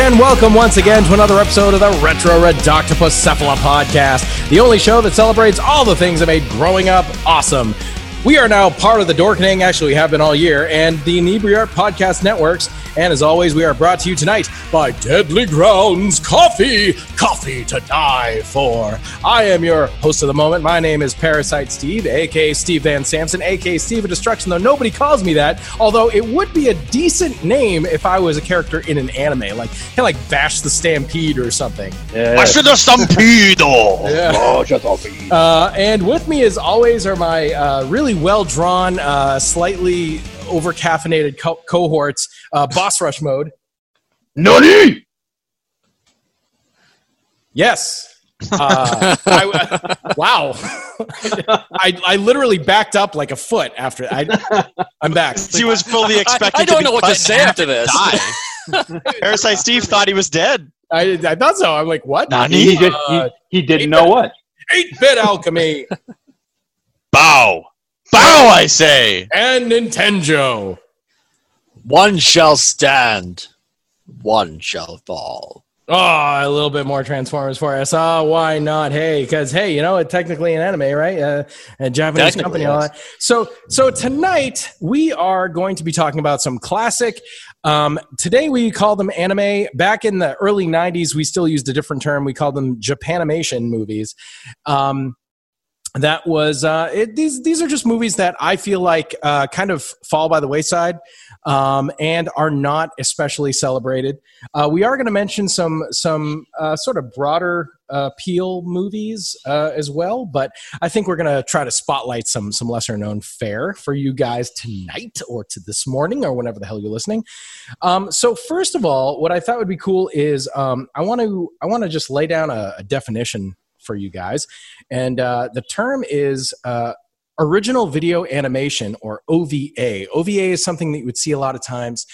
And welcome once again to another episode of the Retro Redoctopus Cephala podcast, the only show that celebrates all the things that made growing up awesome. We are now part of the Dorkening, actually, we have been all year, and the Inebriart Podcast Networks. And as always, we are brought to you tonight by Deadly Grounds Coffee, coffee to die for. I am your host of the moment. My name is Parasite Steve, aka Steve Van Samson, aka Steve of Destruction, though nobody calls me that. Although it would be a decent name if I was a character in an anime, like kind of like Vash the Stampede or something. Vash the Stampede! Yeah. Uh, and with me, as always, are my uh, really well drawn, uh, slightly over caffeinated co- cohorts, uh, Boss Rush mode. Nani! Yes. Uh, I, wow. I, I literally backed up like a foot after I. I'm back. He was fully expecting I don't to know what to say after this. die. Parasite Steve thought he was dead. I, I thought so. I'm like, what? Nani? He, Uh, he, he didn't know what. Eight bit alchemy Bow! Bow, I say! and Nintendo. One shall stand, one shall fall. Oh, a little bit more Transformers for us. Oh, why not? Hey, because hey, you know, it's technically an anime, right? Uh, a Japanese company. all that. So, so tonight we are going to be talking about some classic. Um, today we call them anime. Back in the early '90s, we still used a different term. We called them Japanimation movies. Um, that was uh, it, these. These are just movies that I feel like uh, kind of fall by the wayside um, and are not especially celebrated. Uh, we are going to mention some some uh, sort of broader appeal movies uh, as well, but I think we're going to try to spotlight some some lesser known fare for you guys tonight or to this morning or whenever the hell you're listening. Um, so first of all, what I thought would be cool is um, I want to I want to just lay down a, a definition for you guys, and uh, the term is. Uh, original video animation or OVA. OVA is something that you would see a lot of times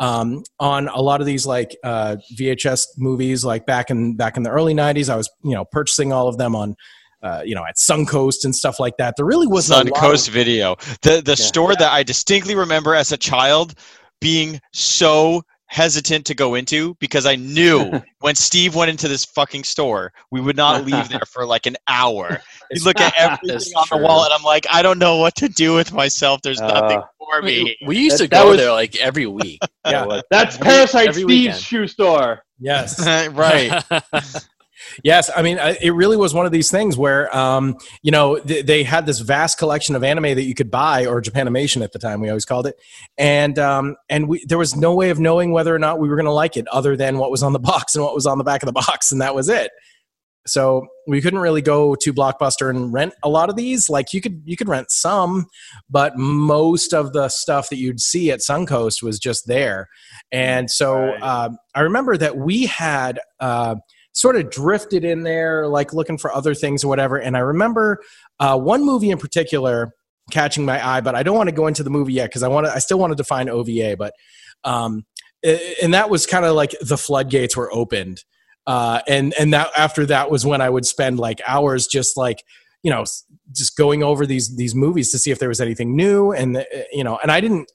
um, on a lot of these like uh, VHS movies. Like back in back in the early '90s, I was you know purchasing all of them on. Uh, you know, at Suncoast and stuff like that. There really wasn't a lot Suncoast of- Video. The, the store that I distinctly remember as a child being so hesitant to go into because I knew when Steve went into this fucking store, we would not leave there for like an hour. He'd look at everything That's on the wall, and I'm like, I don't know what to do with myself. There's nothing Uh, for me. We used to That- that go was- there like every week. Yeah. That's Every- Parasite every Steve's weekend. shoe store. Yes. right. Yes, I mean uh, it really was one of these things where um, you know th- they had this vast collection of anime that you could buy or Japanimation at the time we always called it, and um, and we, there was no way of knowing whether or not we were going to like it other than what was on the box and what was on the back of the box, and that was it. So we couldn't really go to Blockbuster and rent a lot of these. Like you could you could rent some, but most of the stuff that you'd see at Suncoast was just there, and so Right. um, I remember that we had. Uh, sort of drifted in there, like looking for other things or whatever. And I remember uh, one movie in particular catching my eye, but I don't want to go into the movie yet because I want to. I still want to define OVA, but um, and that was kind of like the floodgates were opened, uh, and and that after that was when I would spend like hours just like you know just going over these these movies to see if there was anything new, and uh, you know, and I didn't.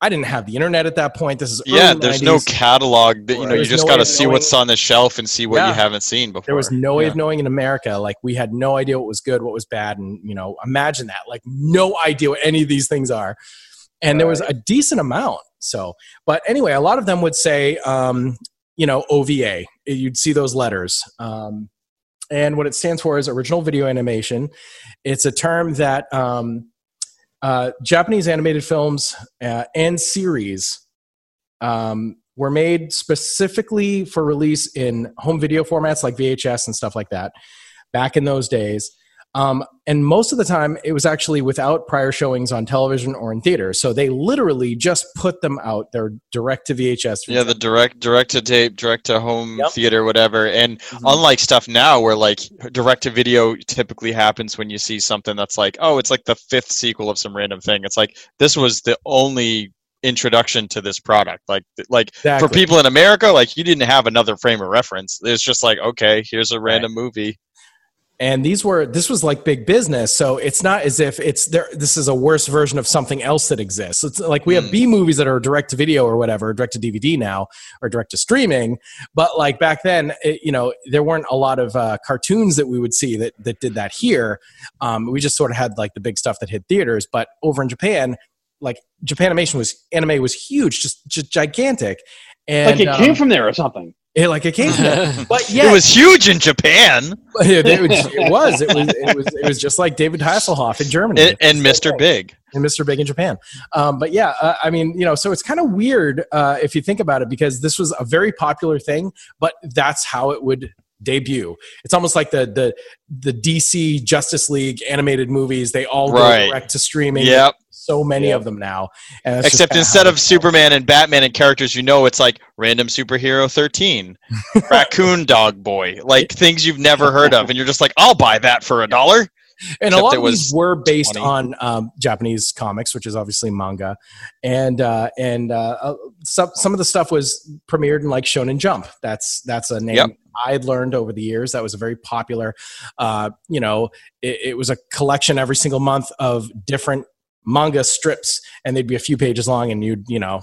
I didn't have the internet at that point. This is Yeah, there's no catalog that you know. You just no got to see knowing- what's on the shelf and see what Yeah. you haven't seen before. there was no way Yeah. of knowing in America. Like we had no idea what was good, what was bad, and you know, imagine that. Like no idea what any of these things are. And there was a decent amount. So, but anyway, a lot of them would say, um, you know, OVA. You'd see those letters. Um, and what it stands for is original video animation. It's a term that um, uh, Japanese animated films uh, and series um, were made specifically for release in home video formats like VHS and stuff like that back in those days. Um, and most of the time, it was actually without prior showings on television or in theater. So they literally just put them out. They're direct to VHS. Yeah, the direct direct to tape, direct to home Yep. theater, whatever. And Mhm. unlike stuff now where like direct to video typically happens when you see something that's like, oh, it's like the fifth sequel of some random thing. It's like this was the only introduction to this product. Like like Exactly. for people in America, like you didn't have another frame of reference. It's just like, okay, here's a random movie. And these were this was like big business. So it's not as if it's there this is a worse version of something else that exists. It's like we have Mm. b movies that are direct to video or whatever direct to dvd now or direct to streaming. But like back then it, you know there weren't a lot of uh, cartoons that we would see that that did that here. Um, we just sort of had like the big stuff that hit theaters. But over in japan like japanimation was anime was huge just, just gigantic. And like it um, came from there or something. It, like it came there. but yeah It was huge in Japan. it, it was, it was. It was. It was. Just like David Hasselhoff in Germany And, and Mr. Big. and Mr. Big in Japan. Um, but yeah, uh, I mean, you know, so it's kind of weird uh, if you think about it because this was a very popular thing, but that's how it would debut. It's almost like the the the DC Justice League animated movies. They all Right. go direct to streaming. Yep. So many Yep. of them now. Except instead of Superman and Batman and characters you know, it's like random superhero 13, raccoon dog boy, like things you've never heard of. And you're just like, I'll buy that for a dollar. and a lot of these were based 20. on um, Japanese comics, which is obviously manga, and uh, and uh, uh, some some of the stuff was premiered in like Shonen Jump. That's that's a name Yep. I'd learned over the years. That was a very popular. Uh, you know, it, it was a collection every single month of different manga strips, and they'd be a few pages long, and you'd you know,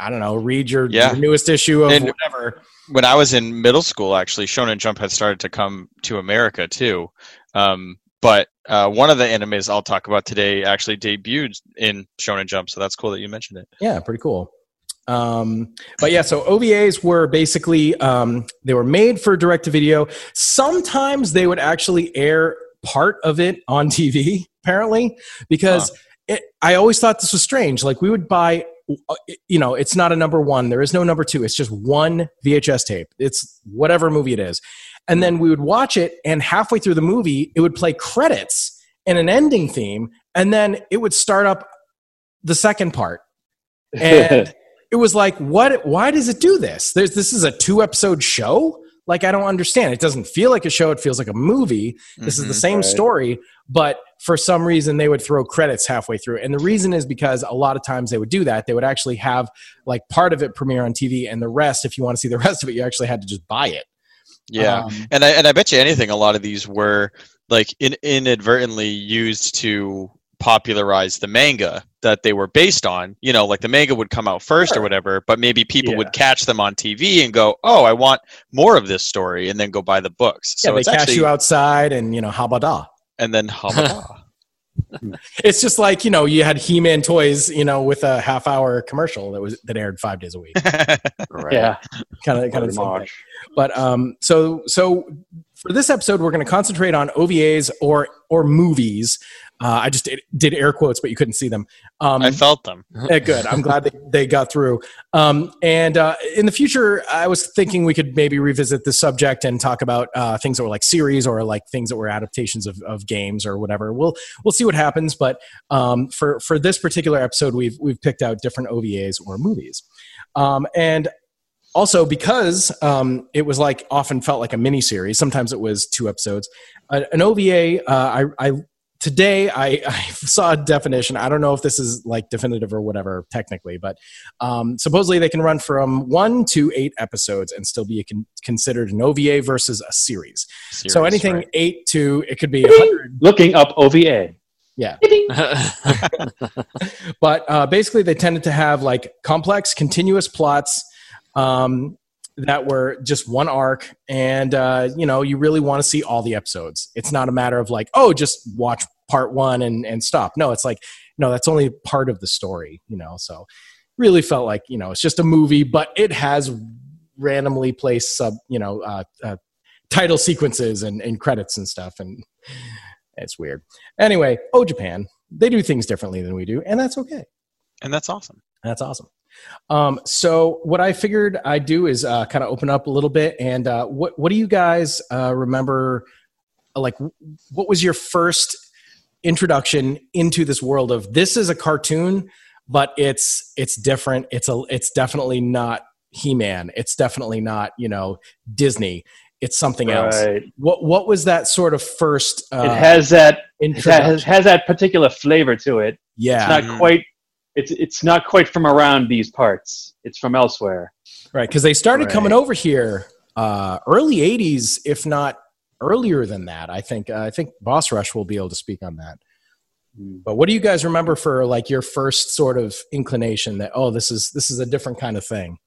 I don't know, read your, Yeah. your newest issue of And- whatever. When I was in middle school, actually, Shonen Jump had started to come to America too. Um, but uh, one of the animes I'll talk about today actually debuted in Shonen Jump, so that's cool that you mentioned it. Yeah, pretty cool. Um, but yeah, so OVAs were basically um, they were made for direct to video. Sometimes they would actually air part of it on TV, apparently, because it, I always thought this was strange. Like we would buy, uh, you know, it's not a number one. There is no number two. It's just one VHS tape. It's whatever movie it is, and then we would watch it, and halfway through the movie, it would play credits and an ending theme, and then it would start up the second part and it was like what why does it do this there's this is a two episode show like i don't understand it doesn't feel like a show it feels like a movie this is the Mhm. same Right. story but for some reason they would throw credits halfway through and the reason is because a lot of times they would do that they would actually have like part of it premiere on tv and the rest if you want to see the rest of it you actually had to just buy it Yeah. Um, and I and I bet you anything, a lot of these were like in, inadvertently used to popularize the manga that they were based on. You know, like the manga would come out first or whatever, but maybe people Yeah. would catch them on TV and go, "Oh, I want more of this story," and then go buy the books. yeah So they it's cash actually you outside and you know habada and then Hamada. it's just like you know you had he-man toys you know with a half hour commercial that was that aired five days a week Right. yeah, kind of kind of same thing. much. But um, so so for this episode, we're going to concentrate on OVAs or or movies. Uh, I just did, did air quotes, but you couldn't see them. Um, I felt them. eh, good. I'm glad they, they got through. Um, and uh, in the future, I was thinking we could maybe revisit the subject and talk about uh, things that were like series or like things that were adaptations of, of games or whatever. We'll we'll see what happens. But um, for for this particular episode, we've we've picked out different OVAs or movies. Um, and also because um, it was like often felt like a mini series. Sometimes it was two episodes. Uh, an OVA. Uh, I, I today I, I saw a definition. I don't know if this is like definitive or whatever technically, but um, supposedly they can run from one to eight episodes and still be con- considered an OVA versus a series. so anything right. eight to it could be a hundred. Looking up OVA. Yeah. but uh, basically they tended to have like complex continuous plots um, that were just one arc and uh, you know you really want to see all the episodes it's not a matter of like oh just watch part one and, and stop no it's like no that's only part of the story you know so really felt like you know it's just a movie but it has randomly placed sub you know uh, uh, title sequences and, and credits and stuff and it's weird anyway oh japan they do things differently than we do and that's okay and that's awesome. that's awesome. Um, so what I figured I'd do is uh, kind of open up a little bit. And uh, what what do you guys uh, remember? Like, what was your first introduction into this world of this is a cartoon, but it's it's different. It's a it's definitely not He Man. It's definitely not you know Disney. It's something else. Right. What what was that sort of first? Uh, it has that it introduction? has, has that particular flavor to it. yeah, It's not Mhm. quite. It's it's not quite from around these parts. It's from elsewhere. Right, because they started Right. coming over here uh, early '80s, if not earlier than that. I think uh, I think Boss Rush will be able to speak on that. Mm. But what do you guys remember for like your first sort of inclination that oh this is this is a different kind of thing?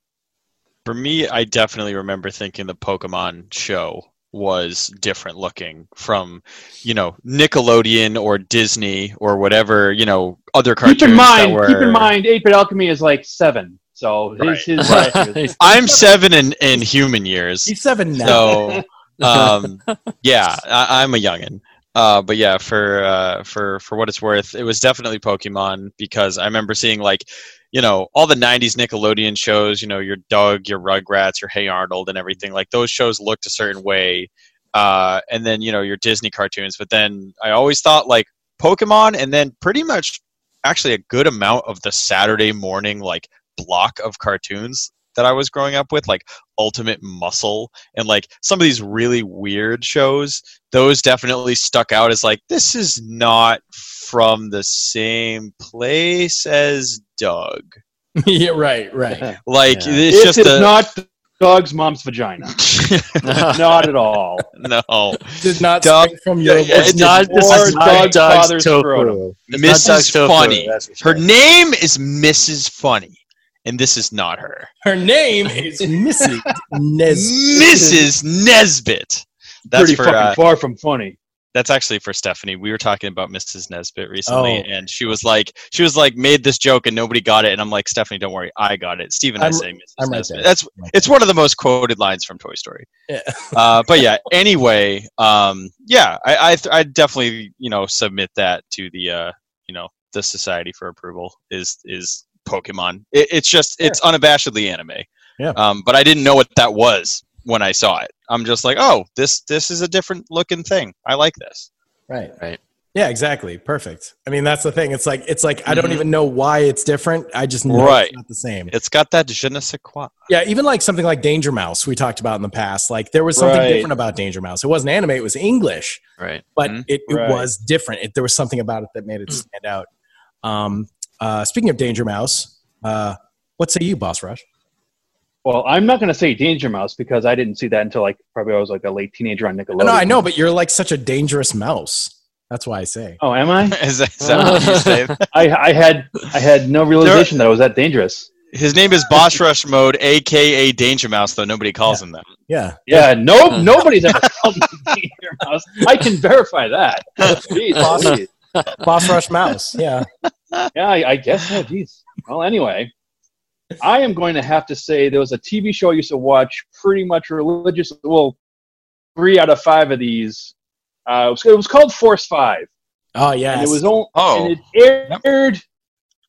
For me, I definitely remember thinking the Pokemon show was different looking from, you know, Nickelodeon or Disney or whatever, you know, other cartoons Keep in mind, that were. keep in mind, 8-bit alchemy is like seven. So his, Right. his life is- I'm seven in, in human years. He's seven now. So, um, yeah, I, I'm a youngin. Uh, but yeah, for uh, for for what it's worth, it was definitely Pokemon because I remember seeing like, you know, all the '90s Nickelodeon shows. You know, your Doug, your Rugrats, your Hey Arnold, and everything. Like those shows looked a certain way, uh, and then you know your Disney cartoons. But then I always thought like Pokemon, and then pretty much actually a good amount of the Saturday morning like block of cartoons that I was growing up with, like Ultimate Muscle and like some of these really weird shows. Those definitely stuck out as like this is not from the same place as Doug. yeah, right, right. Like Yeah. it's This just is a not Doug's mom's vagina. not at all. no. Did not Doug- spring from your. Yeah, yeah, It's it's not, or this is not Doug's Doug's father's tofu. scrotum. It's Mrs. Doug's tofu, Funny. Her name is Mrs. Funny, and this is not her. Her name is Missy Nes. Mrs. Nesbit. That's Pretty for fucking uh, far from funny. that's actually for Stephanie. We were talking about Mrs. Nesbit recently, Oh. and she was like, she was like, made this joke and nobody got it, and I'm like, Stephanie, don't worry, I got it. Steven, I I'm- say Mrs. I'm right Nesbit. there. That's right it's one of the most quoted lines from Toy Story. Yeah. uh, but yeah, anyway, um, yeah, I I, I definitely you know submit that to the uh, you know the Society for approval is is Pokemon. It, it's just it's unabashedly anime. Yeah. Um, but I didn't know what that was when I saw it. I'm just like, oh, this this is a different looking thing. I like this. Right. Right. Yeah, exactly. Perfect. I mean, that's the thing. It's like it's like I don't Mhm. even know why it's different. I just know Right. it's not the same. It's got that je ne sais quoi. Yeah, even like something like Danger Mouse we talked about in the past. Like there was something Right. different about Danger Mouse. It wasn't anime, it was English, Right. but Mhm. it, it Right. was different. It, there was something about it that made it stand out. Um, uh, speaking of Danger Mouse, uh, what say you, Boss Rush? Well, I'm not going to say Danger Mouse because I didn't see that until like probably I was like a late teenager on Nickelodeon. No, I know, but you're like such a dangerous mouse. That's why I say. Oh, am I? is that, is that what you say? I, I had I had no realization that I was that dangerous. His name is Boss Rush Mode, aka Danger Mouse, though nobody calls him that. Yeah. Yeah, no, nobody's ever called me Danger Mouse. I can verify that. Jeez, please. Boss Rush Mouse. Yeah. Yeah, I, I guess so. Jeez. Well, anyway, I am going to have to say there was a TV show I used to watch pretty much religiously. Well, three out of five of these. Uh, it, was, it was called Force Five, Oh, yeah. it was only Oh. and it aired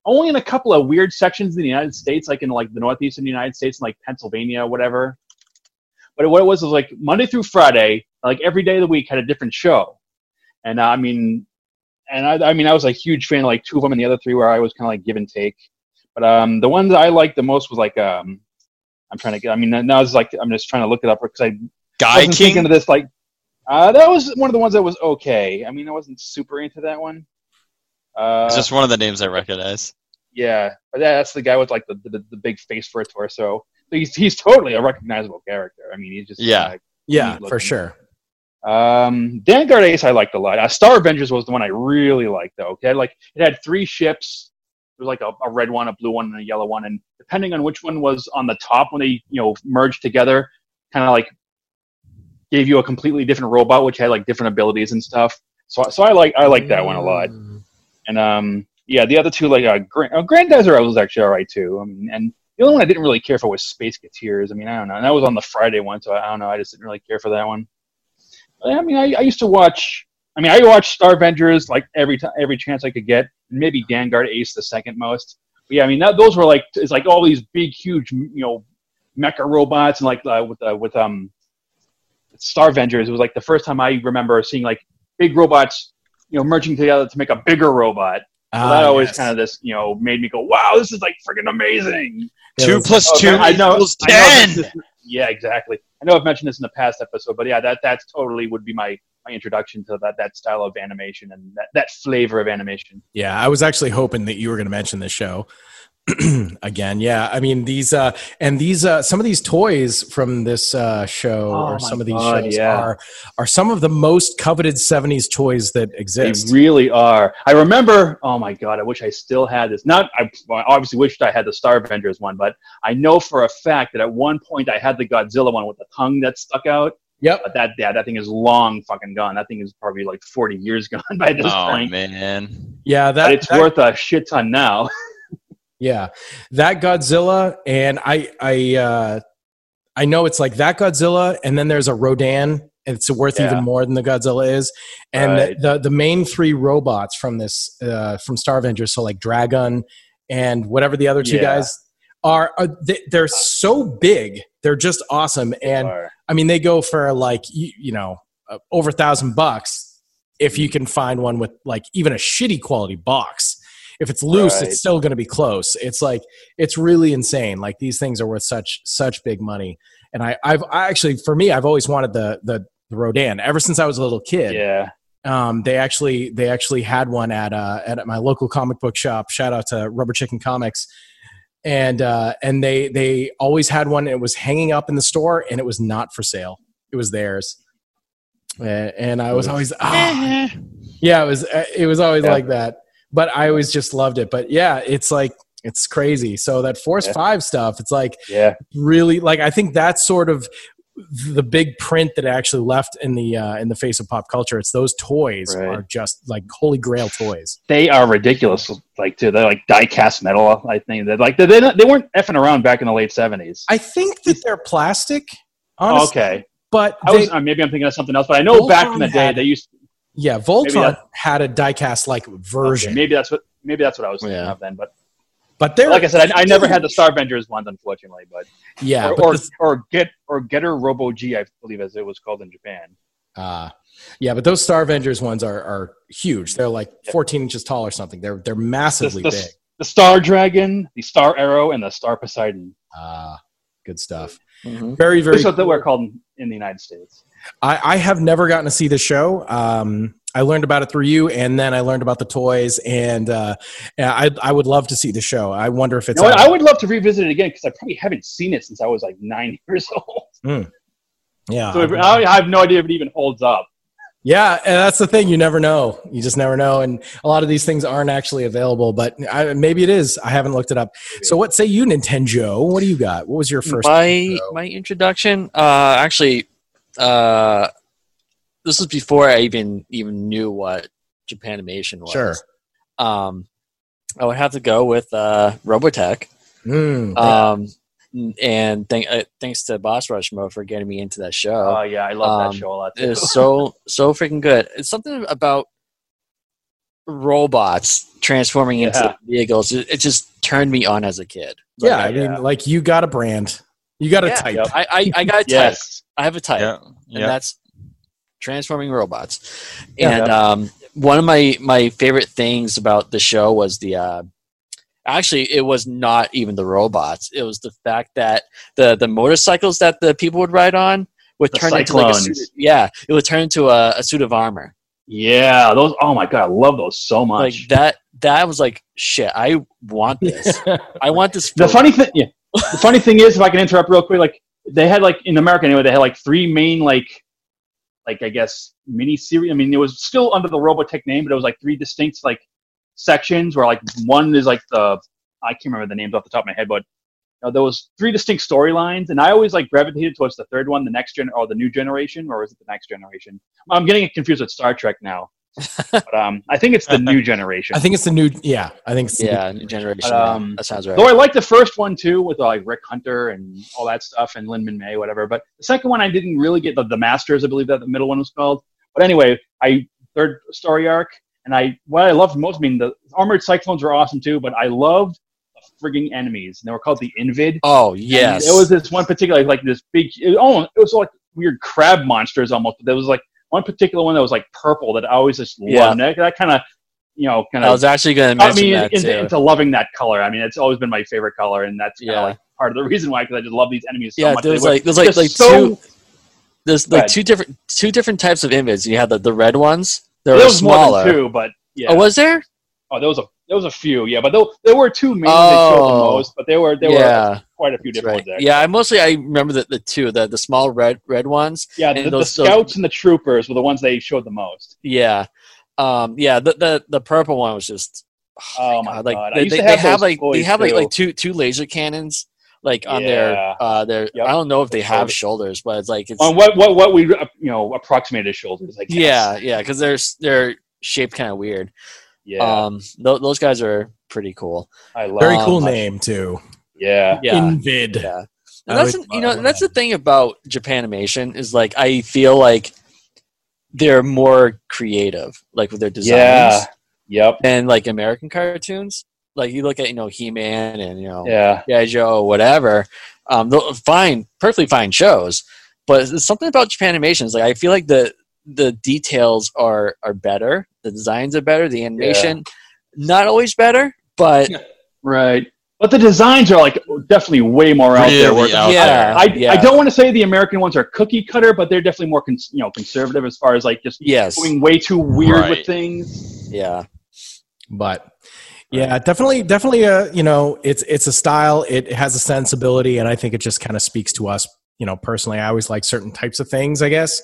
only in a couple of weird sections in the United States, like in like the northeastern United States, and like Pennsylvania, whatever. But what it was was like Monday through Friday, like every day of the week had a different show, and uh, I mean, and I, I mean, I was a huge fan of like two of them, and the other three where I was kind of like give and take. But um, the one that I liked the most was like um, I'm trying to get. I mean, now it's like I'm just trying to look it up because I Guy wasn't thinking King? of this like uh, that was one of the ones that was okay. I mean, I wasn't super into that one. Uh, It's just one of the names I recognize. yeah, but yeah, that's the guy with like the, the, the big face for a torso. So he's he's totally a recognizable character. I mean, he's just Yeah. uh, yeah, for sure. Um, Danguard Ace I liked a lot. Uh, Starvengers was the one I really liked though. It had like it had three ships. There was like a, a red one, a blue one, and a yellow one. And depending on which one was on the top when they you know merged together, kind of like gave you a completely different robot, which had like different abilities and stuff. So so I like I like that one a lot. And um, yeah, the other two like uh, Grand, uh, Grandizer was actually all right too. I mean, and the only one I didn't really care for was Spaceketeers. I mean, I don't know. And that was on the Friday one, so I, I don't know. I just didn't really care for that one. But, I mean, I, I used to watch. I mean, I watched Starvengers like every time, every chance I could get. Maybe Danguard Ace the second most. But yeah, I mean, that, those were like it's like all these big, huge, you know, mecha robots and like uh, with uh, with um Starvengers. It was like the first time I remember seeing like big robots, you know, merging together to make a bigger robot. So Ah, that always yes. kind of this, you know, made me go, "Wow, this is like freaking amazing." Two that's- plus Okay, two I know- equals I know ten. this- yeah, exactly. I know I've mentioned this in the past episode, but yeah, that that's totally would be my my introduction to that that style of animation and that that flavor of animation. Yeah, I was actually hoping that you were going to mention this show. again yeah i mean these uh and these uh some of these toys from this uh show Oh or some of these God, shows yeah. are are some of the most coveted 70s toys that They exist really are. I remember. Oh my god! I wish I still had this. Not. I obviously wished I had the Starvengers one, but I know for a fact that at one point I had the Godzilla one with the tongue that stuck out. yep But that yeah, that thing is long fucking gone. That thing is probably like forty years gone by this Oh point. man. yeah that But it's that- worth a shit ton now. Yeah, that Godzilla, and I, I, uh, I know it's like that Godzilla, and then there's a Rodan. and It's worth Yeah. even more than the Godzilla is, and Right. the, the the main three robots from this uh, from Starvengers, so like Dragon and whatever the other two Yeah. guys are, are they, they're so big, they're just awesome, and I mean they go for like you, you know uh, over a thousand bucks if you can find one with like even a shitty quality box. If it's loose, Right. it's still going to be close. It's like it's really insane. Like these things are worth such such big money. And I, I've I actually for me, I've always wanted the the, the Rodan ever since I was a little kid. yeah. Um, they actually they actually had one at uh, at my local comic book shop. Shout out to Rubber Chicken Comics. And uh, and they they always had one. It was hanging up in the store, and it was not for sale. It was theirs. And, and I was always ah, yeah, it was uh, it was always Yeah. like that. But I always just loved it. But yeah, it's like it's crazy. So that Force Yeah. Five stuff, it's like Yeah. really like I think that's sort of the big print that actually left in the uh, in the face of pop culture. It's those toys Right. are just like holy grail toys. They are ridiculous. Like too. They're like die cast metal. I think they're like they they they weren't effing around back in the late seventies. I think that they're plastic, honestly, Okay. but I was uh, maybe I'm thinking of something else, but I know back in the day had- they used. Yeah, Voltron had a diecast like version, Okay, maybe that's what maybe that's what I was thinking Yeah. of then. But but they're like I said, I, I never had the Star Avengers ones, unfortunately. But yeah, or but or, this- or get or Getter Robo G, I believe as it was called in Japan. Uh, yeah, but those Starvengers ones are, are huge. They're like 14 inches tall or something. They're they're massively the, big. the Star Dragon, the Star Arrow, and the Star Poseidon. Ah, good stuff. Mhm. Very very. This is what they were called in, in the United States. I, I have never gotten to see the show. Um, I learned about it through you, and then I learned about the toys, and uh, I I would love to see the show. I wonder if You it's. know I would love to revisit it again because I probably haven't seen it since I was like nine years old. yeah, So if, I I have no idea if it even holds up. yeah, and that's the thing. You never know. You just never know, and a lot of these things aren't actually available. But I, maybe it is. I haven't looked it up. So, what say you, Nintendo? What do you got? What was your first? my Nintendo? my introduction uh actually uh this was before i even even knew what japanimation was Sure. um i would have to go with uh robotech Mm, um and thank, uh, thanks to boss rushmo for getting me into that show Oh yeah, I love Um, that show a lot. it Too. was so so freaking good it's something about robots transforming Yeah. into vehicles it, it just turned me on as a kid yeah, Like, I mean, yeah. like you got a brand, you got a Yeah. type. Yep. I, I, I got a type yes. I have a type Yeah. and Yeah. that's transforming robots. Yeah. and um, one of my my favorite things about the show was the uh, actually it was not even the robots. It was the fact that the the motorcycles that the people would ride on would The turn into like a Cyclones. suit, yeah, it would turn into a, a suit of armor. Yeah, those. Oh my god, I love those so much. Like that that was like shit. I want this. I want this. the funny thing, yeah. The funny thing is, if I can interrupt real quick, like they had like in America anyway, they had like three main like, like I guess mini series. I mean, it was still under the Robotech name, but it was like three distinct like sections where like one is like the I can't remember the names off the top of my head, but you know, there was three distinct storylines, and I always like gravitated towards the third one, the next gen or the new generation, or is it the next generation? I'm getting confused with Star Trek now, but um, I think it's the new generation. I think it's the new. Yeah, I think it's the yeah, new generation. Um, yeah, that sounds right. Though I like the first one too, with uh, like Rick Hunter and all that stuff, and Minmay, whatever. But the second one, I didn't really get the, the Masters. I believe that the middle one was called. But anyway, I third story arc, and I what I loved most. I mean, the armored cyclones were awesome too, but I loved the frigging enemies, and they were called the Invid. oh And yes, it was this one particular like this big. It, oh, it was like weird crab monsters almost. But there was like one particular one that was like purple that I always just Yeah. loved. That, that kind of you know kind of. I was actually going to I mean, that into, into loving that color. I mean, it's always been my favorite color, and that's Yeah. like part of the reason why because I just love these enemies so yeah, much. there was They were like there's like like so, two there's like ahead. two different two different types of invids. You had the, the red ones. There was more smaller. than two, but yeah. Oh, was there? Oh, there was a There was a few, yeah, but there, there were two main that showed the Oh. most, but there were there Yeah. were quite a few different right. ones. There. Yeah, I mostly I remember the, the two the the small red red ones. yeah. The, those- the those- scouts and the troopers were the ones they showed the most. Yeah, um, yeah. The, the the purple one was just Oh my like God. I they, they, to they have have like they have like like two two laser cannons like on Yeah. their uh their Yep. I don't know if they have Shoulder. shoulders, but it's like it's On what what what we uh, you know approximated shoulders, I guess. yeah yeah because they're they're shaped kind of weird. Yeah. Um, th- those guys are pretty cool. I love. Very Um, cool name too. Yeah. Yeah, Invid. yeah. And that's would- you know I that's the thing about Japanimation is like I feel like they're more creative, like with their designs, Yeah. Yep. than like American cartoons. Like you look at you know He Man and you know Yeah. yeah Joe whatever, um, they'll- fine, perfectly fine shows. But something about Japanimation is like I feel like the the details are are better, the designs are better, the animation not always better, but Right. But the designs are like definitely way more out there. Really where- out yeah, there. I, yeah. I don't want to say the American ones are cookie cutter, but they're definitely more cons- you know conservative as far as like just yes, going way too weird Right. with things. yeah, but yeah definitely definitely a you know it's it's a style it has a sensibility and i think it just kind of speaks to us you know personally i always like certain types of things i guess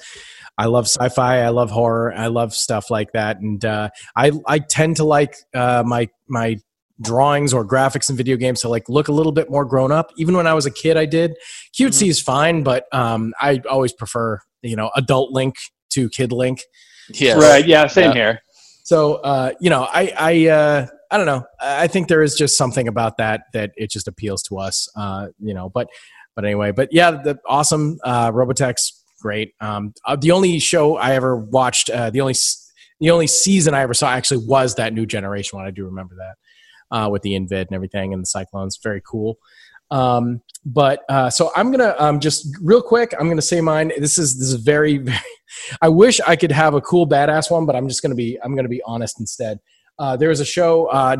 i love sci-fi i love horror i love stuff like that and uh, i i tend to like uh, my my drawings or graphics in video games to like look a little bit more grown up even when i was a kid i did cutesy is fine but um, i always prefer you know adult link to kid link yes. Right. Yeah. Same Yeah. here. so uh, you know, I I uh, I don't know. I think there is just something about that that it just appeals to us. Uh, you know, but but anyway, but yeah, the awesome uh, Robotech's great. Um, uh, the only show I ever watched, uh, the only the only season I ever saw actually was that New Generation one. I do remember that uh, with the Invid and everything and the Cyclones. Very cool. Um, but uh, so I'm gonna um, just real quick. I'm gonna say mine. This is this is very very. I wish I could have a cool badass one, but I'm just gonna be I'm gonna be honest instead. Uh, there was a show. Uh,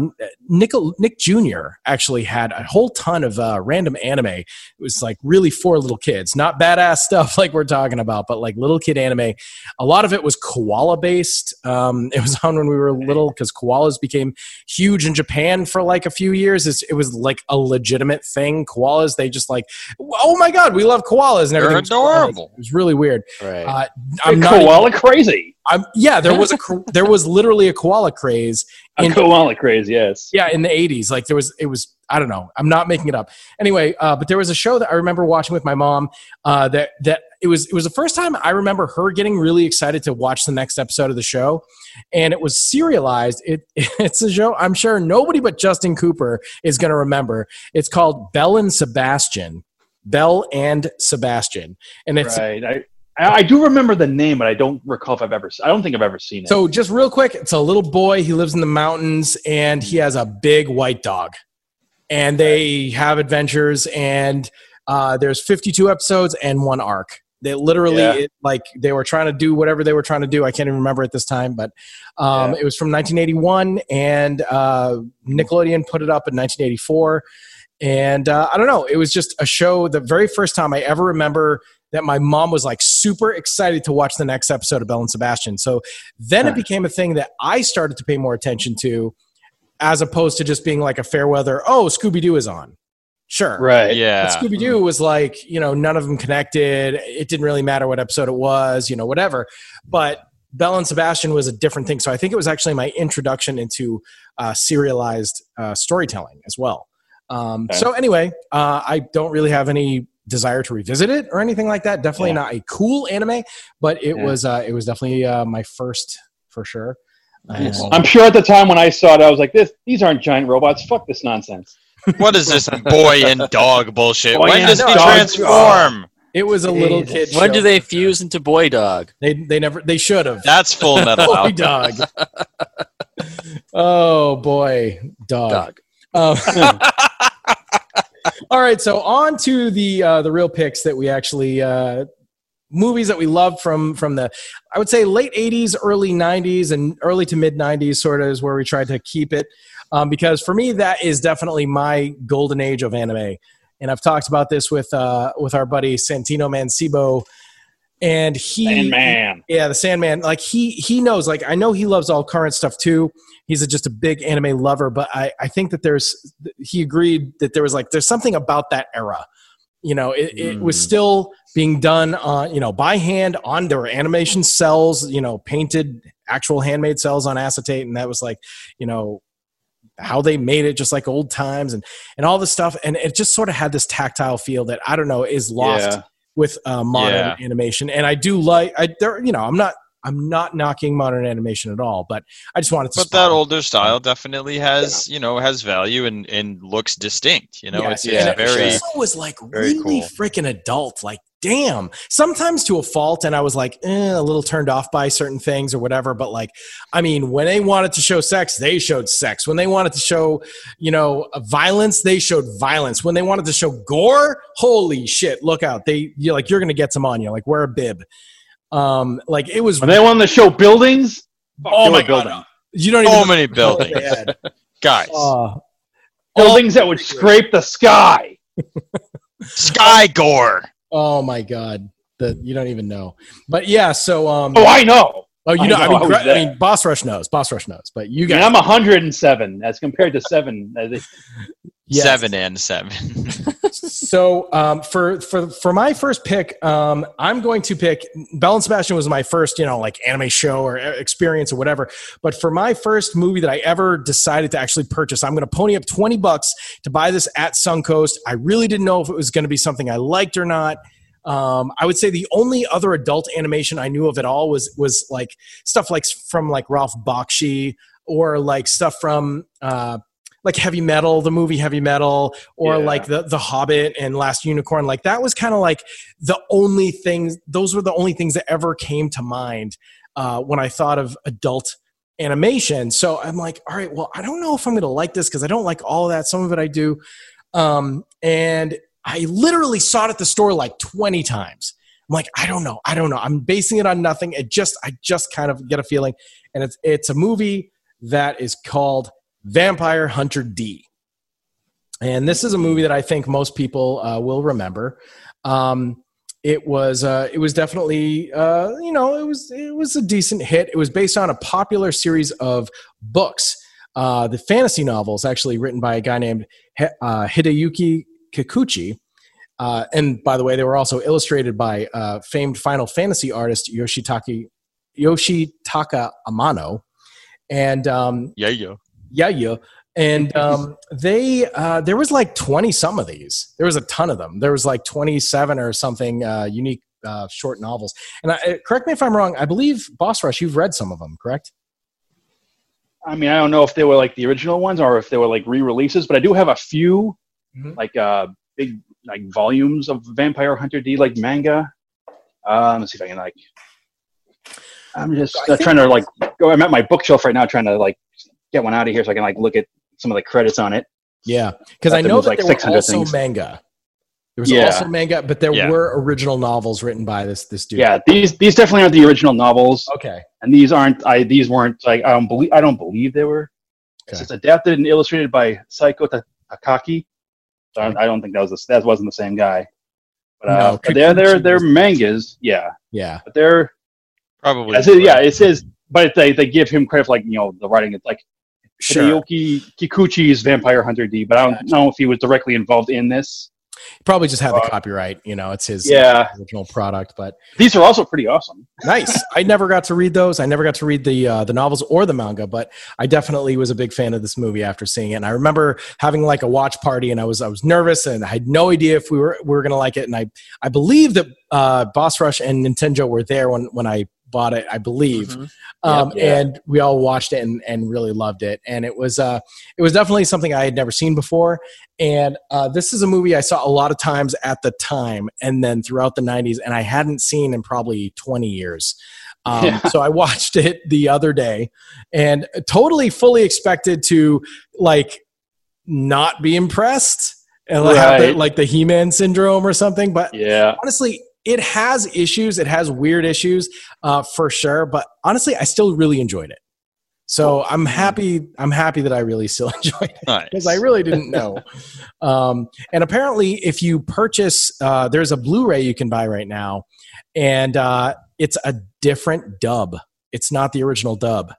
Nick Nick Jr. actually had a whole ton of uh, random anime. It was like really for little kids, not badass stuff like we're talking about, but like little kid anime. A lot of it was koala based. Um, it was on when we were little because koalas became huge in Japan for like a few years. It's, it was like a legitimate thing. Koalas, they just like, oh my god, we love koalas and They're everything. was adorable. It was really weird. right. Uh, I'm not. koala crazy. I'm, yeah, there was a there was literally a koala craze A in koala craze, Yes. yeah in the 80s like there was it was i don't know i'm not making it up anyway uh, but there was a show that i remember watching with my mom uh, that that it was it was the first time i remember her getting really excited to watch the next episode of the show and it was serialized it it's a show i'm sure nobody but justin cooper is going to remember it's called belle and sebastian belle and sebastian and it's Right. I, I I do remember the name, but I don't recall if I've ever. I don't think I've ever seen it. So just real quick, it's a little boy. He lives in the mountains and he has a big white dog, and they have adventures. And uh, there's 52 episodes and one arc. They literally Yeah. it, like they were trying to do whatever they were trying to do. I can't even remember at this time, but um, Yeah. it was from 1981, and uh, Nickelodeon put it up in 1984. And uh, I don't know, it was just a show. The very first time I ever remember that my mom was like super excited to watch the next episode of Belle and Sebastian. So then it became a thing that I started to pay more attention to, as opposed to just being like a fair weather. Oh, Scooby Doo is on. Sure. right. Yeah. Scooby Doo was like, you know, none of them connected. It didn't really matter what episode it was, you know, whatever. But Belle and Sebastian was a different thing. So I think it was actually my introduction into uh, serialized uh, storytelling as well. Um, Okay. So anyway, uh, I don't really have any desire to revisit it or anything like that. Definitely Yeah. not a cool anime, but it Yeah. was uh, it was definitely uh, my first for sure. And- I'm sure at the time when I saw it, I was like, "This, these aren't giant robots. Fuck this nonsense." What is this boy and dog bullshit? Boy when does he dog. transform? it was a little kid. when show. do they fuse into boy dog? They they never they should have. That's full metal. boy dog. oh boy, dog. Dog. Um, all right, so on to the uh, the real picks that we actually uh, movies that we love from from the I would say late '80s, early '90s, and early to mid '90s. Sort of is where we tried to keep it um, because for me that is definitely my golden age of anime, and I've talked about this with uh, with our buddy Santino Mancibo. And he And man, yeah, the Sandman. Like he he knows. Like I know he loves all current stuff too. He's a, just a big anime lover. But I I think that there's he agreed that there was like there's something about that era. You know, it, it was Mm. still being done on you know by hand on there were animation cells. You know, painted actual handmade cells on acetate, and that was like you know how they made it just like old times and and all this stuff and it just sort of had this tactile feel that i don't know is lost Yeah. With uh, modern Yeah. animation and i do like i there you know i'm not i'm not knocking modern animation at all but i just wanted to But spot that it. older style definitely has, you know, has value and, and looks distinct. You know, Yes, it's, yeah, it's and very. it also was like really cool. freaking adult like damn sometimes to a fault and i was like eh, a little turned off by certain things or whatever but like i mean when they wanted to show sex they showed sex when they wanted to show you know violence they showed violence when they wanted to show gore holy shit look out they you're like you're gonna get some on you like wear a bib um like it was when they wanted to show buildings, fuck, oh my were god you don't even So know many buildings. Guys, Uh, buildings that would scrape the sky. Sky Gore. oh my god the, you don't even know but yeah so um Oh, I know. Oh, you I know, I, mean, I I mean, Boss Rush knows. Boss Rush knows, but you I mean, I'm 107 as compared to seven. Yes. Seven and seven. So, um, for for for my first pick, um, I'm going to pick Belle and Sebastian was my first, you know, like anime show or uh, experience or whatever. But for my first movie that I ever decided to actually purchase, I'm going to pony up 20 bucks to buy this at Suncoast. I really didn't know if it was going to be something I liked or not. Um, I would say the only other adult animation I knew of at all was was like stuff like from like Ralph Bakshi or like stuff from uh, like Heavy Metal, the movie Heavy Metal, or Yeah. like the the Hobbit and Last Unicorn. Like that was kind of like the only things. Those were the only things that ever came to mind uh, when I thought of adult animation. So I'm like, all right, well, I don't know if I'm going to like this because I don't like all of that. Some of it I do, um, and I literally saw it at the store like 20 times. I'm like, I don't know, I don't know. I'm basing it on nothing. It just, I just kind of get a feeling, and it's it's a movie that is called Vampire Hunter D. And this is a movie that I think most people uh, will remember. Um, it was uh, it was definitely uh, you know it was it was a decent hit. It was based on a popular series of books, uh, the fantasy novels, actually written by a guy named Hi- uh, Hideyuki Kikuchi. Uh, and by the way, they were also illustrated by famed Final Fantasy artist Yoshitaka Yoshitaka Amano. And um, yeah, yeah. Yeah, yeah. And um, they, uh, there was like 20 some of these. There was a ton of them. There was like 27 or something uh, unique uh, short novels. And I, correct me if I'm wrong. I believe Boss Rush, you've read some of them, correct? I mean, I don't know if they were like the original ones or if they were like re-releases, but I do have a few Mhm. like uh big like volumes of Vampire Hunter D like manga. Um, let's see if I can like. I'm just uh, trying to like go. I'm at my bookshelf right now, trying to like get one out of here so I can like look at some of the credits on it. Yeah. Because I know was, that like, there were also things. manga. There was Yeah. also manga, but there Yeah. were original novels written by this this dude. Yeah, these these definitely aren't the original novels, Okay. and these aren't. I these weren't like I don't believe I don't believe they were. Okay. It's adapted and illustrated by Saiko Ta- Takaki. So I, don't, I don't think that was the, that wasn't the same guy. But, uh, No, but they're they're they're mangas, yeah. Yeah. But they're Probably. I said, yeah, it says, but they they give him credit for like you know the writing. It's like Sure. Hideyuki Kikuchi's Vampire Hunter D, but I don't know if he was directly involved in this. Probably just had the Uh, copyright. You know, it's his Yeah, original product. But these are also pretty awesome. nice. I never got to read those. I never got to read the uh, the novels or the manga, but I definitely was a big fan of this movie after seeing it. And I remember having like a watch party, and I was I was nervous, and I had no idea if we were we were gonna like it. And I I believe that uh, Boss Rush and Nintendo were there when when I bought it. I believe. Mhm. um, Yep. Yeah. and we all watched it and, and really loved it. And it was uh, it was definitely something I had never seen before. And uh, this is a movie I saw a lot of times at the time, and then throughout the '90s, and I hadn't seen in probably 20 years. Um, Yeah. So I watched it the other day, and totally fully expected to like not be impressed and like, have the, Right. like the He-Man syndrome or something. But Yeah, honestly, it has issues. It has weird issues uh, for sure. But honestly, I still really enjoyed it. So I'm happy. I'm happy that I really still enjoyed it Nice. because I really didn't know. um, and apparently, if you purchase, uh, there's a Blu-ray you can buy right now, and uh, it's a different dub. It's not the original dub.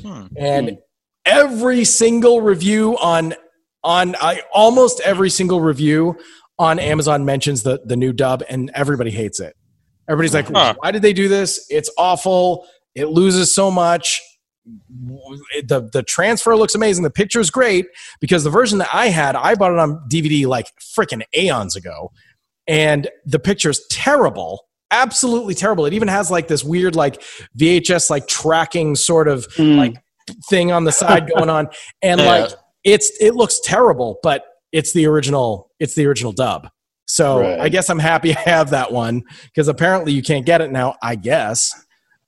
Hmm. And every single review on on I, almost every single review on Amazon mentions the the new dub, and everybody hates it. Everybody's like, Huh. "Why did they do this? It's awful. It loses so much." The the transfer looks amazing. The picture is great because the version that I had, I bought it on DVD like freaking aeons ago, and the picture is terrible, absolutely terrible. It even has like this weird like VHS like tracking sort of Mm. like thing on the side going on, and Yeah. like it's it looks terrible, but it's the original. It's the original dub. So Right. I guess I'm happy I have that one because apparently you can't get it now. I guess.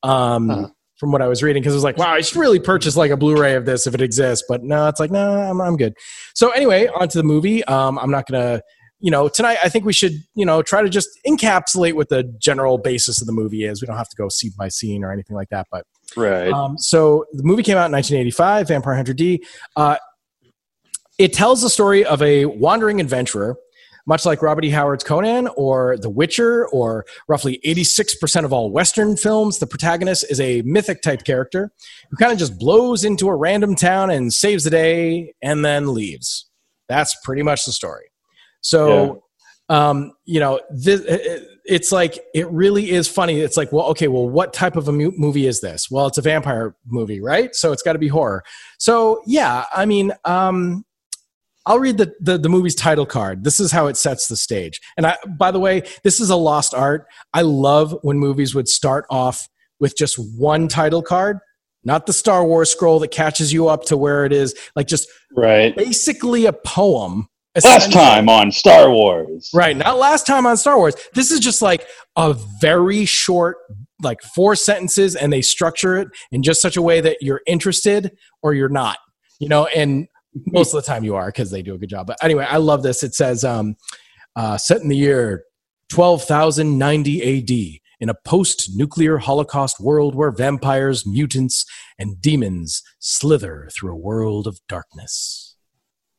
Um, Huh. From what I was reading, because it was like, wow, I should really purchase like a Blu-ray of this if it exists. But no, it's like, no, I'm, I'm good. So anyway, on to the movie. Um, I'm not gonna, you know, tonight I think we should, you know, try to just encapsulate what the general basis of the movie is. We don't have to go scene by scene or anything like that. But right. um, so the movie came out in 1985, Vampire Hunter D. Uh, it tells the story of a wandering adventurer, much like Robert E. Howard's Conan or The Witcher, or roughly 86% of all Western films. The protagonist is a mythic type character who kind of just blows into a random town and saves the day and then leaves. That's pretty much the story. So, um, you know, this, it's like it really is funny. It's like, well, okay, well, what type of a mu- movie is this? Well, it's a vampire movie, right? So it's got to be horror. So yeah, I mean, um, I'll read the, the the movie's title card. This is how it sets the stage. And I, by the way, this is a lost art. I love when movies would start off with just one title card, not the Star Wars scroll that catches you up to where it is, like just right. basically a poem. Last time on Star Wars. Right. Not last time on Star Wars. This is just like a very short, like four sentences, and they structure it in just such a way that you're interested or you're not. You know, and most of the time you are because they do a good job. But anyway, I love this. It says, um, uh, set in the year 12,090 AD. In a post nuclear Holocaust world where vampires, mutants, and demons slither through a world of darkness.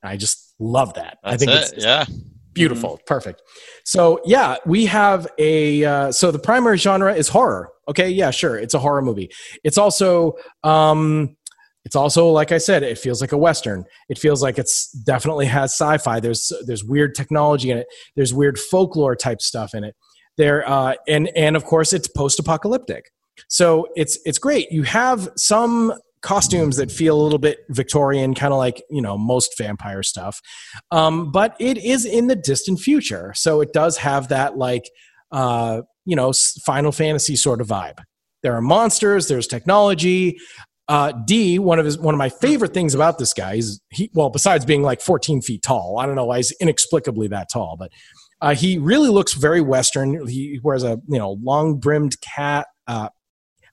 I just love that. I think it. it's, yeah. Beautiful, perfect. So yeah, we have a. Uh, so the primary genre is horror. Okay, yeah, sure, it's a horror movie. It's also, um, it's also like I said, it feels like a western. It feels like it's definitely has sci-fi. There's there's weird technology in it. There's weird folklore type stuff in it. There uh, and and of course it's post-apocalyptic. So it's it's great. You have some costumes that feel a little bit Victorian, kind of like you know most vampire stuff, um, but it is in the distant future. So it does have that like uh, you know Final Fantasy sort of vibe. There are monsters. There's technology. Uh, D, one of his one of my favorite things about this guy is he well besides being like 14 feet tall. I don't know why he's inexplicably that tall, but uh, he really looks very Western. He wears a you know long brimmed cat. Uh,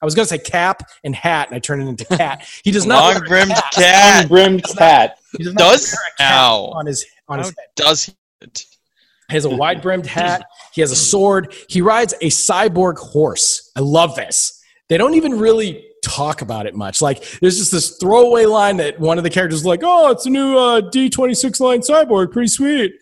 I was going to say cap and hat, and I turned it into cat. He does not Long brimmed cap. cat. Brimmed cat. He does not Does wear a cap Ow. on his on his head. does he? He has a wide brimmed hat. He has a sword. He rides a cyborg horse. I love this. They don't even really talk about it much. Like there's just this throwaway line that one of the characters is like, "Oh, it's a new uh, D26 line cyborg, pretty sweet."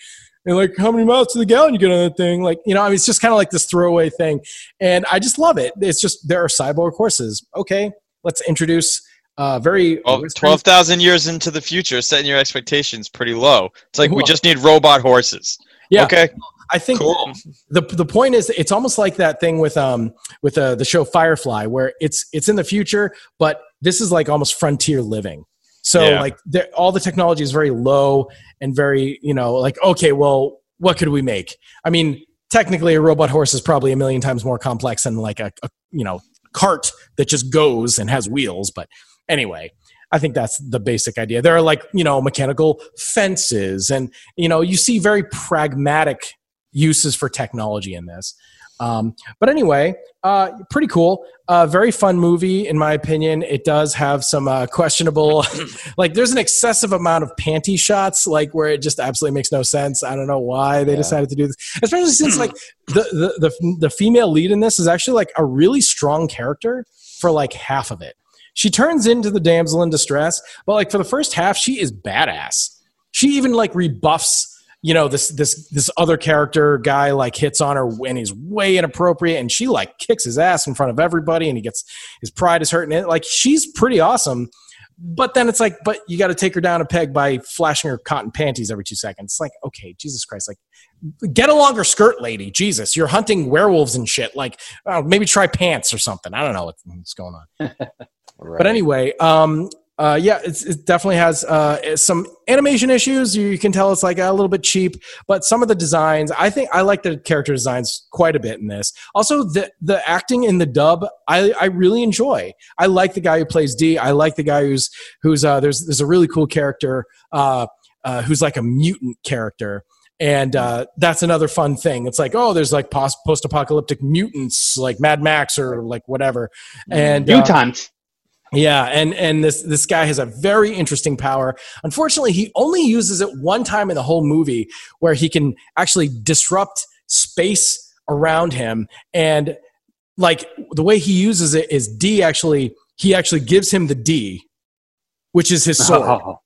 And like, how many miles to the gallon you get on that thing? Like, you know, I mean, it's just kind of like this throwaway thing, and I just love it. It's just there are cyborg horses. Okay, let's introduce uh, very Well, Western- 12,000 years into the future, setting your expectations pretty low. It's like we just need robot horses. Yeah. Okay. I think Cool. the the point is it's almost like that thing with um with uh, the show Firefly where it's it's in the future but this is like almost frontier living. So Yeah. like all the technology is very low and very you know like okay well what could we make? I mean technically a robot horse is probably a million times more complex than like a, a you know cart that just goes and has wheels but anyway I think that's the basic idea. There are like, you know, mechanical fences and, you know, you see very pragmatic uses for technology in this. Um, but anyway, uh, pretty cool. Uh, very fun movie, in my opinion. It does have some uh, questionable, like there's an excessive amount of panty shots, like where it just absolutely makes no sense. I don't know why they Yeah. decided to do this, especially since like the, the the the female lead in this is actually like a really strong character for like half of it. she turns into the damsel in distress, but like for the first half, she is badass. She even like rebuffs you know this this this other character guy like hits on her and he's way inappropriate and she like kicks his ass in front of everybody and he gets his pride is hurting it, like she's pretty awesome but then it's like but you got to take her down a peg by flashing her cotton panties every two seconds. It's like okay jesus christ like get a longer skirt lady. Jesus you're hunting werewolves and shit. Like uh, maybe try pants or something. I don't know what's going on. Right. but anyway, um, uh, yeah, it's, it definitely has uh, some animation issues. You, can tell it's like a little bit cheap, but some of the designs, I think I like the character designs quite a bit in this. Also, the the acting in the dub, I, I really enjoy. I like the guy who plays D. I like the guy who's who's uh, there's there's a really cool character uh, uh, who's like a mutant character. And uh, that's another fun thing. It's like, oh, there's like post apocalyptic mutants like Mad Max or like whatever. And uh, Mutant. Yeah, and and this this guy has a very interesting power. Unfortunately, he only uses it one time in the whole movie, where he can actually disrupt space around him. And like the way he uses it is D actually he actually gives him the D, which is his sword. Oh.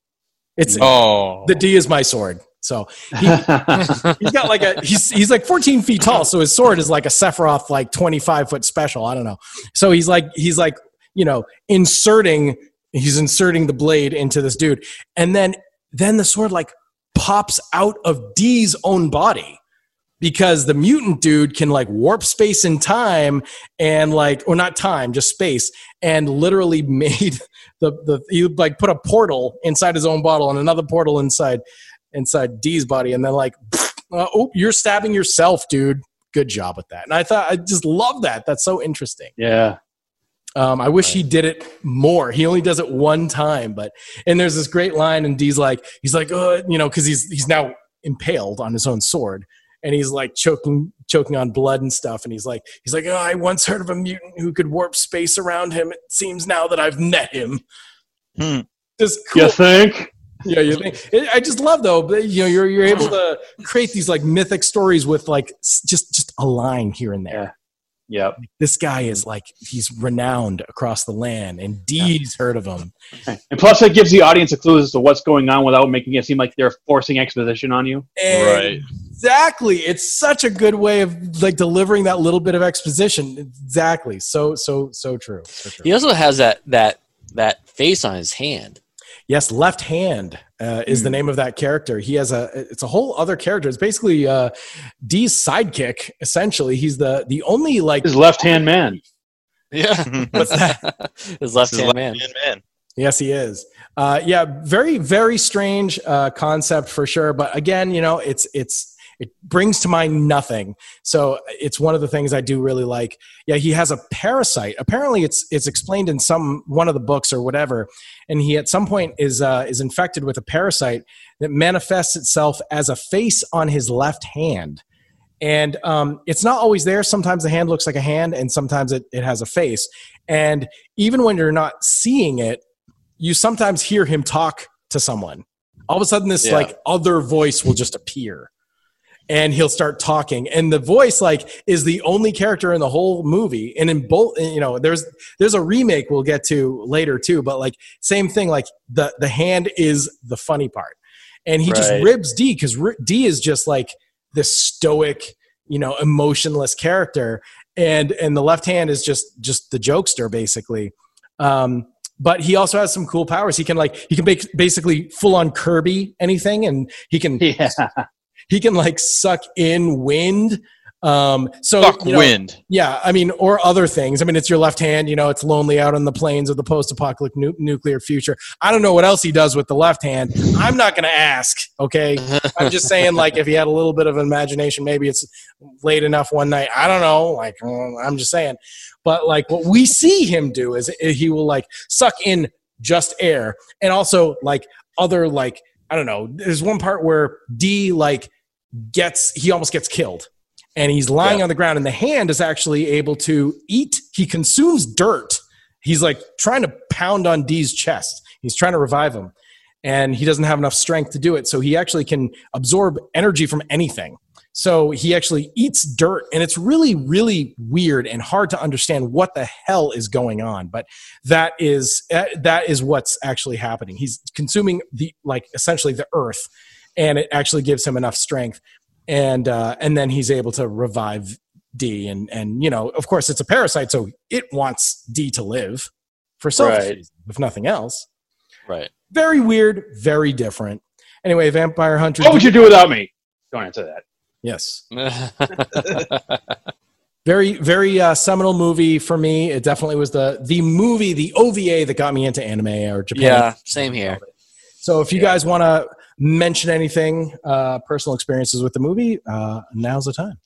It's Oh, the D is my sword. So he, he's got like a he's he's like 14 feet tall, so his sword is like a Sephiroth like 25 foot special. I don't know. So he's like he's like you know inserting he's inserting the blade into this dude, and then then the sword like pops out of D's own body because the mutant dude can like warp space and time and like or not time just space and literally made the the he like put a portal inside his own bottle and another portal inside inside D's body. And then like uh, oh you're stabbing yourself dude. Good job with that. And I thought I just love that. That's so interesting. Yeah. Um, I wish he did it more. He only does it one time, but and there's this great line, and D's like, he's like, oh, you know, because he's he's now impaled on his own sword, and he's like choking choking on blood and stuff, and he's like, he's like, oh, I once heard of a mutant who could warp space around him. It seems now that I've met him. Hmm. Just cool. You think? Yeah, you think? I just love though. that, You know, you're you're able to create these like mythic stories with like just just a line here and there Yep. this guy is like he's renowned across the land and D's heard of him And plus, it gives the audience a clue as to what's going on without making it seem like they're forcing exposition on you. Right. exactly it's such a good way of like delivering that little bit of exposition exactly so so so true, so true. he also has that that that face on his hand. Yes left hand uh, is the name of that character he has a it's a whole other character it's basically uh d's sidekick essentially he's the the only like His left hand man. Yeah, what's that his left hand man. man, man. Yes, he is. Uh, yeah, very, very strange uh, concept for sure. But again, you know, it's it's it brings to mind nothing. So it's one of the things I do really like. Yeah, he has a parasite. Apparently, it's it's explained in some one of the books or whatever. And he at some point is uh, is infected with a parasite that manifests itself as a face on his left hand. And um, it's not always there. Sometimes the hand looks like a hand, and sometimes it, it has a face. And even when you're not seeing it, you sometimes hear him talk to someone. All of a sudden, this Yeah. like other voice will just appear, and he'll start talking. And the voice like is the only character in the whole movie. And in both, you know, there's there's a remake we'll get to later too. But like same thing. Like the the hand is the funny part, and he just Right. ribs D because D is just like this stoic, you know, emotionless character, and and the left hand is just just the jokester basically. Um, but he also has some cool powers. He can like he can make basically full on Kirby anything, and he can Yeah. He can like suck in wind. Um, so Fuck you know, wind. yeah, I mean, or other things. I mean, it's your left hand. You know, it's lonely out on the plains of the post-apocalyptic nu- nuclear future. I don't know what else he does with the left hand. I'm not going to ask. Okay, I'm just saying, like, if he had a little bit of imagination, maybe it's late enough one night. I don't know. Like, uh, I'm just saying. But like, what we see him do is he will like suck in just air, and also like other like I don't know. There's one part where D like gets he almost gets killed. And he's lying on the ground and the hand is actually able to eat. He consumes dirt. He's like trying to pound on d's chest. He's trying to revive him. And he doesn't have enough strength to do it. So he actually can absorb energy from anything So he actually eats dirt, and it's really, really weird and hard to understand what the hell is going on. But that is eh, that is what's actually happening. He's consuming the like essentially the earth, and it actually gives him enough strength, and uh, and then he's able to revive D. And and you know, of course, it's a parasite, so it wants D to live for selfish Right. reasons, if nothing else. Right. Very weird, very different. Anyway, Vampire Hunter. What would you do without me? Don't answer that. Yes. very very uh, seminal movie for me it definitely was the the movie the ova that got me into anime or japan yeah, same here. so if you guys want to mention anything uh, personal experiences with the movie uh, now's the time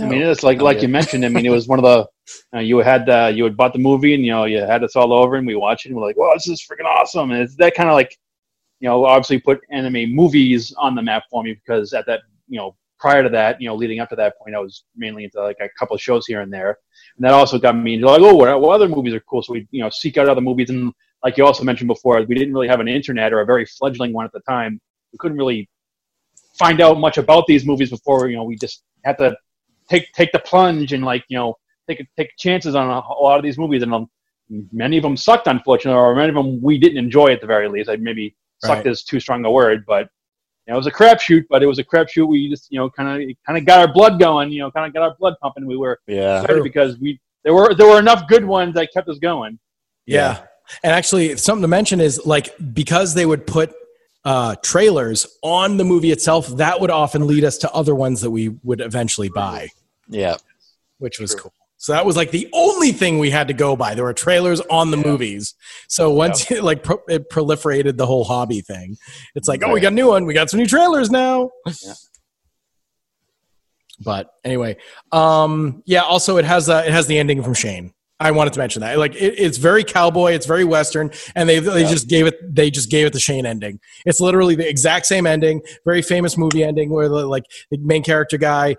I mean, it's like Oh, like yeah. you mentioned. I mean, it was one of the uh, you had uh, you had bought the movie and you know you had us all over and we watched it and we're like, "Wow, this is freaking awesome!" And it's that kind of like you know obviously put anime movies on the map for me because at that you know prior to that you know leading up to that point I was mainly into like a couple of shows here and there. And that also got me into like oh what, what other movies are cool? So we you know seek out other movies. And like you also mentioned before we didn't really have an internet or a very fledgling one at the time. We couldn't really find out much about these movies before you know we just had to take take the plunge and like you know take take chances on a, a lot of these movies. And um, many of them sucked unfortunately or many of them we didn't enjoy at the very least. I maybe sucked Right. is too strong a word but you know, it was a crapshoot but it was a crapshoot we just you know kind of kind of got our blood going you know kind of got our blood pumping we were Yeah. excited because we there were there were enough good ones that kept us going yeah, and actually something to mention is like because they would put uh, trailers on the movie itself that would often lead us to other ones that we would eventually buy Yeah. which was cool. So that was like the only thing we had to go by. There were trailers on the movies. So once it like pro- it proliferated the whole hobby thing, it's like, oh, we got a new one. We got some new trailers now. Yeah. But anyway, um, yeah. Also, it has uh, it has the ending from Shane. I wanted to mention that. Like, it, it's very cowboy. It's very western, and they they Yeah. just gave it they just gave it the Shane ending. It's literally the exact same ending. Very famous movie ending where the, like the main character guy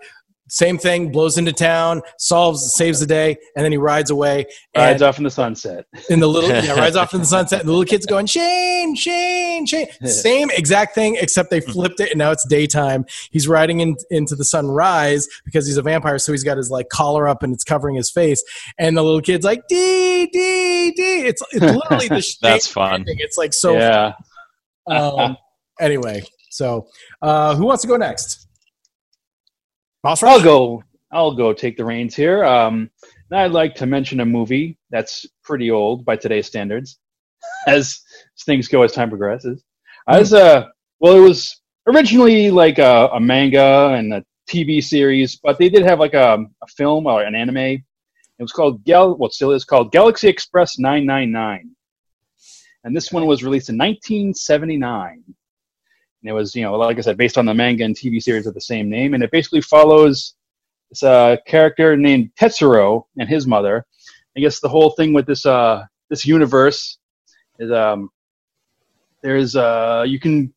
same thing, blows into town, solves, saves the day, and then he rides away. rides off in the sunset in the little, yeah, rides off in the sunset, and the little kid's going, Shane, Shane, Shane. Same exact thing, except they flipped it, and now it's daytime. He's riding in, into the sunrise because he's a vampire, so he's got his like collar up and it's covering his face. And the little kid's like, D, D, D. It's, it's literally the That's fun. ending. It's like so. yeah Um, anyway, so uh, who wants to go next? I'll go. I'll go take the reins here. Um, I'd like to mention a movie that's pretty old by today's standards, as things go as time progresses. As uh, well, it was originally like a, a manga and a TV series, but they did have like a, a film or an anime. It was called Gal. Well, still is called Galaxy Express 999, and this one was released in 1979. And it was, you know, like I said, based on the manga and TV series of the same name, and it basically follows this uh, character named Tetsuro and his mother. I guess the whole thing with this uh, this universe is um, there's uh, you can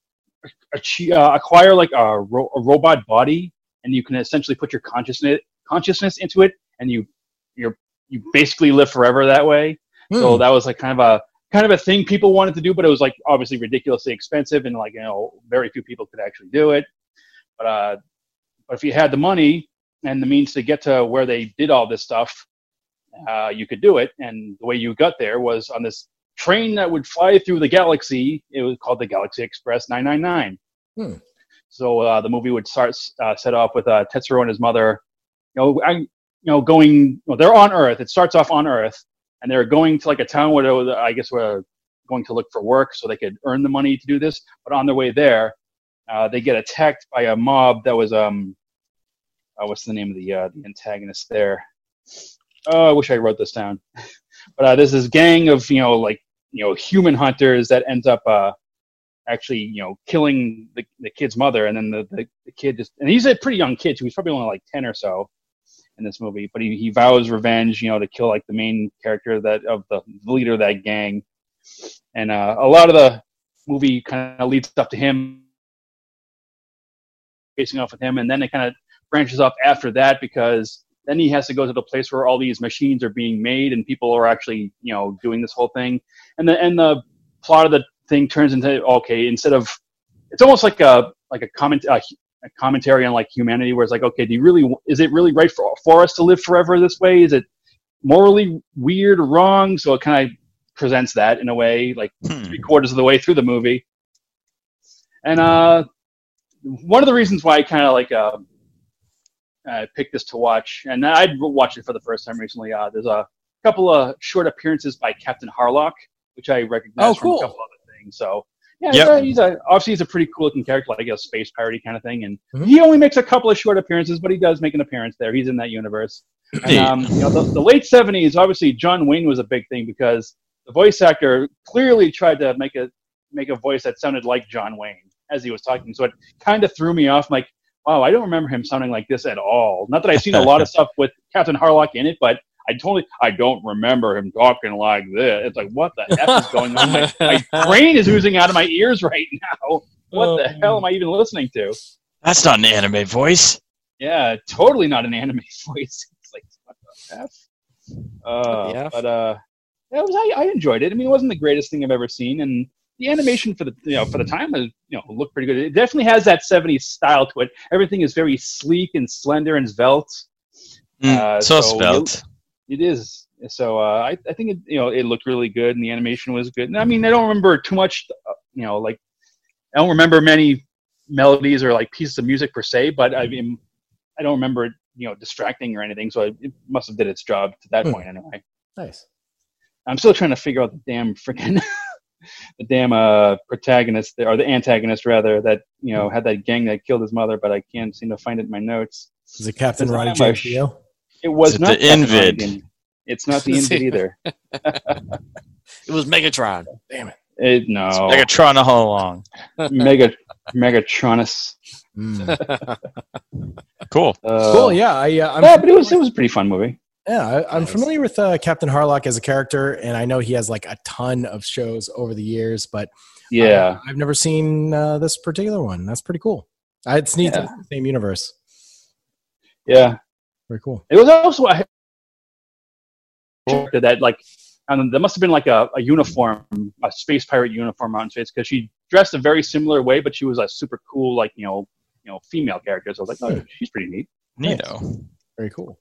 achieve, uh, acquire like a, ro- a robot body, and you can essentially put your consciousness consciousness into it, and you you're you basically live forever that way. So Hmm. that was like kind of a kind of a thing people wanted to do, but it was like obviously ridiculously expensive, and like you know very few people could actually do it. But uh, but if you had the money and the means to get to where they did all this stuff, uh, you could do it. And the way you got there was on this train that would fly through the galaxy. It was called the Galaxy Express 999. Hmm. So uh, the movie would start uh, set off with uh, Tetsuro and his mother. You know, I, you know, going. Well, they're on Earth. It starts off on Earth, and they're going to like a town where they were, I guess were going to look for work, so they could earn the money to do this. But on their way there, uh, they get attacked by a mob that was um, uh, what's the name of the uh, the antagonist there? Oh, I wish I wrote this down. but uh, there's this gang of you know like you know human hunters that ends up uh, actually you know killing the, the kid's mother, and then the, the, the kid just and he's a pretty young kid too. He's probably only like ten or so in this movie, but he, he vows revenge, you know, to kill like the main character that of the leader of that gang, and uh, a lot of the movie kind of leads up to him facing off with him, and then it kind of branches off after that because then he has to go to the place where all these machines are being made and people are actually you know doing this whole thing, and the and the plot of the thing turns into okay instead of it's almost like a like a comment a commentary on like humanity, where it's like, okay, do you really is it really right for for us to live forever this way? Is it morally weird or wrong? So it kind of presents that in a way, like Hmm. three quarters of the way through the movie. And uh, one of the reasons why I kind of like uh, uh, picked this to watch, and I'd watched it for the first time recently. Uh, there's a couple of short appearances by Captain Harlock, which I recognize Oh, from a couple other things. So yeah, Yep. he's a obviously he's a pretty cool looking character, like a space piratey kind of thing. And Mhm. he only makes a couple of short appearances, but he does make an appearance there. He's in that universe. And, um, you know, the, the late '70s, obviously, John Wayne was a big thing because the voice actor clearly tried to make a make a voice that sounded like John Wayne as he was talking. So it kind of threw me off. I'm like, wow, I don't remember him sounding like this at all. Not that I've seen a lot of stuff with Captain Harlock in it, but I totally I don't remember him talking like this. It's like, what the f is going on? My, my brain is oozing out of my ears right now. What the Oh. hell am I even listening to? That's not an anime voice. Yeah, totally not an anime voice. It's like what the f? Uh, the F? But uh, yeah, it was, I, I enjoyed it. I mean, it wasn't the greatest thing I've ever seen, and the animation for the you know for the time was you know looked pretty good. It definitely has that '70s style to it. Everything is very sleek and slender and svelte. Mm, Uh, so, so spelt. It is. So uh, I, I think it, you know it looked really good, and the animation was good. And I mean, I don't remember too much. uh, You know, like I don't remember many melodies or like pieces of music per se, but I mean, I don't remember it, you know distracting or anything. So it, it must have did its job to that Hmm. point anyway. Nice. I'm still trying to figure out the damn freaking the damn uh protagonist or the antagonist rather that you know had that gang that killed his mother, but I can't seem to find it in my notes. Is it Captain Roddy my James sh- Dio? It was not the Captain Invid? It's not the Invid either. It was Megatron. Damn it. It, no, Megatron all along. Mega Megatronus. Mm. Cool. Uh, cool. Yeah, I, uh, I'm yeah, but it was it was a pretty fun movie. Yeah, I, I'm Nice. familiar with uh, Captain Harlock as a character, and I know he has like a ton of shows over the years, but Yeah, uh, I've never seen uh, this particular one. That's pretty cool. Uh, It's neat. Yeah. it's the same universe. yeah. Very cool. It was also a character that like and don't there must have been like a, a uniform, a space pirate uniform out in space because she dressed a very similar way, but she was a super cool like you know you know female character. So I was like, oh, she's pretty neat. Neato. Very cool.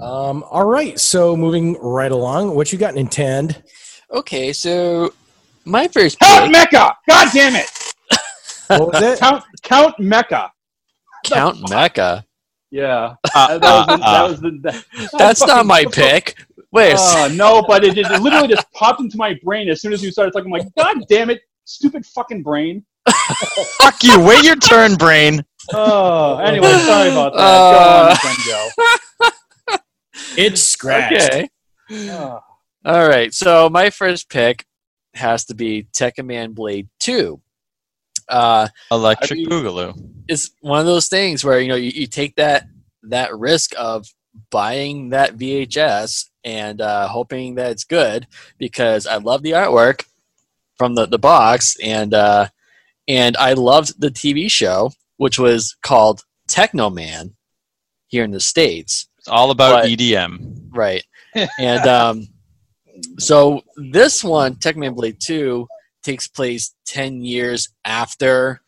Um, all right. So moving right along, what you got, in Nintendo? Okay, so my first Count pick, Mecha! God damn it! What was it? Count Count Mecha. Count Mecha. Yeah, Uh, that, that was the, uh, that uh, was the, that- That's not fucking- my pick. Wait, a sec- Oh no, but it, it literally just popped into my brain as soon as you started talking. I'm like, God damn it, stupid fucking brain. Fuck you. Wait your turn, brain. Oh, anyway, sorry about that. Uh, Go on, Joe. It's scratched. okay. Oh, All right. So my first pick has to be Tekkaman Blade 2. Uh, Electric I mean- Boogaloo. It's one of those things where you know you, you take that that risk of buying that VHS and uh, hoping that it's good because I love the artwork from the, the box and uh, and I loved the TV show which was called Teknoman here in the states It's all about But- EDM. right and um, so this one Techman Blade 2 takes place 10 years after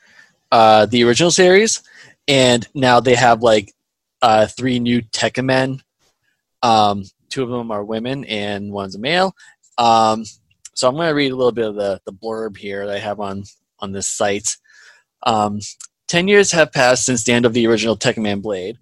uh, the original series and now they have like uh, three new Tekkamen um, two of them are women and one's a male. Um, so i'm going to read a little bit of the, the blurb here that i have on on this site. Um, 10 years have passed since the end of the original Tekkaman Blade,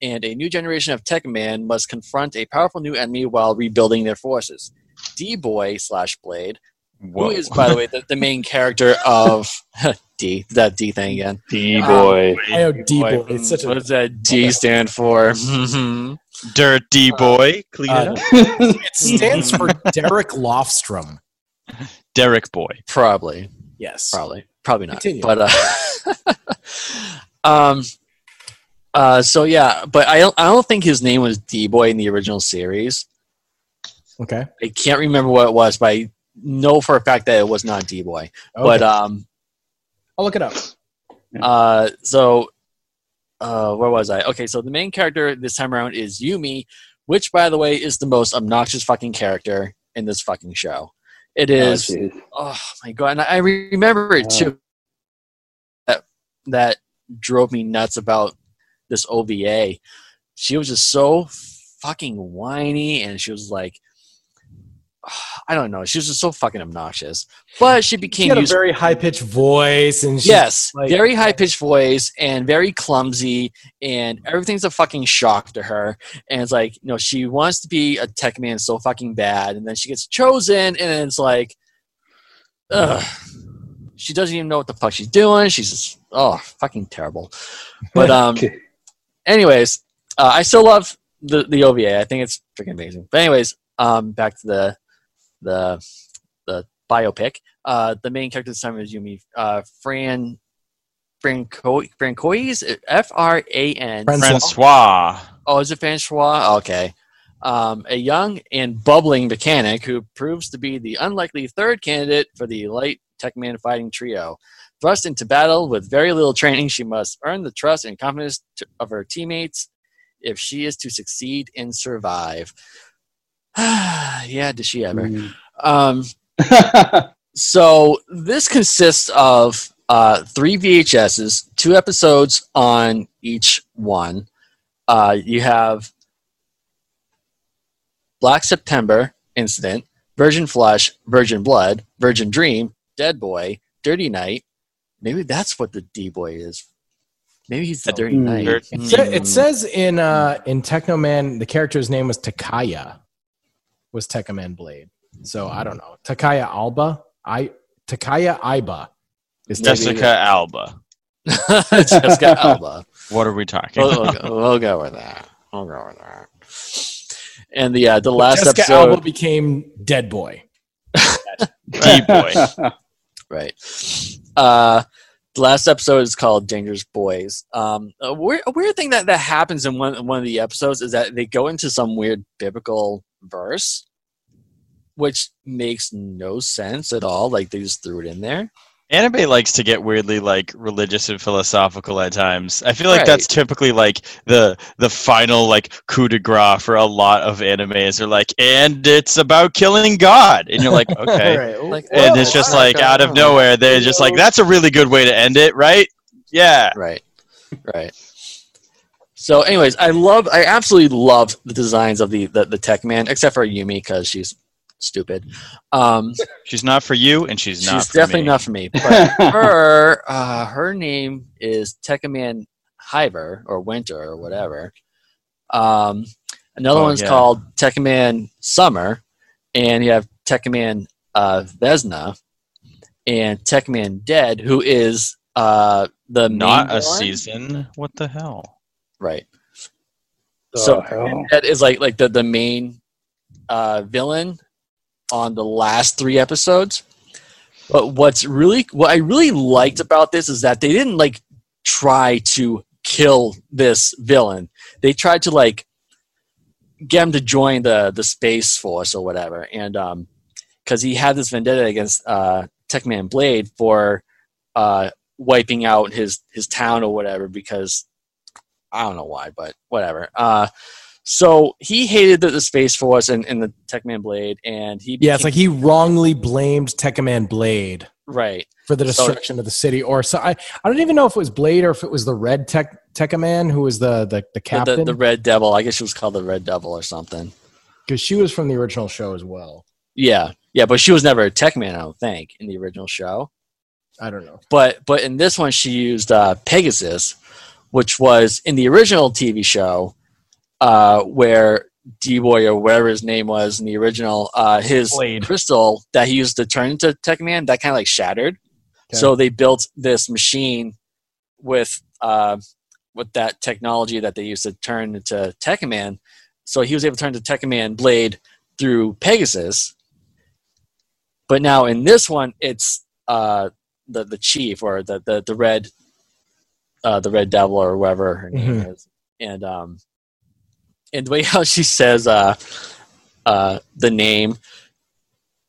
and a new generation of Tekkaman must confront a powerful new enemy while rebuilding their forces. D Boy slash Blade, Whoa. who is, by the way, the, the main character of D, that D thing again. D boy. I know D boy. It's such what does that D stand for? Mhm. Dirty Boy. Clean uh, it up. it stands for Derek Lofstrom. Derek Boy. probably, Yes. probably, probably not. Continue. But uh, um, uh, so yeah, but I don't, I don't think his name was D Boy in the original series. Okay. I can't remember what it was, but I know for a fact that it was not D Boy. okay. But um, I'll look it up. uh, so uh, where was I? Okay, so the main character this time around is Yumi, which, by the way, is the most obnoxious fucking character in this fucking show. It is. jeez. Oh, my god! And I remember it Oh. too. That that drove me nuts about this OVA. She was just so fucking whiny, and she was like, I don't know, she was just so fucking obnoxious. But she became She had a very high pitched voice, and yes, like- very high pitched voice and very clumsy, and everything's a fucking shock to her. And it's like, you know, she wants to be a tech man so fucking bad, and then she gets chosen, and it's like, ugh. She doesn't even know what the fuck she's doing. She's just, oh, fucking terrible. But um, anyways, uh, I still love the the OVA. I think it's freaking amazing. But anyways, um, back to the the the biopic. Uh, the main character this time is Yumi uh, Fran Franco Francois F R A N. Fran- Francois. Oh, is it Francois? Okay. Um, a young and bubbling mechanic who proves to be the unlikely third candidate for the light Techman fighting trio. Thrust into battle with very little training, she must earn the trust and confidence to, of her teammates if she is to succeed and survive. yeah, does she ever? Mm. Um, so this consists of uh, three VHSs, two episodes on each one. Uh, you have Black September Incident, Virgin Flush, Virgin Blood, Virgin Dream, Dead Boy, Dirty Night. Maybe that's what the D Boy is. Maybe he's the Dirty. Night. It sa- it says in uh in Teknoman the character's name was Takaya. Was Tekkaman Blade. So I don't know. Takaya Alba? I Takaya Aiba. Is Maybe- Jessica Alba. Jessica Alba. What are we talking We'll, we'll, go, we'll go with that. We'll go with that. And the uh, the last Jessica episode, Alba became Dead Boy. D boy. right? Uh, the last episode is called "Dangerous Boys." Um, a weird, a weird thing that that happens in one one of the episodes is that they go into some weird biblical verse, which makes no sense at all. Like they just threw it in there. Anime likes to get weirdly like religious and philosophical at times. I feel like Right. that's typically like the the final like coup de grace for a lot of animes. They're like, and it's about killing God, and you're like, okay. Right. Oh, like, And Whoa, it's just like don't out of nowhere, they're just like, that's a really good way to end it, right? Yeah. Right, right. So, anyways, I love, I absolutely love the designs of the the, the Tech Man, except for Yumi because she's stupid. Um, She's not for you, and she's not. she's definitely me. not for me. But her, uh, her name is Tekkaman Hyber or Winter or whatever. Um, another Oh, one's yeah. called Tekkaman Summer, and you have Tekkaman uh, Vesna and Tekkaman Dead, who is uh, the Not a season. What the hell? Right? The so that is like like the the main uh, villain on the last three episodes. But what's really what I really liked about this is that they didn't like try to kill this villain. They tried to like get him to join the the space force or whatever, and um, because he had this vendetta against uh, Techman Blade for uh, wiping out his his town or whatever because I don't know why, but whatever. Uh, so he hated the, the Space Force and, and the Techman Blade, and he Yeah, it's like he wrongly blamed Tekkaman Blade right, for the So- destruction of the city. Or so I, I don't even know if it was Blade or if it was the red Tech Tekkaman who was the the, the captain. the, the Red Devil. I guess she was called the Red Devil or something. Because she was from the original show as well. Yeah, yeah, but she was never a Techman, I don't think, in the original show. I don't know. But but in this one, she used uh, Pegasus, which was in the original TV show, uh, where D Boy or whatever his name was in the original, uh, his Blade. crystal that he used to turn into Techman that kind of like shattered. Okay. So they built this machine with uh, with that technology that they used to turn into Techman. So he was able to turn to Techman Blade through Pegasus. But now in this one, it's uh, the the chief or the the the red uh, the red devil or whatever her name is, and um, and the way how she says uh, uh, the name.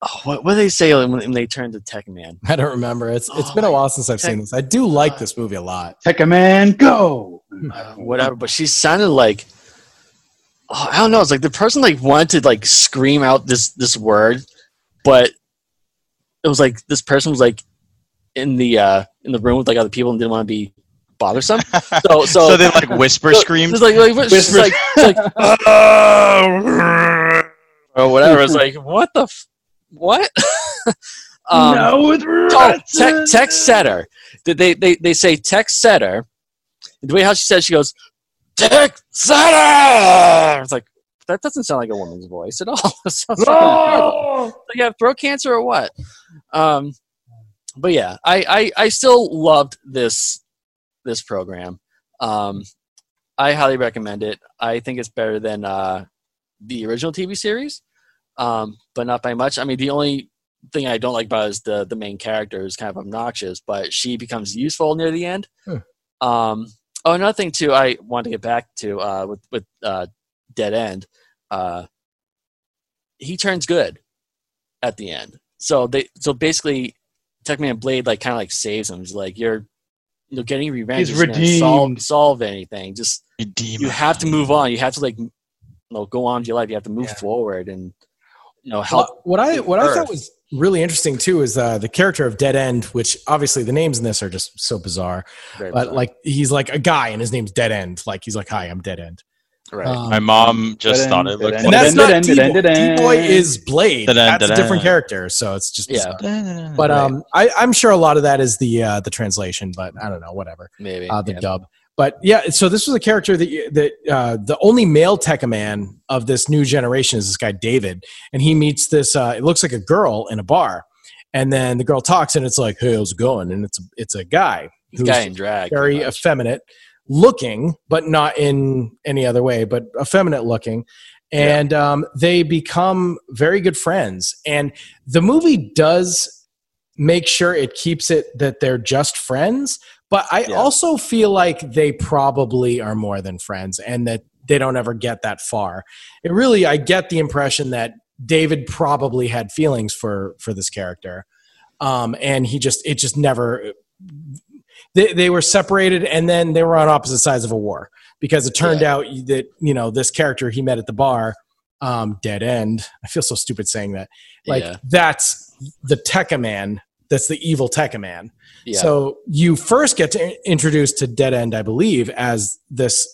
Oh, what what do they say when, when they turn to Tech Man? I don't remember. It's it's Oh been a while since I've Tech- seen this. I do like this movie a lot. Tech man, go. whatever. But she sounded like oh, I don't know. It's like the person like wanted to like scream out this this word, but it was like this person was like in the uh in the room with like other people and didn't want to be bothersome. So, so, So they like whisper so- screamed. It's like, like, it's like, it's like or whatever. It's like, what the, f- what? um, no, with Oh, tech, tech setter. They, they, they, they say tech setter. The way how she says, she goes, tech setter. It's like, that doesn't sound like a woman's voice at all. It sounds like. Like, you have throat cancer or what? Um, but yeah, I, I, I still loved this this program. Um, I highly recommend it. I think it's better than uh, the original TV series, um, but not by much. I mean, the only thing I don't like about it is the the main character is kind of obnoxious, but she becomes useful near the end. Hmm. Um, oh, another thing too, I want to get back to uh, with with uh, Dead End. Uh, he turns good at the end. So they so basically, Techman Blade like kind of like saves him. He's like you're you know getting revenge. He's isn't Solve, solve anything. Just Redeem you have to move on. You have to like you know go on with your life. You have to move Yeah. forward and you know help. Well, what I what I thought was really interesting too is uh, the character of Dead End, which obviously the names in this are just so bizarre. Very But bizarre. like he's like a guy and his name's Dead End. Like he's like, "Hi, I'm Dead End." Right. Um, My mom just thought it looked dead and end, that's not end, D dead Boy. end, dead D Boy is Blade. That's a different character, so it's just Yeah. bizarre. But um, I, I'm sure a lot of that is the uh, the translation, but I don't know, whatever. maybe uh, the yeah. dub. But yeah, so this was a character that that uh, the only male Tekkaman of this new generation is this guy David, and he meets this. Uh, it looks like a girl in a bar, and then the girl talks, and it's like, "Hey, how's it going?" And it's it's a guy He's a guy in drag. very effeminate looking, but not in any other way, but effeminate looking. And um, they become very good friends. And the movie does make sure it keeps it that they're just friends. But I Yeah. also feel like they probably are more than friends and that they don't ever get that far. It really, I get the impression that David probably had feelings for for this character. Um, and he just, it just never, they, they were separated and then they were on opposite sides of a war because it turned out that you know this character he met at the bar um, dead end i feel so stupid saying that like yeah. that's the Tekkaman that's the evil Tekkaman Yeah. so you first get to introduced to dead end i believe as this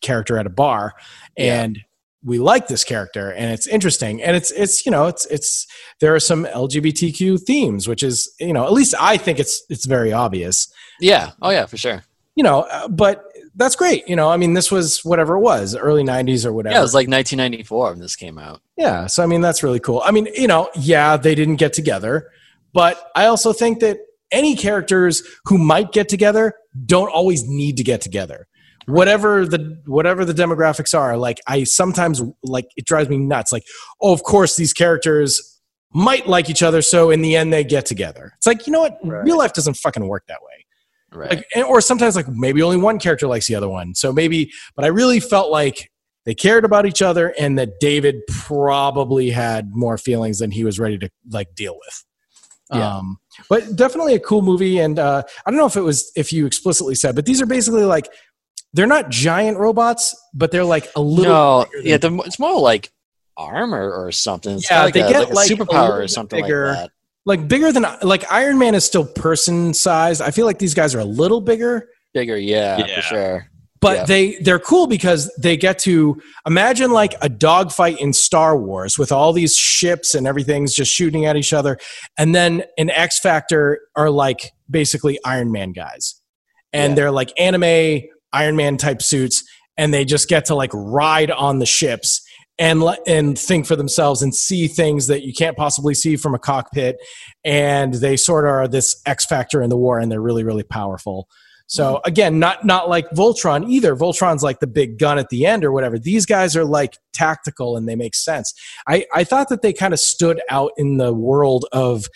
character at a bar Yeah. and we like this character and it's interesting and it's it's you know it's it's there are some lgbtq themes which is you know at least i think it's it's very obvious yeah. Oh yeah, for sure. you know, uh, but that's great. You know, I mean, this was whatever it was, early '90s or whatever. Yeah, it was like 1994 when this came out. Yeah, so I mean, that's really cool. I mean, you know, yeah, they didn't get together, but I also think that any characters who might get together don't always need to get together. Whatever the whatever the demographics are, like I sometimes like it drives me nuts. Like, oh, of course these characters might like each other, so in the end they get together. It's like you know what, Right. real life doesn't fucking work that way Right. like and- or sometimes like maybe only one character likes the other one so maybe but i really felt like they cared about each other and that david probably had more feelings than he was ready to like deal with Yeah. um but definitely a cool movie and uh i don't know if it was if you explicitly said but these are basically like they're not giant robots but they're like a little no, bigger than- yeah, the, it's more like armor or something. It's Yeah, like they a, get, like like, a superpower little or something bigger. like that. like bigger than like iron man is still person size i feel like these guys are a little bigger Bigger, yeah, Yeah. for sure. but Yeah. they they're cool because they get to imagine like a dogfight in Star Wars with all these ships and everything's just shooting at each other, and then an X Factor are like basically Iron Man guys, and Yeah. they're like anime Iron Man type suits, and they just get to like ride on the ships and and think for themselves and see things that you can't possibly see from a cockpit, and they sort of are this X Factor in the war, and they're really really powerful. So again, not not like Voltron either. Voltron's like the big gun at the end or whatever. These guys are like tactical and they make sense. I, I thought that they kind of stood out in the world of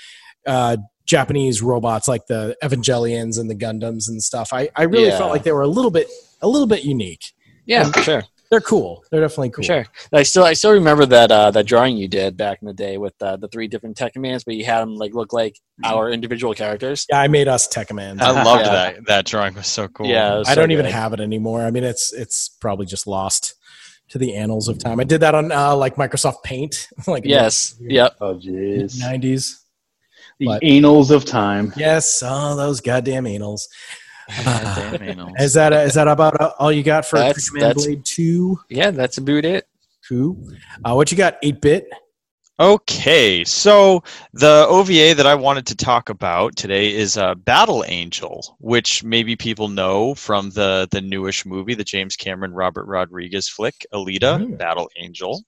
uh, Japanese robots like the Evangelions and the Gundams and stuff. I, I really Yeah. felt like they were a little bit a little bit unique. Yeah, for sure, They're cool. They're definitely cool. for sure. I still, I still remember that uh, that drawing you did back in the day with uh, the three different Teknomans, but you had them like look like our individual characters. Yeah, I made us Tekkaman. I loved Yeah. that. That drawing was so cool. Yeah, it I so don't even have it anymore. I mean, it's it's probably just lost to the annals of time. I did that on uh, like Microsoft Paint, like Yes. Yep. Oh, jeez. nineties. The But- anals of time. Yes, oh those goddamn anals. Damn animals. Is that is that about uh, all you got for That's- Command that's- Blade Two? yeah, that's about it. Cool. Uh, what you got? Eight bit. Okay, so the OVA that I wanted to talk about today is uh, Battle Angel, which maybe people know from the the newish movie, the James Cameron Robert Rodriguez flick, Alita: Mhm. Battle Angel.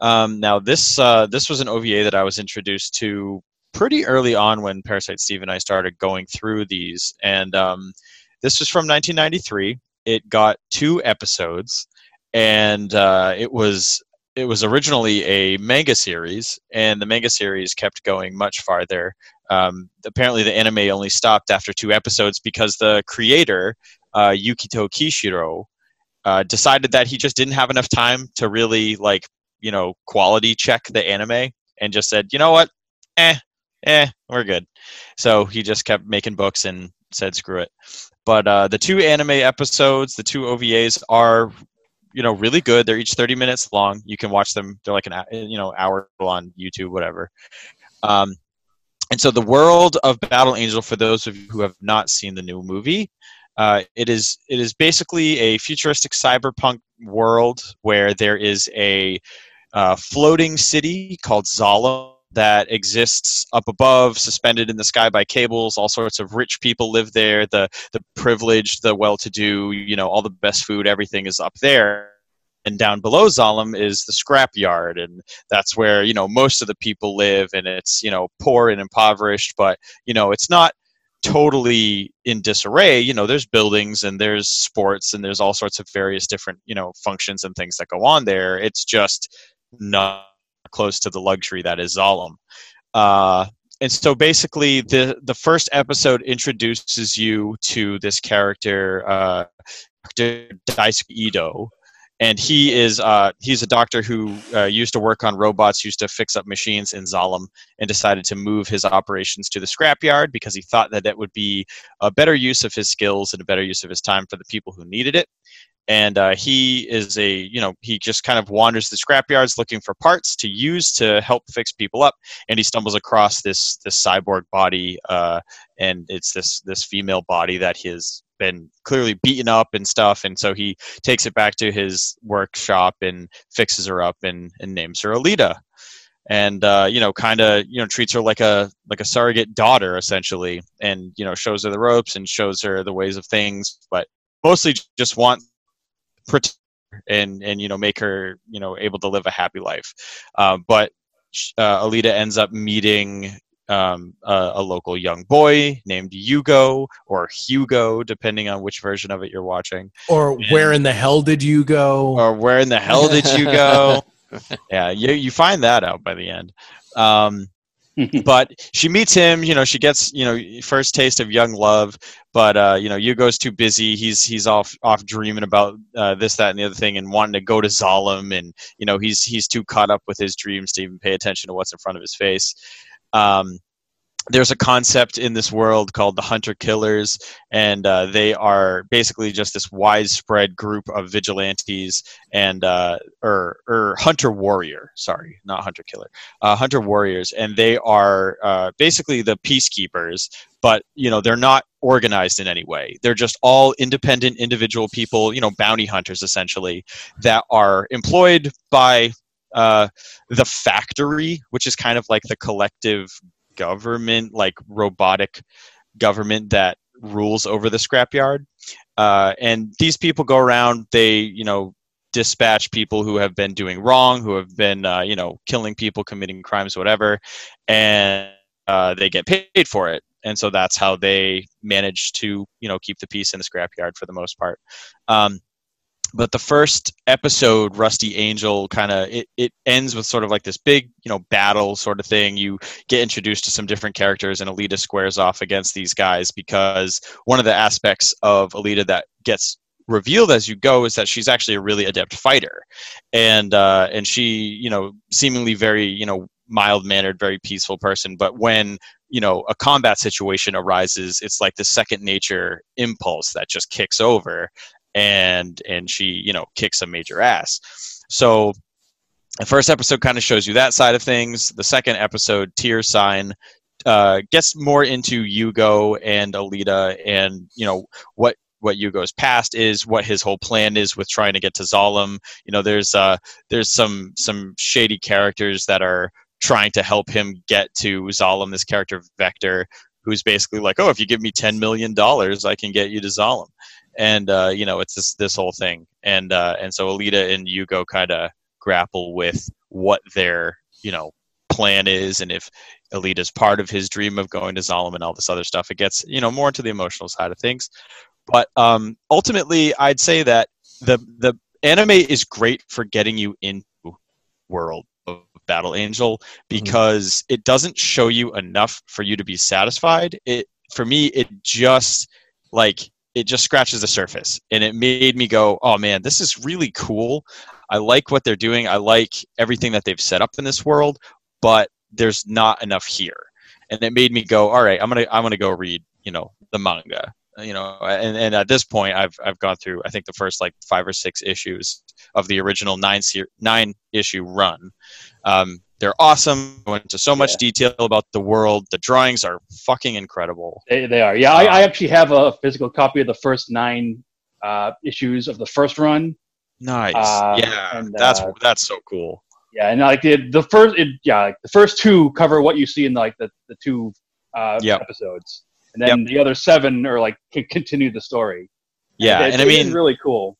Um, now this uh, this was an OVA that I was introduced to pretty early on when Parasite Steve and I started going through these, and um, this was from 1993. It got two episodes, and uh, it was it was originally a manga series, and the manga series kept going much farther. Um, apparently, the anime only stopped after two episodes because the creator, uh, Yukito Kishiro, uh, decided that he just didn't have enough time to really like you know quality check the anime, and just said, you know what, eh, eh, we're good. So he just kept making books and said, screw it. But uh, the two anime episodes, the two OVAs, are you know really good. They're each 30 minutes long. You can watch them. They're like an you know hour on youtube whatever. Um, and so the world of battle angel for those of you who have not seen the new movie uh, it is it is basically a futuristic cyberpunk world where there is a uh, floating city called Zala that exists up above, suspended in the sky by cables. All sorts of rich people live there. The the privileged, the well-to-do, you know, all the best food, everything is up there. And down below Zalem is the scrapyard, and that's where you know most of the people live. And it's you know poor and impoverished, but you know it's not totally in disarray. You know, there's buildings and there's sports and there's all sorts of various different you know functions and things that go on there. It's just not close to the luxury that is Zalem. Uh, and so basically, the the first episode introduces you to this character, uh, Dr. Daisuke Ido, and he is uh, he's a doctor who uh, used to work on robots, used to fix up machines in Zalem, and decided to move his operations to the scrapyard because he thought that that would be a better use of his skills and a better use of his time for the people who needed it and uh, he is a you know he just kind of wanders the scrapyards looking for parts to use to help fix people up. And he stumbles across this this cyborg body uh, and it's this this female body that has been clearly beaten up and stuff. And so he takes it back to his workshop and fixes her up and, and names her alita. And uh, you know kind of you know treats her like a like a surrogate daughter essentially and you know shows her the ropes and shows her the ways of things. But mostly just want protect her and and you know make her you know able to live a happy life uh, but uh, alita ends up meeting um, a, a local young boy named Hugo or Hugo, depending on which version of it you're watching. Or where in the hell did you go? Or where in the hell did you go? yeah, you you find that out by the end. Um, but she meets him you know she gets you know first taste of young love but uh you know Hugo's too busy. He's he's off off dreaming about uh, this that and the other thing and wanting to go to Zalem and you know he's he's too caught up with his dreams to even pay attention to what's in front of his face. Um there's a concept in this world called the hunter killers and uh, they are basically just this widespread group of vigilantes and uh, or or hunter warrior sorry not hunter killer uh, hunter warriors and they are uh, basically the peacekeepers but you know they're not organized in any way. They're just all independent individual people you know bounty hunters essentially that are employed by uh, the factory which is kind of like the collective government like robotic government that rules over the scrapyard. Uh, and these people go around they you know dispatch people who have been doing wrong who have been uh, you know killing people committing crimes whatever and uh, they get paid for it. And so that's how they manage to you know keep the peace in the scrapyard for the most part. Um, but the first episode rusty angel kind of it, it ends with sort of like this big you know battle sort of thing. You get introduced to some different characters and alita squares off against these guys because one of the aspects of alita that gets revealed as you go is that she's actually a really adept fighter. And uh, and she you know seemingly very you know mild mannered very peaceful person. But when you know a combat situation arises it's like the second nature impulse that just kicks over and and she you know kicks a major ass so the first episode kind of shows you that side of things the second episode tear sign uh, gets more into Yugo and Alita, and you know what what Yugo's past is, what his whole plan is with trying to get to Zalem. You know, there's uh, there's some some shady characters that are trying to help him get to Zalem. This character Vector, who's basically like, oh, if you give me ten million dollars, I can get you to Zalem. And uh, you know, it's this this whole thing, and uh, and so Alita and Yugo kind of grapple with what their you know plan is, and if Alita's part of his dream of going to Zalem and all this other stuff. It gets you know more into the emotional side of things, but um, ultimately, I'd say that the the anime is great for getting you into world of Battle Angel because mm-hmm. it doesn't show you enough for you to be satisfied. It for me, it just like it just scratches the surface. And it made me go oh man this is really cool. I like what they're doing. I like everything that they've set up in this world but there's not enough here. And it made me go all right i'm gonna i'm gonna go read you know the manga you know and, and at this point i've i've gone through i think the first like five or six issues of the original nine ser- nine issue run. Um, they're awesome. Went into so much yeah. detail about the world. The drawings are fucking incredible. They, they are. Yeah um, I, I, actually have a physical copy of the first nine uh, issues of the first run. Nice. Uh, yeah. and, that's uh, that's so cool. Yeah, and like the the first, it, yeah, like the first two cover what you see in like the the two uh, yep. episodes, and then yep. the other seven are like can continue the story. Yeah, and, and I mean, really cool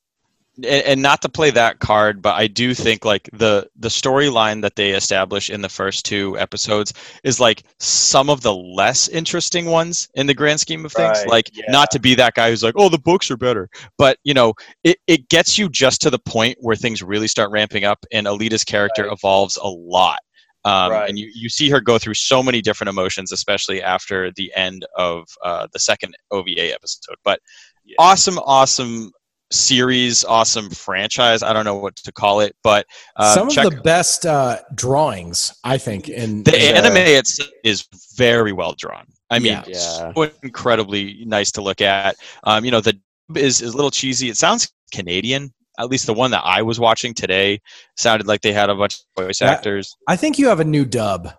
and not to play that card, but I do think like the the storyline that they establish in the first two episodes is like some of the less interesting ones in the grand scheme of things. Right, like yeah. not to be that guy who's like, oh, the books are better, but you know, it it gets you just to the point where things really start ramping up, and Alita's character right. evolves a lot. Um, right. And you, you see her go through so many different emotions, especially after the end of uh, the second OVA episode. But yeah. awesome, awesome series, awesome franchise. I don't know what to call it, but uh, some of check- the best uh, drawings, I think. In the, in anime It's is very well drawn. I mean, yeah. so incredibly nice to look at. Um, you know, the is is a little cheesy. It sounds Canadian. At least the one that I was watching today sounded like they had a bunch of voice actors. I think you have a new dub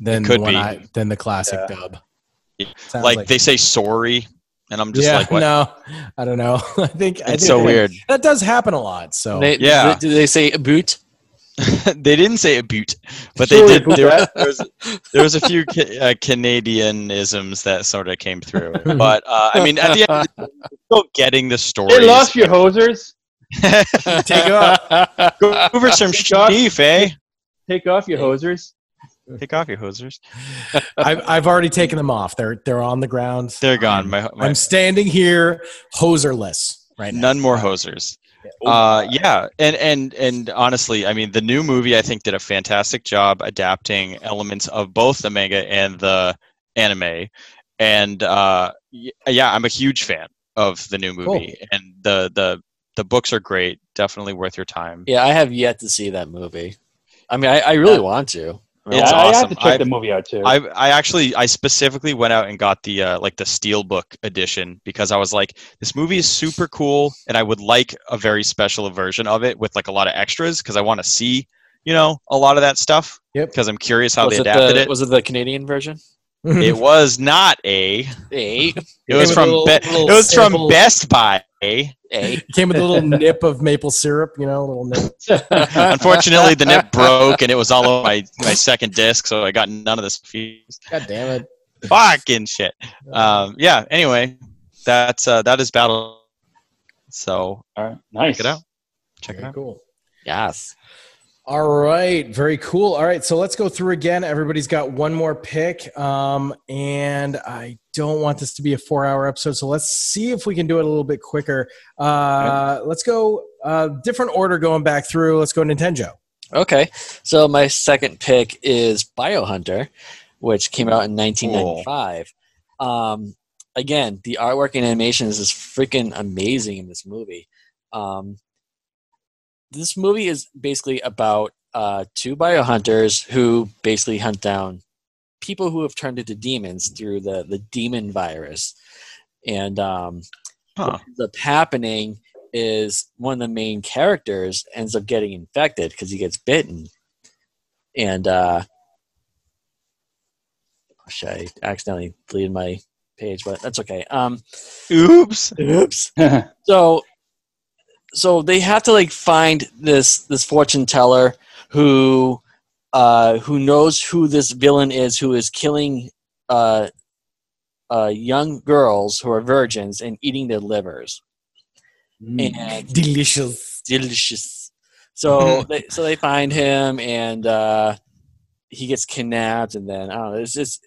than the one I, than the classic yeah. dub. Yeah. Like, like, they say sorry and I'm just yeah, like, what? no, I don't know. I think it's I think so that, weird. That does happen a lot. So they, yeah, do they say a boot? they didn't say a boot, but they did. There, there, was, there was a few uh, Canadianisms that sort of came through. But uh, I mean, at the end, the still getting the story. They lost your hosers. Take off. Go over some sheaf, eh? Take off your hosers. Take off your hosers. I've, I've already taken them off. They're they're on the ground. They're gone. My, my, I'm standing here hoserless right now. None more hosers. Uh, yeah, and and and honestly, I mean, the new movie I think did a fantastic job adapting elements of both the manga and the anime, and uh, yeah, I'm a huge fan of the new movie, cool. and the the the books are great. Definitely worth your time. Yeah, I have yet to see that movie. I mean, I, I really want to. It's yeah, awesome. I have to check I've, the movie out too. I I actually I specifically went out and got the uh, like the steelbook edition because I was like, this movie is super cool, and I would like a very special version of it with like a lot of extras because I want to see you know a lot of that stuff. Yep. Because I'm curious how was they adapted the, it. Was it the Canadian version? it was not a. A. It was from little, Be- little it was from Best Buy. A. A. Came with a little nip of maple syrup, you know, a little nip. Unfortunately, the nip broke and it was all over my, my second disc, so I got none of this fees. God damn it! Fucking shit. Um, yeah. Anyway, that's uh, that is battle. So, all right, nice. Check it out. Check Very it out. Cool. Yes. All right, very cool. All right, so let's go through again. Everybody's got one more pick, um, and I don't want this to be a four-hour episode, so let's see if we can do it a little bit quicker. Uh, let's go uh, different order going back through. Let's go Nintendo. Okay, so my second pick is Biohunter, which came out in 1995. Cool. Um, again, the artwork and animation is freaking amazing in this movie. Um, this movie is basically about uh, two biohunters who basically hunt down people who have turned into demons through the the demon virus. And um, huh. what ends up happening is one of the main characters ends up getting infected because he gets bitten, and uh, I accidentally deleted my page, but that's okay. Um, Oops. oops. So, so they have to like find this this fortune teller who, uh, who knows who this villain is, who is killing, uh, uh, young girls who are virgins and eating their livers. Mm. And Delicious. delicious. So they so they find him and uh, he gets kidnapped and then I don't know. It's just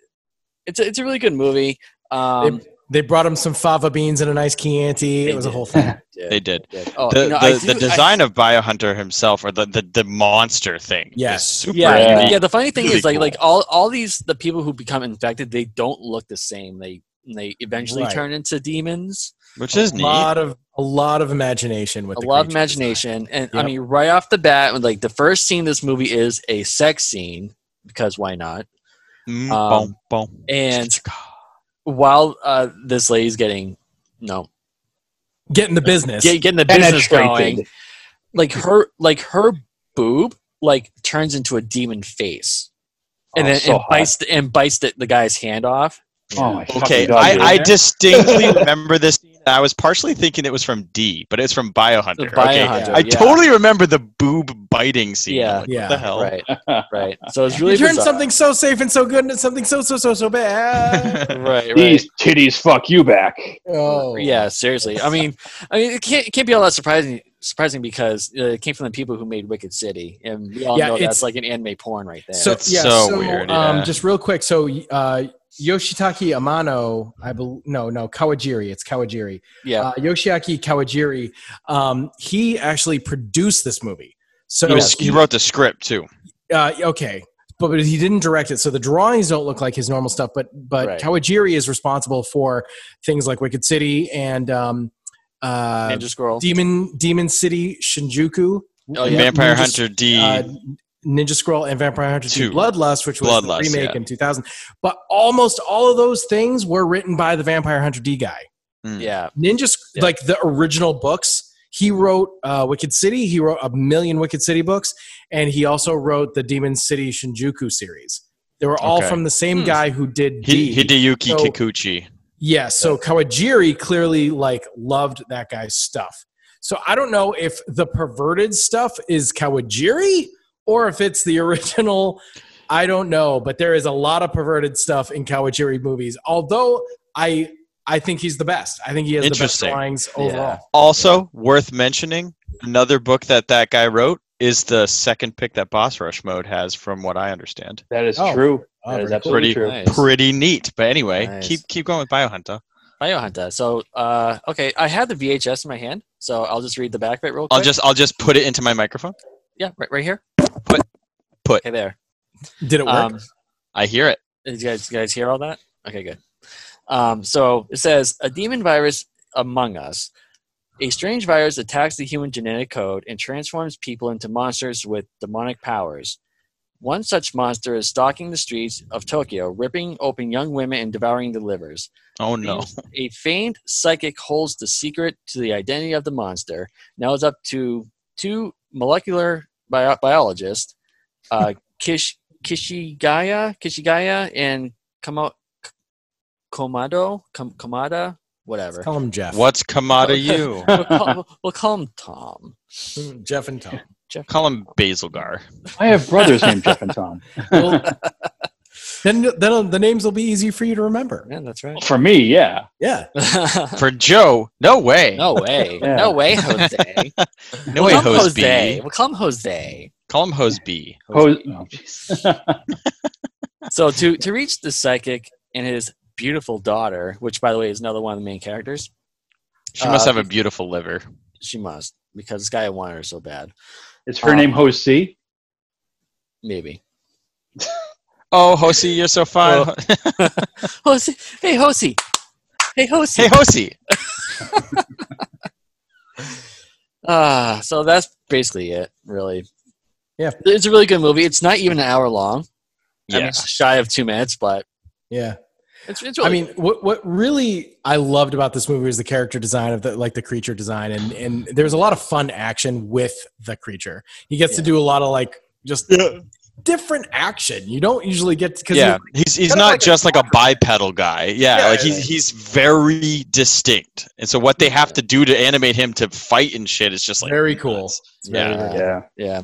it's a, it's a really good movie. Um, They brought him some fava beans and a nice Chianti. They It was a whole thing. They did. Oh, The, you know, I the, the do- I- design of Biohunter himself, or the, the, the monster thing, Yes. is super yeah, Yeah. unique. yeah. The funny thing Really is, like, cool. like all all these the people who become infected, they don't look the same. They they eventually Right. turn into demons. which is a neat. lot of a lot of imagination with A the lot of creature imagination, and I mean, right off the bat, like the first scene in this movie is a sex scene because why not? Mm, Um, boom, boom. And while uh, this lady's getting no. Getting the business. get, getting the business going, like her like her boob like turns into a demon face. And Oh, then so and bites the, and bites the, the guy's hand off Oh my Okay, God. I, I distinctly remember this. scene, I was partially thinking it was from D, but it's from Biohunter. The okay, Biohunter, I totally remember the boob biting scene. Yeah. Like, Yeah. What the hell? right right so it's really you turn bizarre. something so safe and so good into something so so so so bad. right right These titties fuck you back. oh yeah seriously i mean i mean it can't, it can't be all that surprising surprising because uh, it came from the people who made wicked city and we all Yeah, know it's- that's like an anime porn right there So It's yeah, so so, weird, Um, just real quick, so uh, Yoshitaka Amano, I believe, no, no, Kawajiri, it's Kawajiri. yeah Uh, Yoshiaki Kawajiri, um, he actually produced this movie. So He, was, he wrote the script too. uh, okay, but, but he didn't direct it, so the drawings don't look like his normal stuff. But but Right. Kawajiri is responsible for things like Wicked City and um, uh, ninja scroll Demon Demon City Shinjuku. oh yeah Vampire Ninja- Hunter D. uh, Ninja Scroll and Vampire Hunter 2 Two. Bloodlust, which was Bloodlust, the remake yeah. in 2000. But almost all of those things were written by the Vampire Hunter D guy. Mm. yeah Ninja, Yeah. like the original books, he wrote uh, Wicked City. He wrote a million Wicked City books, and he also wrote the Demon City Shinjuku series. They were all Okay. from the same Hmm. guy who did D. Hi- Hideyuki So- Kikuchi. Yeah, so Kawajiri clearly like loved that guy's stuff. So I don't know if the perverted stuff is Kawajiri or if it's the original. I don't know, but there is a lot of perverted stuff in Kawajiri movies. Although I I think he's the best. I think he has the best Interesting. drawings Yeah. overall. Also worth mentioning, another book that that guy wrote is the second pick that Boss Rush Mode has, from what I understand. That is Oh. true. Oh, that is very absolutely cool. true. Nice. Pretty neat. But anyway, Nice. keep keep going with Biohunter. Biohunter. So, uh, okay, I have the VHS in my hand, so I'll just read the back of it real quick. I'll just I'll just put it into my microphone. yeah, right, right here. Put- put. Okay, there. Did it work? Um, I hear it. did you guys, you guys hear all that? Okay, good. Um, so it says a demon virus among us. A strange virus attacks the human genetic code and transforms people into monsters with demonic powers. One such monster is stalking the streets of Tokyo, ripping open young women and devouring the livers. Oh no. A famed psychic holds the secret to the identity of the monster. Now it's up to two molecular bio- biologists, uh, Kish, Kishigaya, Kishigaya, and Kamo, Komado, Kom, Komada, whatever. call him Jeff. What's Kamada you? We'll call, we'll call him Tom. Mm, Jeff and Tom. Jeff. Call him Basilgar. I have brothers named Jeff and Tom. Well, then, then the names will be easy for you to remember. Yeah, that's right. For me, yeah. Yeah. For Joe, no way. no way. Yeah. No way, Jose. No we'll way, call him Hose Jose. We'll call him Jose. Call him Hose B. Oh, oh. So to to reach the psychic and his beautiful daughter, which by the way is another one of the main characters, She must Uh, have a beautiful liver. she must because this guy wanted her so bad. Is her Um, name Hosea? Maybe. Oh, Hosi, you're so fine. Hosi, hey Hosi, hey Hosi. hey, Hosi. Ah, so that's basically it, really. Yeah. it's a really good movie. It's not even an hour long. I mean, Yes. shy of two minutes, but Yeah. it's it's I really. mean, what what really I loved about this movie was the character design of the like the creature design, and and there's a lot of fun action with the creature. He gets to do a lot of like just different action. You don't usually get because Yeah, he's he's kinda not like a just like a bipedal guy. Yeah, Yeah, like yeah. he's he's very distinct, and so what they have to do to animate him to fight and shit is just like very cool. nuts. It's very, Yeah. very, Yeah. Yeah.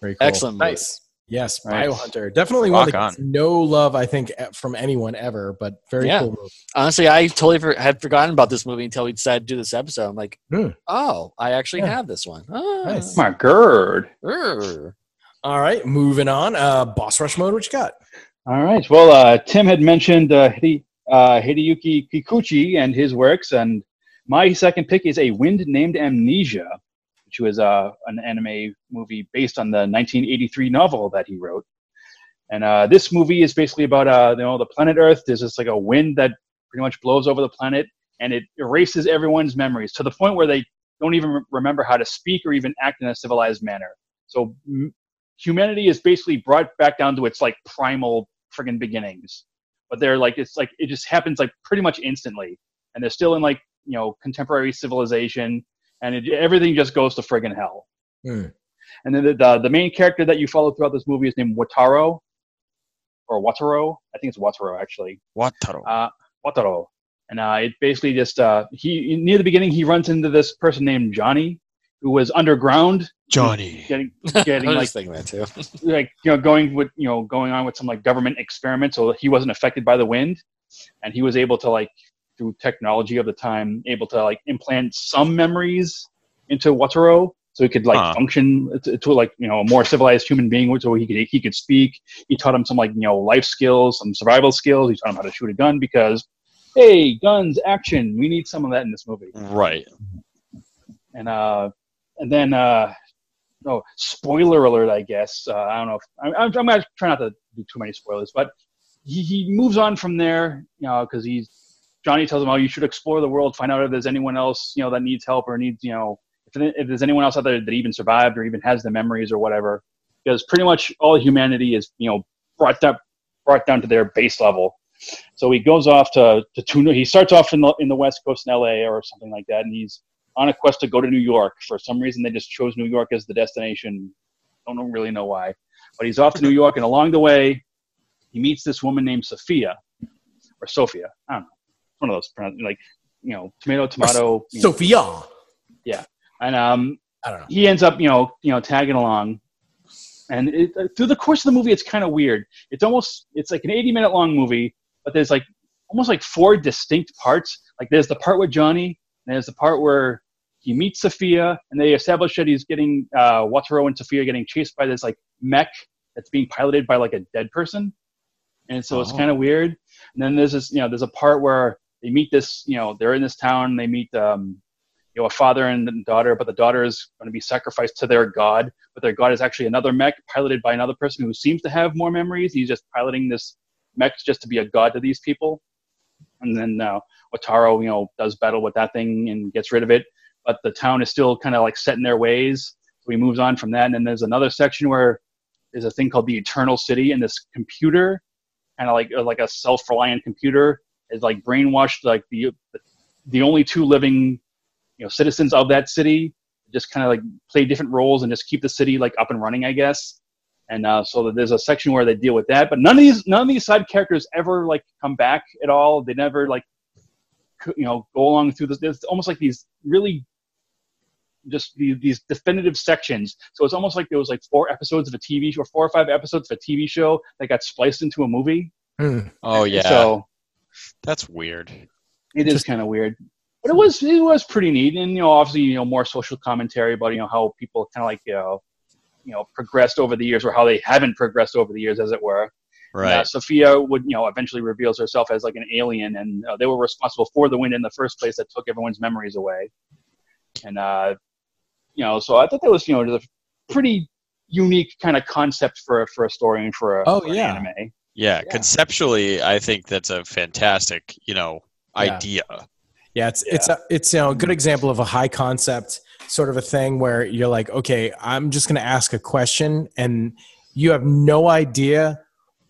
very cool. Excellent. Nice. Yes, Right. Biohunter. Definitely Rock one that gets on. no love, I think, from anyone ever, but very Yeah. cool movie. Honestly, I totally for, had forgotten about this movie until we decided to do this episode. I'm like, Hmm. oh, I actually Yeah. have this one. Oh, Nice. My gird. Urgh. All right, moving on. Uh, Boss Rush mode. What you got? All right. Well, uh, Tim had mentioned uh, Hide- uh, Hideyuki Kikuchi and his works, and my second pick is A Wind Named Amnesia, which was uh, an anime movie based on the 1983 novel that he wrote. And uh, this movie is basically about uh, you know the planet Earth. There's just like a wind that pretty much blows over the planet, and it erases everyone's memories to the point where they don't even remember how to speak or even act in a civilized manner. So humanity is basically brought back down to its like primal friggin' beginnings. But they're like it's like it just happens like pretty much instantly, and they're still in like you know contemporary civilization, and it, everything just goes to friggin' hell. Hmm. And then the, the the main character that you follow throughout this movie is named Wataro, or Wataro. I think it's Wataro actually. Wataru. Uh, Wataro. And uh, it basically just uh, he near the beginning he runs into this person named Johnny, who was underground, Johnny. getting getting like just thinking that too. like you know going with you know going on with some like government experiment so he wasn't affected by the wind and he was able to like through technology of the time able to like implant some memories into Wataro so he could like Huh. function to, to like you know a more civilized human being so he could he could speak he taught him some like you know life skills some survival skills he taught him how to shoot a gun because hey guns action we need some of that in this movie Right. and uh and then uh oh spoiler alert i guess uh, i don't know if I'm, I'm, I'm gonna try not to do too many spoilers but he, he moves on from there you know because he's johnny tells him oh you should explore the world find out if there's anyone else you know that needs help or needs you know if, if there's anyone else out there that even survived or even has the memories or whatever because pretty much all humanity is you know brought down brought down to their base level so he goes off to to Tuna. He starts off in the in the West Coast in L.A. or something like that, and he's on a quest to go to New York. For some reason, they just chose New York as the destination. Don't really know why, but he's off to New York, and along the way, he meets this woman named Sophia or Sophia. I don't know. It's one of those like you know tomato tomato. you know. Sophia. and um, I don't know. he ends up you know you know tagging along and it, uh, through the course of the movie it's kind of weird it's almost it's like an 80 minute long movie but there's like almost like four distinct parts like there's the part with johnny and there's the part where he meets sophia and they establish that he's getting uh wataro and sophia getting chased by this like mech that's being piloted by like a dead person and so it's Oh. kind of weird and then there's this you know there's a part where they meet this you know they're in this town they meet um you know, a father and daughter, but the daughter is going to be sacrificed to their god. But their god is actually another mech piloted by another person who seems to have more memories. He's just piloting this mech just to be a god to these people. And then uh, Wataro, you know, does battle with that thing and gets rid of it. But the town is still kind of like set in their ways. So he moves on from that. And then there's another section where there's a thing called the Eternal City, and this computer, kind of like uh, like a self-reliant computer, is like brainwashed like the the only two living you know citizens of that city just kind of like play different roles and just keep the city like up and running i guess and uh, so there's a section where they deal with that but none of these none of these side characters ever like come back at all they never like you know go along through this it's almost like these really just these, these definitive sections so it's almost like there was like four episodes of a tv show or four or five episodes of a tv show that got spliced into a movie Hmm. Oh yeah. so That's weird. It is kind of weird, but it was it was pretty neat, and you know, obviously, you know, more social commentary about you know how people kind of like you know, you know, progressed over the years, or how they haven't progressed over the years, as it were. And, uh, Right. Sophia would you know eventually reveals herself as like an alien, and uh, they were responsible for the wind in the first place that took everyone's memories away. And uh, you know, so I thought that was you know a pretty unique kind of concept for for a story and for a Oh, for an anime. yeah, Yeah. Conceptually, I think that's a fantastic, you know, Yeah. idea. Yeah, it's it's a, it's you know a good example of a high concept sort of a thing where you're like, okay, I'm just going to ask a question, and you have no idea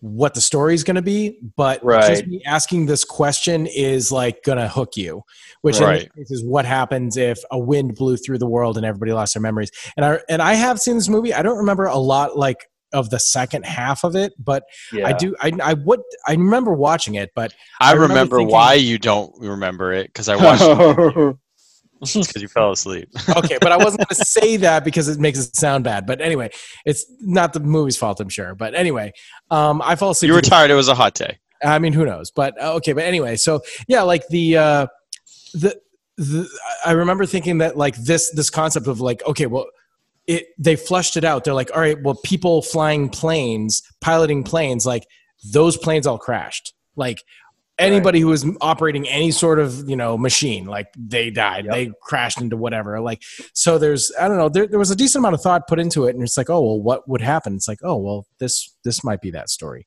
what the story is going to be, but just me asking this question is like going to hook you. Which in Right. this case is what happens if a wind blew through the world and everybody lost their memories. And I and I have seen this movie. I don't remember a lot like of the second half of it, but Yeah. I do. I I would. I remember watching it, but I, I remember remember, thinking- why you don't remember it because I watched it because you fell asleep. okay, but I wasn't going to say that because it makes it sound bad. But anyway, it's not the movie's fault, I'm sure. But anyway, um, I fell asleep. you were tired. It was a hot day. I mean, who knows? But uh, okay, but anyway, so yeah, like the uh, the the I remember thinking that like this this concept of like okay, well. It, they flushed it out. They're like, all right, well, people flying planes, piloting planes, like those planes all crashed. Like anybody who was operating any sort of you know machine, like they died, Yep. they crashed into whatever. Like so, there's I don't know. There, there was a decent amount of thought put into it, and it's like, oh well, what would happen? It's like, oh well, this this might be that story.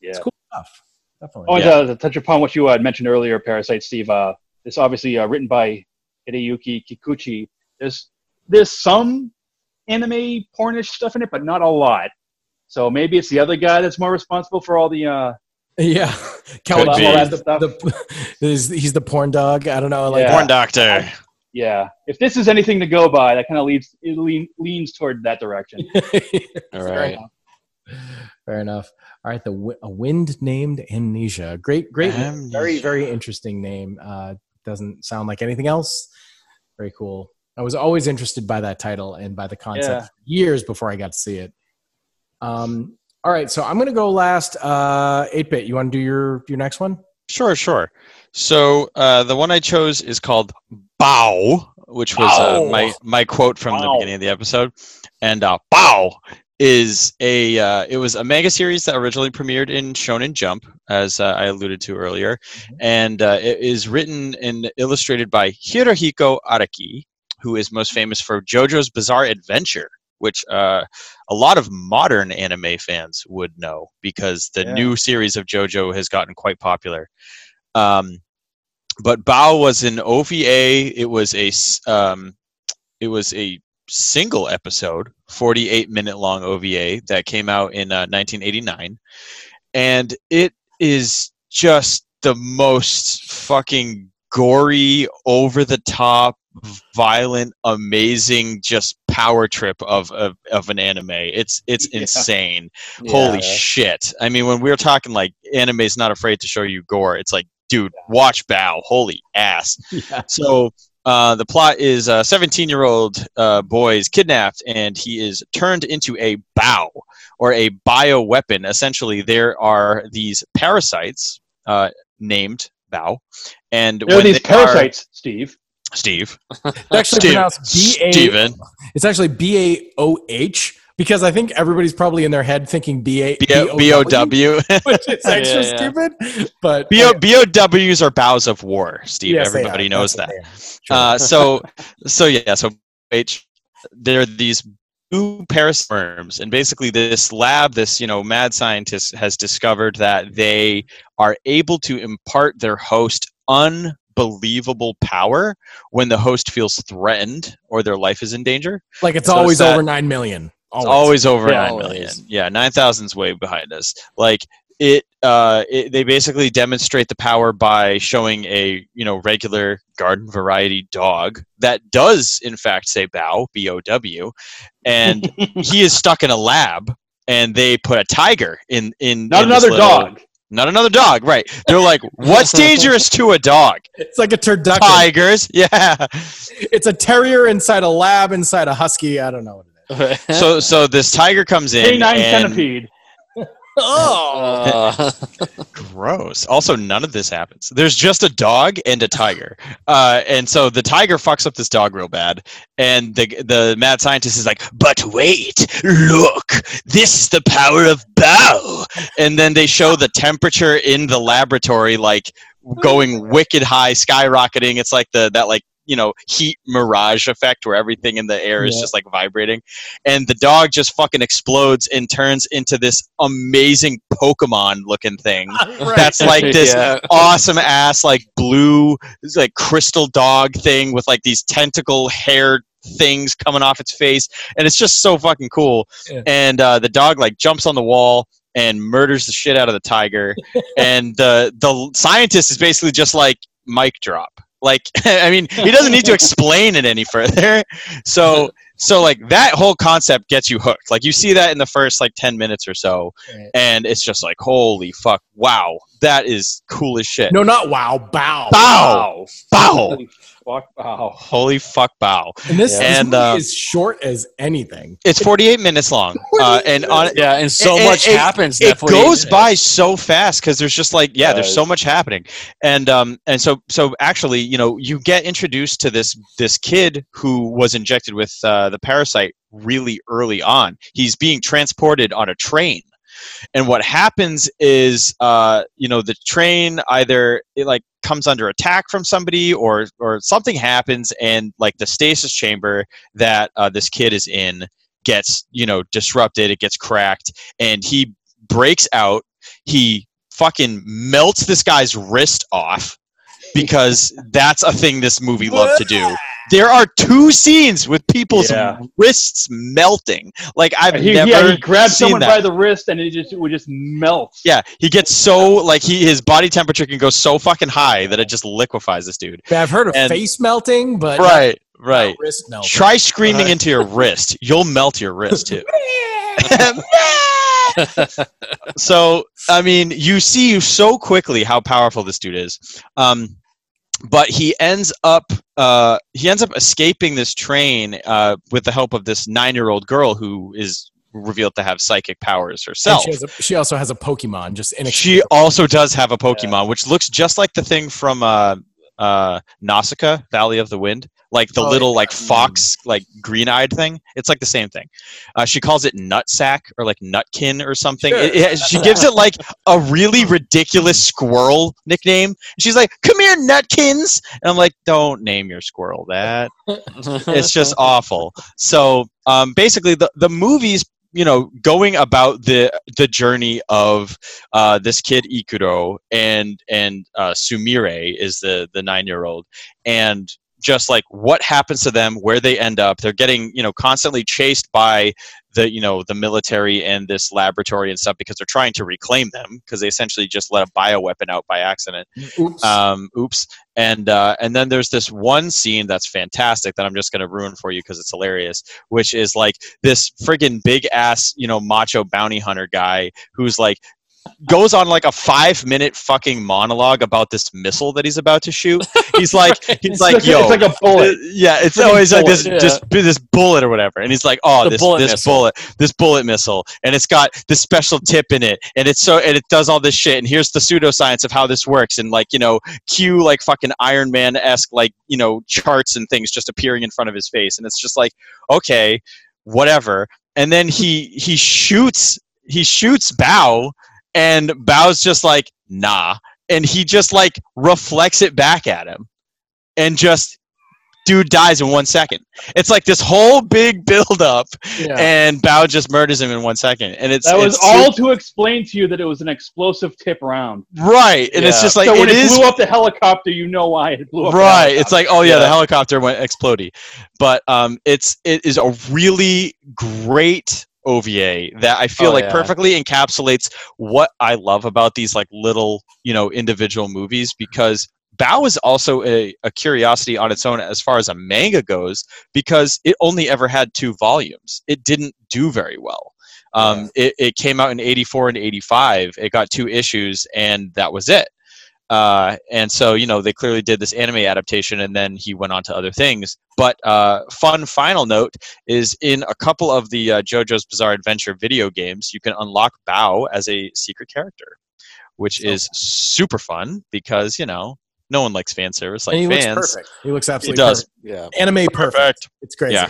yeah. It's cool stuff. Definitely. Oh, and, Yeah. uh, to touch upon what you had mentioned earlier, Parasite Steve. Uh, this obviously uh, written by Hideyuki Kikuchi. There's there's some anime pornish stuff in it, but not a lot. So maybe it's the other guy that's more responsible for all the. Yeah, Could Cowabunga the, the, is, he's the porn dog. I don't know. Like, Yeah. Porn doctor. yeah, if this is anything to go by, that kind of leads it lean, leans toward that direction. All Fair enough. All right, the a wind named amnesia. Great, great, name. very, very interesting name. Uh, doesn't sound like anything else. Very cool. I was always interested by that title and by the concept years before I got to see it. Um, all right, so I'm going to go last. Uh, Eight bit. You want to do your your next one? Sure, sure. So uh, the one I chose is called "Baoh," which was uh, my my quote from the beginning of the episode, and uh, "Baoh" is a uh, it was a manga series that originally premiered in Shonen Jump, as uh, I alluded to earlier, and uh, it is written and illustrated by Hirohiko Araki, who is most famous for JoJo's Bizarre Adventure. Which uh, a lot of modern anime fans would know because the Yeah. new series of JoJo has gotten quite popular. Um, but Baoh was an OVA. It was a um, it was a single episode, 48 minute long OVA that came out in uh, 1989, and it is just the most fucking gory, over the top, violent, amazing, just power trip of of, of an anime. It's it's Yeah. insane. Holy shit! I mean, when we were talking like anime's not afraid to show you gore, it's like, dude, watch Baoh. Holy ass. Yeah. So uh, the plot is a 17 year old uh, boy is kidnapped and he is turned into a bow or a bio weapon. Essentially, there are these parasites uh, named bow, and There are these they are- parasites, Steve. Steve, It's actually Steve- pronounced B A. Steven, It's actually B A O H because I think everybody's probably in their head thinking B A B O W. which is extra Yeah, yeah. stupid. But B O B O Ws are bows of war. Steve, Yes, everybody knows That's that. what they are. Sure. Uh, so, so yeah, so H, there are these blue parasperms, and basically this lab, this you know mad scientist has discovered that they are able to impart their host unbelievable power when the host feels threatened or their life is in danger. like it's so it's always that- over nine million. It's always over Yeah, nine million. always. Yeah, nine thousand's way behind us. Like it, uh, it, they basically demonstrate the power by showing a you know regular garden variety dog that does in fact say bow b o w, and he is stuck in a lab. And they put a tiger in in Not in this another little- dog. Not another dog, right? They're like, what's dangerous to a dog? It's like a turducken. Tigers, yeah. It's a terrier inside a lab inside a husky. I don't know what it is. So so this tiger comes in. Canine and- centipede. Oh, Uh, Gross. Also, none of this happens. There's just a dog and a tiger, uh, and so the tiger fucks up this dog real bad, and the the mad scientist is like, "But wait, look, this is the power of bow." And then they show the temperature in the laboratory like going wicked high, skyrocketing. It's like the that like you know heat mirage effect where everything in the air is Yeah. just like vibrating and the dog just fucking explodes and turns into this amazing pokemon looking thing that's like this Yeah. awesome ass like blue like crystal dog thing with like these tentacle hair things coming off its face and it's just so fucking cool Yeah. and uh, the dog like jumps on the wall and murders the shit out of the tiger and the the scientist is basically just like mic drop Like, I mean, he doesn't need to explain it any further. So, so like that whole concept gets you hooked. Like you see that in the first like ten minutes or so, Right. and it's just like, holy fuck, wow, that is cool as shit. No, not wow, bow. Bow, bow, fuck! Wow. holy fuck, bow. And this, Yeah. this And, movie uh, is short as anything. It's forty-eight minutes long, uh, and on Yeah, and so It- much it- happens. in it that 48 goes by so fast because there's just like yeah there's so much happening and um and so so actually you know you get introduced to this this kid who was injected with uh, the parasite really early on he's being transported on a train and what happens is uh you know the train either it like comes under attack from somebody or or something happens and like the stasis chamber that uh, this kid is in gets you know disrupted it gets cracked and he breaks out. He fucking melts this guy's wrist off because that's a thing this movie loved to do there are two scenes with people's Yeah. wrists melting like i've He, never yeah, he grabbed seen someone that. by the wrist and it just it would just melt. yeah he gets so like he his body temperature can go so fucking high that it just liquefies this dude I've heard of And- face melting, but right not right wrist melting. try screaming Right. into your wrist you'll melt your wrist too so I mean, you see so quickly how powerful this dude is. Um, but he ends up uh, he ends up escaping this train uh, with the help of this nine year old girl who is revealed to have psychic powers herself. she, has a, she also has a Pokemon, just in She also does have a Pokemon, which looks just like the thing from uh, uh, Nausicaa, Valley of the Wind, like the Oh, little yeah. like fox, like green-eyed thing. It's like the same thing. Uh, she calls it Nutsack or like Nutkin or something. Sure. It- it- she gives it like a really ridiculous squirrel nickname. She's like, "Come here, Nutkins," and I'm like, "Don't name your squirrel that." it's just awful. So um, basically, the the movies, you know, going about the the journey of uh, this kid Ikuro and and uh, Sumire is the the nine year old, and just like what happens to them, where they end up. They're getting you know constantly chased by the you know the military and this laboratory and stuff because they're trying to reclaim them because they essentially just let a bioweapon out by accident Oops. um, oops. And uh, and then there's this one scene that's fantastic that I'm just gonna ruin for you because it's hilarious, which is like this friggin' big ass, you know, macho bounty hunter guy who's like goes on like a five minute fucking monologue about this missile that he's about to shoot. He's like he's It's like, like, yo, it's like a bullet. yeah, it's always like this, bullet, this this bullet or whatever, and he's like, "Oh, The this bullet this missile. bullet, this bullet missile, and it's got this special tip in it, and it's so and it does all this shit, and here's the pseudoscience of how this works, and like you know, cue like fucking Iron Man esque like you know charts and things just appearing in front of his face, and it's just like, okay, whatever, and then he he shoots he shoots Baoh, and Baoh's just like, nah, and he just like reflects it back at him, and just dude dies in one second. It's like this whole big build up, yeah. and Bao just murders him in one second, and it's That was it's all to explain to you that it was an explosive tip round. right, and it's just like so when it it, is blew up the helicopter, you know why it blew up. the right. It's like oh yeah, the helicopter went exploding, but um, it's it is a really great OVA that I feel Oh, like yeah. perfectly encapsulates what I love about these like little you know individual movies because. Baoh is also a, a curiosity on its own as far as a manga goes because it only ever had two volumes. It didn't do very well. Um, it, it came out in 84 and 85. It got two issues, and that was it. Uh, and so, you know, they clearly did this anime adaptation, and then he went on to other things. But uh, fun final note is in a couple of the uh, JoJo's Bizarre Adventure video games, you can unlock Baoh as a secret character, which So is super fun because, you know, no one likes fan service like and he fans. looks perfect. He looks absolutely He absolutely does. perfect. yeah. Anime perfect. It's crazy. Yeah.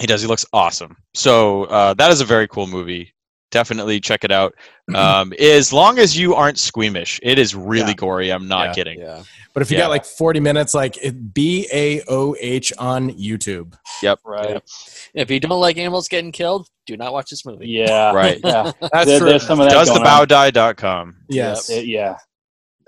He does. He looks awesome. So uh, that is a very cool movie. Definitely check it out. Um, as long as you aren't squeamish, it is really Yeah. gory. I'm not Yeah. kidding. Yeah. But if you Yeah. got like 40 minutes, like B A O H on YouTube. Yep. Right. If you don't like animals getting killed, do not watch this movie. Yeah. Right. Yeah. That's There- true. there's some of that Does the going on. bowdie.com. yes, Uh, yeah.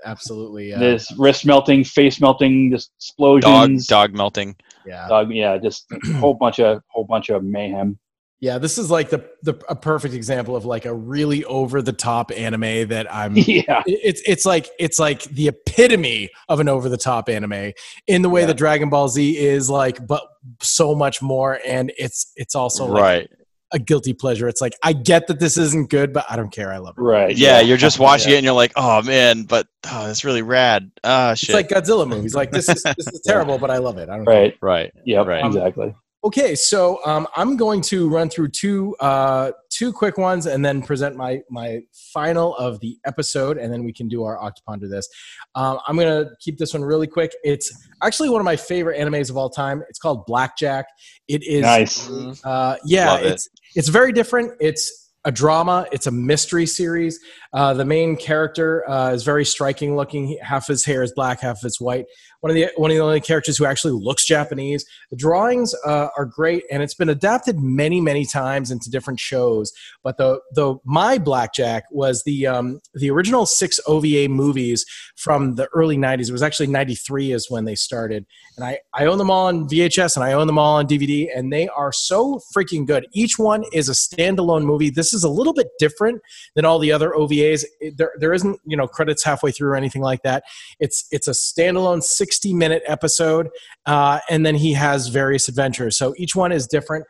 absolutely. Yeah. This wrist melting, face melting, just Dog dog melting. yeah. Dog, yeah, just a whole bunch of whole bunch of mayhem. Yeah, this is like the the a perfect example of like a really over the top anime that I'm. yeah. it- It's it's like it's like the epitome of an over the top anime in the way Yeah. that Dragon Ball Z is like, but so much more, and it's it's also like right. a guilty pleasure. It's like I get that this isn't good, but I don't care. I love it. Right. Yeah, you're just watching Yeah. it and you're like, oh man, but oh, that's really rad. Ah, It's shit. like Godzilla movies. Like this is this is terrible, but I love it. I don't. Right. right. Yep. Right. Exactly. Okay, so um, I'm going to run through two uh, two quick ones and then present my my final of the episode, and then we can do our Octoponder this. Um, I'm going to keep this one really quick. It's actually one of my favorite animes of all time. It's called Blackjack. It is Nice. uh, yeah, Love it. it's it's very different. It's a drama. It's a mystery series. Uh, the main character uh, is very striking looking. Half his hair is black, half it's white. One of the one of the only characters who actually looks Japanese. The drawings uh, are great, and it's been adapted many many times into different shows. But the the my Blackjack was the um, the original six OVA movies from the early '90s. It was actually '93 is when they started, and I I own them all on VHS and I own them all on DVD, and they are so freaking good. Each one is a standalone movie. This is a little bit different than all the other OVAs. There there isn't you know credits halfway through or anything like that. It's it's a standalone 60 minute episode, uh, and then he has various adventures. So each one is different.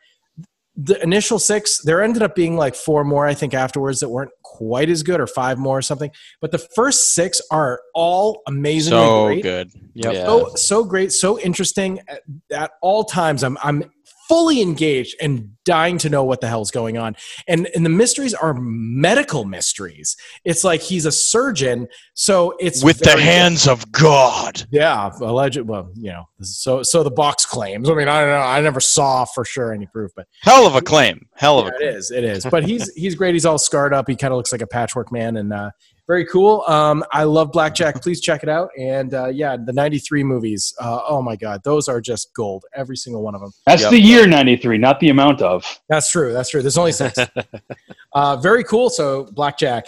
The initial six, there ended up being like four more, I think, afterwards that weren't quite as good, or five more or something. But the first six are all amazingly So great good. Yep. Yeah. so so great, so interesting. At, at all times, I'm I'm fully engaged and dying to know what the hell's going on. And and the mysteries are medical mysteries. It's like he's a surgeon, so it's With the hands of God. Yeah, alleged. Well, you know, so so the box claims. I mean, I don't know. I never saw for sure any proof, but Hell of a claim. Hell of a yeah, it is. It is. But he's he's great. He's all scarred up. He kind of looks like a patchwork man, and uh, very cool. Um, I love Blackjack. Please check it out. And uh, yeah, the '93 movies. Uh, oh my God, those are just gold. Every single one of them. That's Yep. the year '93, not the amount of. That's true. That's true. There's only six. uh, very cool. So Blackjack.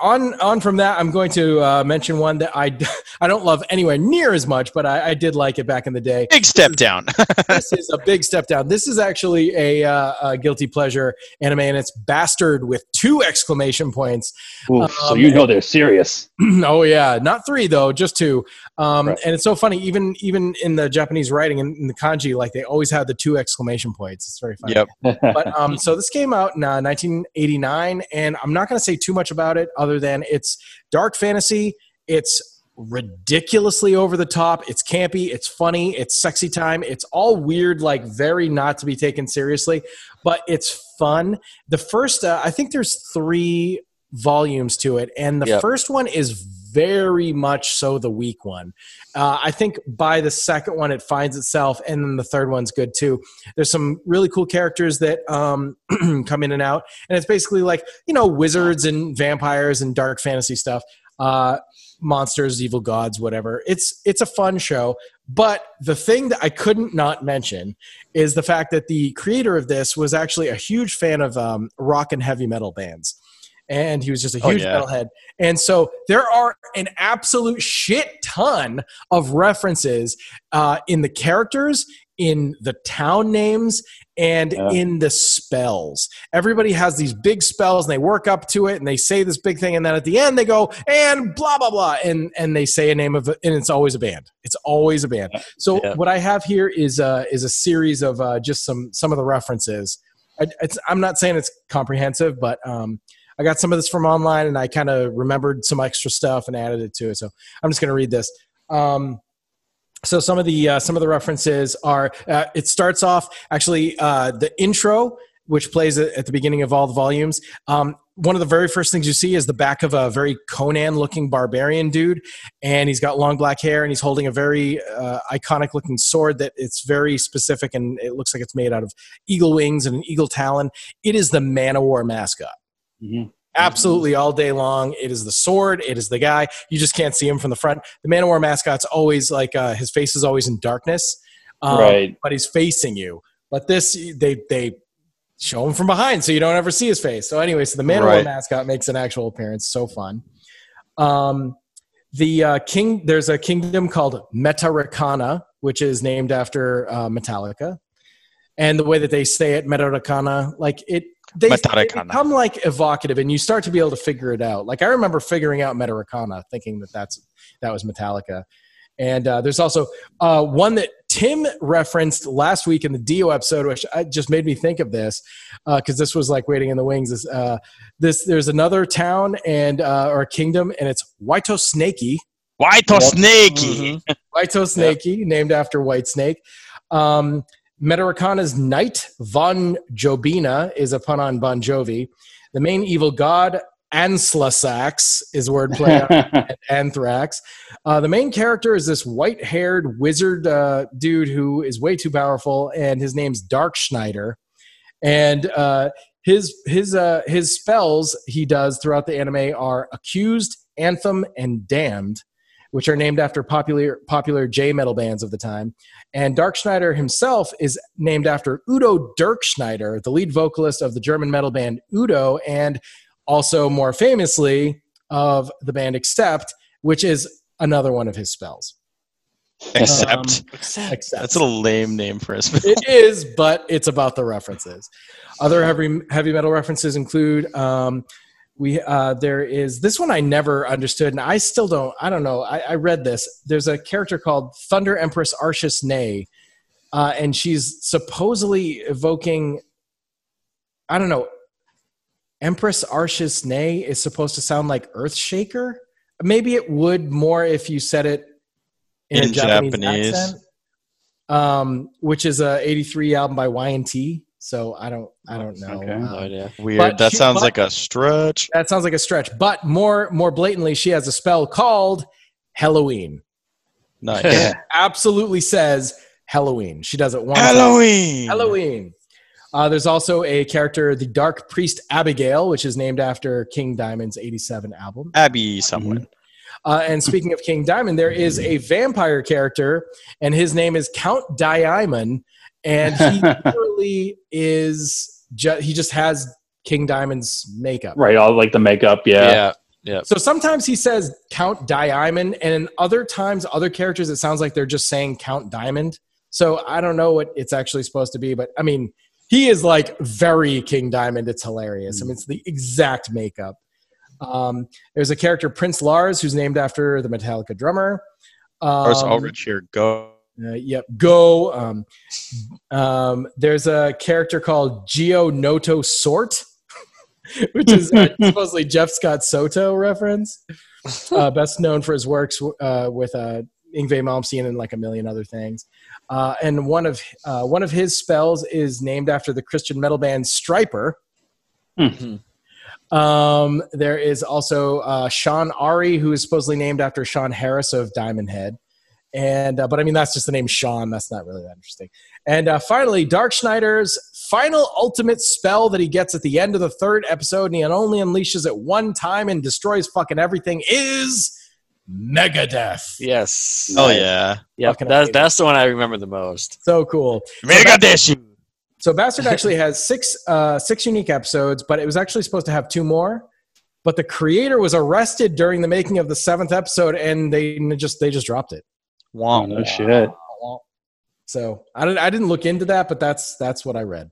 On on from that, I'm going to uh, mention one that I I don't love anywhere near as much, but I, I did like it back in the day. big step down. this is a big step down. This is actually a, uh, a guilty pleasure anime, and it's Bastard with two exclamation points. Oof, so Um, you know they're serious. oh yeah, not three though, just two. Um, Right. And it's so funny, even even in the Japanese writing in, in the kanji, like they always have the two exclamation points. It's very funny. Yep. But um, so this came out in uh, 1989, and I'm not going to say too much about it, other than it's dark fantasy. It's ridiculously over the top. It's campy. It's funny. It's sexy time. It's all weird, like very not to be taken seriously, but it's fun. The first, uh, I think there's three volumes to it, and the Yep. first one is very much so the weak one. Uh, I think by the second one, it finds itself, and then the third one's good too. There's some really cool characters that um, come in and out, and it's basically like you know wizards and vampires and dark fantasy stuff, uh, monsters, evil gods, whatever. It's it's a fun show. But the thing that I couldn't not mention is the fact that the creator of this was actually a huge fan of um, rock and heavy metal bands. And he was just a Oh, huge yeah. metalhead. And so there are an absolute shit ton of references uh, in the characters, in the town names, and Yeah. in the spells. Everybody has these big spells and they work up to it and they say this big thing. And then at the end they go, and blah, blah, blah. And, and they say a name of it, and it's always a band. It's always a band. So Yeah. what I have here is uh, is a series of uh, just some some of the references. I, it's, I'm not saying it's comprehensive, but um, I got some of this from online, and I kind of remembered some extra stuff and added it to it. So I'm just going to read this. Um, so some of the uh, some of the references are. Uh, it starts off actually uh, the intro, which plays at the beginning of all the volumes. Um, one of the very first things you see is the back of a very Conan-looking barbarian dude, and he's got long black hair, and he's holding a very uh, iconic-looking sword that it's very specific, and it looks like it's made out of eagle wings and an eagle talon. It is the Manowar mascot Mhm. absolutely all day long. It is the sword. It is the guy. You just can't see him from the front. The Manowar mascot's always like uh, his face is always in darkness, um, Right. But he's facing you. But this they they show him from behind, so you don't ever see his face. So anyway, so the Manowar mascot makes an actual appearance. So fun. Um, the uh, king there's a kingdom called Metarikana, which is named after uh, Metallica. and the way that they say it, Metarakana, like it, they, they Metarakana. become like evocative, and you start to be able to figure it out. Like I remember figuring out Metarakana, thinking that that's that was Metallica. And uh, there's also uh, one that Tim referenced last week in the Dio episode, which uh, just made me think of this because this was like waiting in the wings. Is uh, this? There's another town and uh, or kingdom, and it's Waito Snakey. White or snaky? Mhm. Waito Snakey, named after Whitesnake. Um, Metarakana's knight, Von Jobina, is a pun on Bon Jovi. The main evil god, Anslasax, is wordplay on Anthrax. Uh, the main character is this white haired wizard uh, dude who is way too powerful, and his name's Dark Schneider. And uh, his his uh, his spells he does throughout the anime are accused, anthem, and damned, which are named after popular popular J metal bands of the time. And Dark Schneider himself is named after Udo Dirkschneider, the lead vocalist of the German metal band Udo, and also more famously of the band Accept, which is another one of his spells. Except Um, Accept. that's a lame name for us. It is, but it's about the references. Other heavy heavy metal references include um, we uh, there is this one I never understood, and I still don't. I don't know. I, I read this. There's a character called Thunder Empress Arshes Nei, uh, and she's supposedly evoking. I don't know. Empress Arshes Nei is supposed to sound like Earthshaker. Maybe it would more if you said it in, In Japanese, Japanese. accent. Um, which is a '83 album by Y&T. So I don't, I don't know. Okay. Um, No idea. Weird. But that she- sounds but- like a stretch. that sounds like a stretch, but more, more blatantly, she has a spell called Halloween. Nice. Yeah. Absolutely says Halloween. She does it one time. Halloween. Halloween. Uh, there's also a character, the Dark Priest Abigail, which is named after King Diamond's 87 album. Abby someone. Uh, and speaking of King Diamond, there is a vampire character, and his name is Count Diamond, and he literally is ju- he just has King Diamond's makeup. right, all like the makeup. Yeah. Yeah. So sometimes he says Count Diamond, and in other times, other characters, it sounds like they're just saying Count Diamond. So I don't know what it's actually supposed to be, but I mean, he is like very King Diamond. It's hilarious. I mean, it's the exact makeup. Um, there's a character, Prince Lars, who's named after the Metallica drummer. Um, Lars Ulrich here. Go. Uh, yep, go. Um, um, there's a character called Geo Noto Sort, which is uh, supposedly Jeff Scott Soto reference. Uh, best known for his works uh, with uh, Yngwie Malmsteen and like a million other things. Uh, and one of uh, one of his spells is named after the Christian metal band Stryper. Hmm. Um, there is also uh, Sean Ari, who is supposedly named after Sean Harris of Diamond Head. And uh, but I mean that's just the name Sean. That's not really that interesting. And uh, finally, Dark Schneider's final ultimate spell that he gets at the end of the third episode, and he only unleashes it one time and destroys fucking everything, is Megadeth. Yes. Oh yeah. Yeah. That's that's the one I remember the most. So cool. Megadeth. So Bastard actually has six uh, six unique episodes, but it was actually supposed to have two more. But the creator was arrested during the making of the seventh episode, and they just they just dropped it. Oh, Wow. no shit. So I didn't I didn't look into that, but that's that's what I read.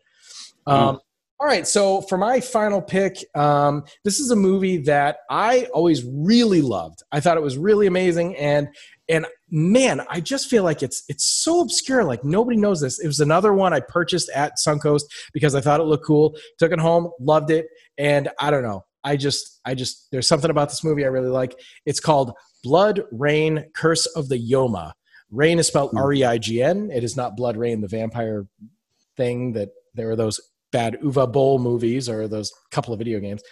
Um, All right, so for my final pick, um, this is a movie that I always really loved. I thought it was really amazing, and and man, I just feel like it's it's so obscure. Like nobody knows this. It was another one I purchased at Suncoast because I thought it looked cool. Took it home, loved it, and I don't know. I just I just there's something about this movie I really like. It's called Blood Reign Curse of the Yoma. Rain is spelled Hmm. R E I G N. It is not BloodRayne, the vampire thing that there are those bad Uwe Boll movies or those couple of video games.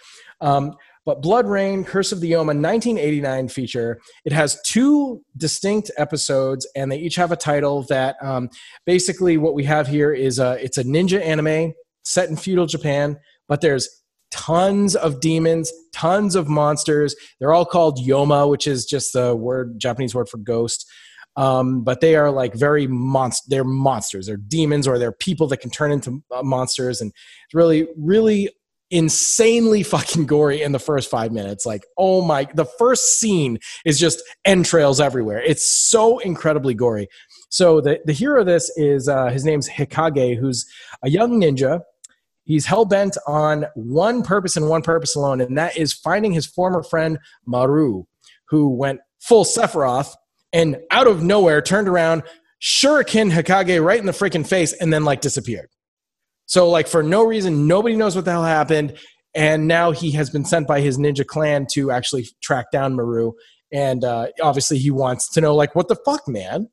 Um, but Blood Reign, Curse of the Yoma, 1989 feature. It has two distinct episodes, and they each have a title that um, basically what we have here is a, it's a ninja anime set in feudal Japan, but there's tons of demons, tons of monsters. They're all called Yoma, which is just the word Japanese word for ghost. Um, but they are like very monst. They're monsters. They're demons, or they're people that can turn into uh, monsters, and it's really, really insanely fucking gory in the first five minutes. Like, oh my! The first scene is just entrails everywhere. It's so incredibly gory. So the the hero of this is uh, his name's Hikage, who's a young ninja. He's hell bent on one purpose and one purpose alone, and that is finding his former friend Maru, who went full Sephiroth and out of nowhere turned around, shuriken Hikage right in the freaking face, and then like disappeared. So like for no reason, nobody knows what the hell happened, and now he has been sent by his ninja clan to actually track down Maru, and uh, obviously he wants to know like what the fuck, man.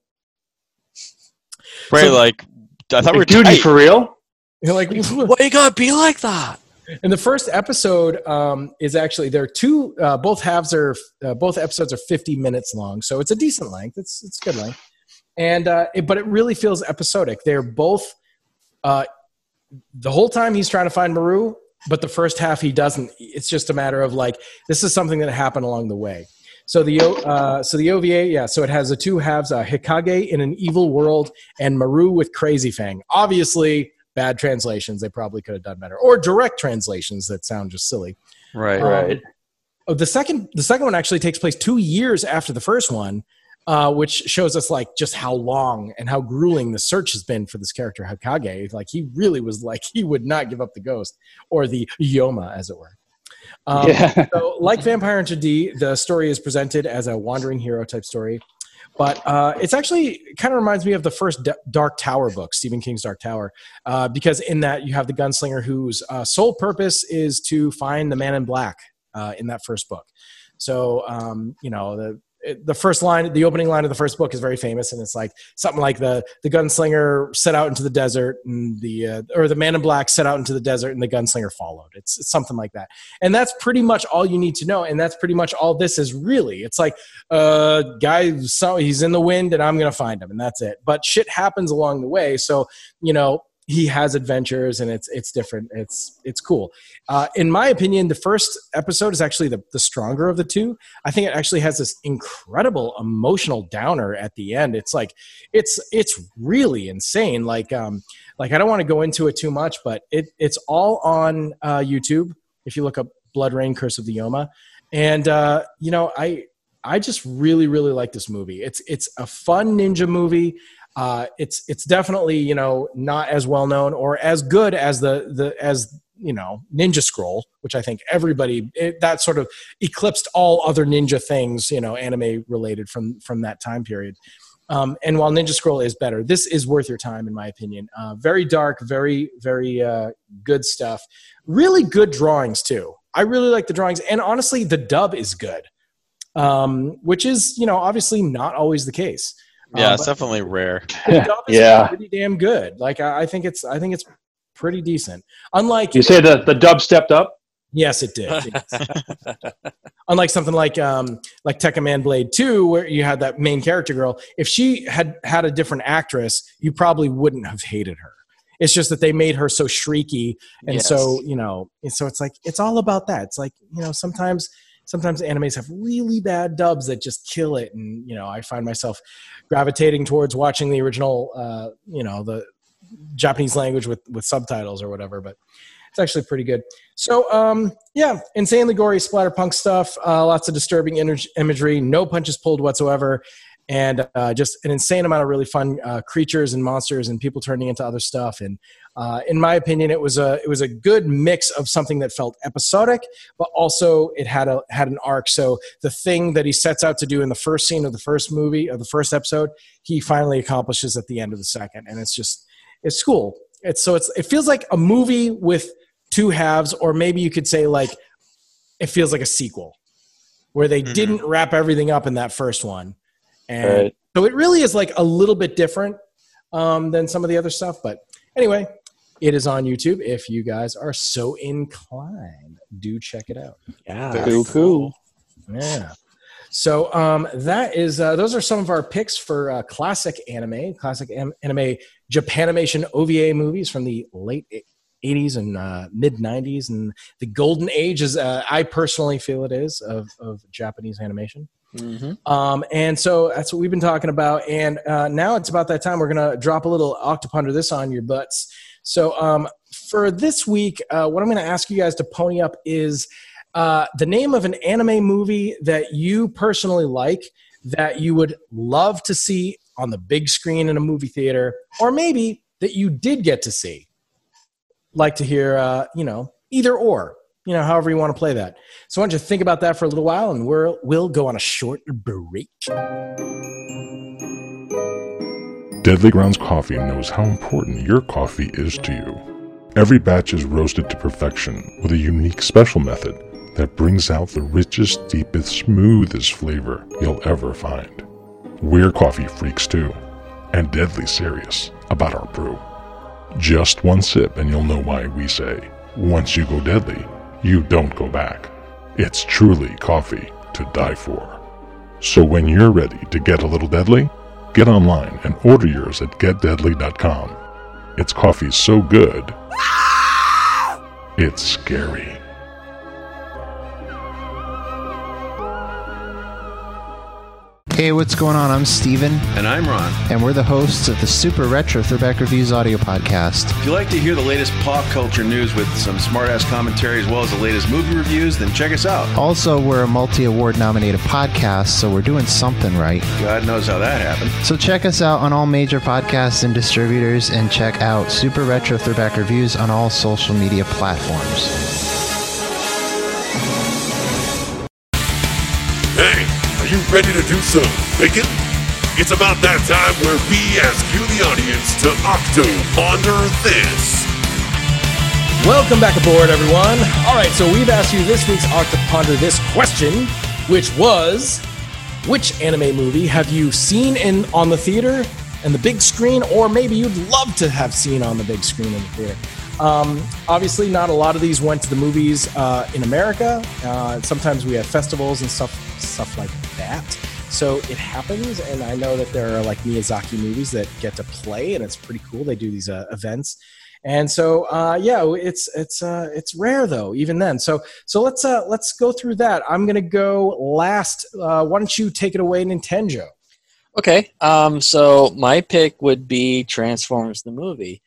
Right, So- like I thought we were Dude, you tight. for real? You're like, Why you gotta be like that? And the first episode um, is actually there are two. Uh, both halves are uh, both episodes are 50 minutes long, so it's a decent length. It's it's good length, and uh, it, but it really feels episodic. They're both uh, the whole time he's trying to find Maru, but the first half he doesn't. It's just a matter of like this is something that happened along the way. So the uh, so the OVA, yeah. So it has the two halves: uh, Hikage in an evil world and Maru with Crazy Fang. Obviously, bad translations. They probably could have done better, or direct translations that sound just silly. Right. Um, Right. Oh, the second the second one actually takes place two years after the first one, uh, which shows us like just how long and how grueling the search has been for this character Hikage. Like he really was like he would not give up the ghost or the Yoma, as it were. Um, yeah. so, like Vampire Hunter D, the story is presented as a wandering hero type story, but uh, it's actually kind of reminds me of the first D- Dark Tower book, Stephen King's Dark Tower, uh, because in that you have the gunslinger whose uh, sole purpose is to find the Man in Black uh, in that first book. So, um, you know, the the first line, the opening line of the first book is very famous, and it's like something like the the gunslinger set out into the desert, and the uh, or the man in black set out into the desert, and the gunslinger followed. It's, it's something like that, and that's pretty much all you need to know, and that's pretty much all this is really. It's like, uh, guy, so he's in the wind, and I'm gonna find him, and that's it. But shit happens along the way, so you know he has adventures, and it's it's different. It's it's cool. Uh, in my opinion, the first episode is actually the, the stronger of the two. I think it actually has this incredible emotional downer at the end. It's like it's it's really insane. Like um like I don't want to go into it too much, but it it's all on uh, YouTube. If you look up Blood Reign Curse of the Yoma, and uh, you know I I just really really like this movie. It's it's a fun ninja movie. Uh, it's it's definitely you know not as well known or as good as the the as you know Ninja Scroll, which I think everybody it, that sort of eclipsed all other ninja things you know anime related from from that time period. Um, and while Ninja Scroll is better, this is worth your time in my opinion. Uh, very dark, very very uh, good stuff. Really good drawings too. I really like the drawings, and honestly, the dub is good, um, which is you know obviously not always the case. Yeah, Um, it's definitely rare. the is Yeah. pretty damn good. Like I, I think it's I think it's pretty decent. Unlike You say the, the dub stepped up? yes, it did. Unlike something like um like Tekkaman Blade Two, where you had that main character girl. If she had had a different actress, you probably wouldn't have hated her. It's just that they made her so shrieky, and Yes. so you know, and so it's like it's all about that. It's like you know sometimes sometimes animes have really bad dubs that just kill it, and you know I find myself gravitating towards watching the original, uh, you know, the Japanese language with with subtitles or whatever. But it's actually pretty good. So um, yeah, insanely gory splatterpunk stuff. Uh, lots of disturbing imagery. No punches pulled whatsoever. And uh, just an insane amount of really fun uh, creatures and monsters and people turning into other stuff. And uh, in my opinion, it was a it was a good mix of something that felt episodic, but also it had a had an arc. So the thing that he sets out to do in the first scene of the first movie of the first episode, he finally accomplishes at the end of the second. And it's just it's cool. It's so it's it feels like a movie with two halves, or maybe you could say like it feels like a sequel where they Mhm. didn't wrap everything up in that first one, and Right. so it really is like a little bit different um, than some of the other stuff. But anyway, it is on YouTube. If you guys are so inclined, do check it out. yeah. Cool, cool. Yeah. So um, that is uh, those are some of our picks for uh, classic anime, classic am- anime Japanimation OVA movies from the late 80s and uh, mid 90s and the golden age as uh, I personally feel it is of, of Japanese animation. Hmm Um, and so that's what we've been talking about. And uh, now it's about that time we're going to drop a little octoponder this on your butts. So um, for this week, uh, what I'm going to ask you guys to pony up is uh, the name of an anime movie that you personally like that you would love to see on the big screen in a movie theater, or maybe that you did get to see. Like to hear, uh, you know, either or, you know, however you want to play that. So I want you to think about that for a little while, and we're, we'll go on a short break. Deadly Grounds Coffee knows how important your coffee is to you. Every batch is roasted to perfection with a unique special method that brings out the richest, deepest, smoothest flavor you'll ever find. We're coffee freaks too, and deadly serious about our brew. Just one sip and you'll know why we say, once you go deadly, you don't go back. It's truly coffee to die for. So when you're ready to get a little deadly, get online and order yours at getdeadly.com. It's coffee so good, it's scary. Hey, what's going on? I'm Steven, And I'm Ron. and we're the hosts of the Super Retro Throwback Reviews audio podcast. If you like to hear the latest pop culture news with some smartass commentary as well as the latest movie reviews, then check us out. Also, we're a multi award nominated podcast, so we're doing something right. God knows how that happened. So check us out on all major podcasts and distributors, and check out Super Retro Throwback Reviews on all social media platforms. Ready to do some thinking? It's about that time where we ask you, the audience, to octo ponder this. Welcome back aboard, everyone. All right, so we've asked you this week's Octo Ponder this question, which was which anime movie have you seen in on the theater and the big screen, or maybe you'd love to have seen on the big screen in the theater? Um, obviously, not a lot of these went to the movies uh, in America. Uh, sometimes we have festivals and stuff, stuff like that. So it happens, and I know that there are like Miyazaki movies that get to play, and it's pretty cool. They do these uh, events, and so uh, yeah, it's it's uh, it's rare though, even then. So so let's uh, let's go through that. I'm gonna go last. Uh, why don't you take it away, Nintendo? Okay, um, so my pick would be Transformers the movie.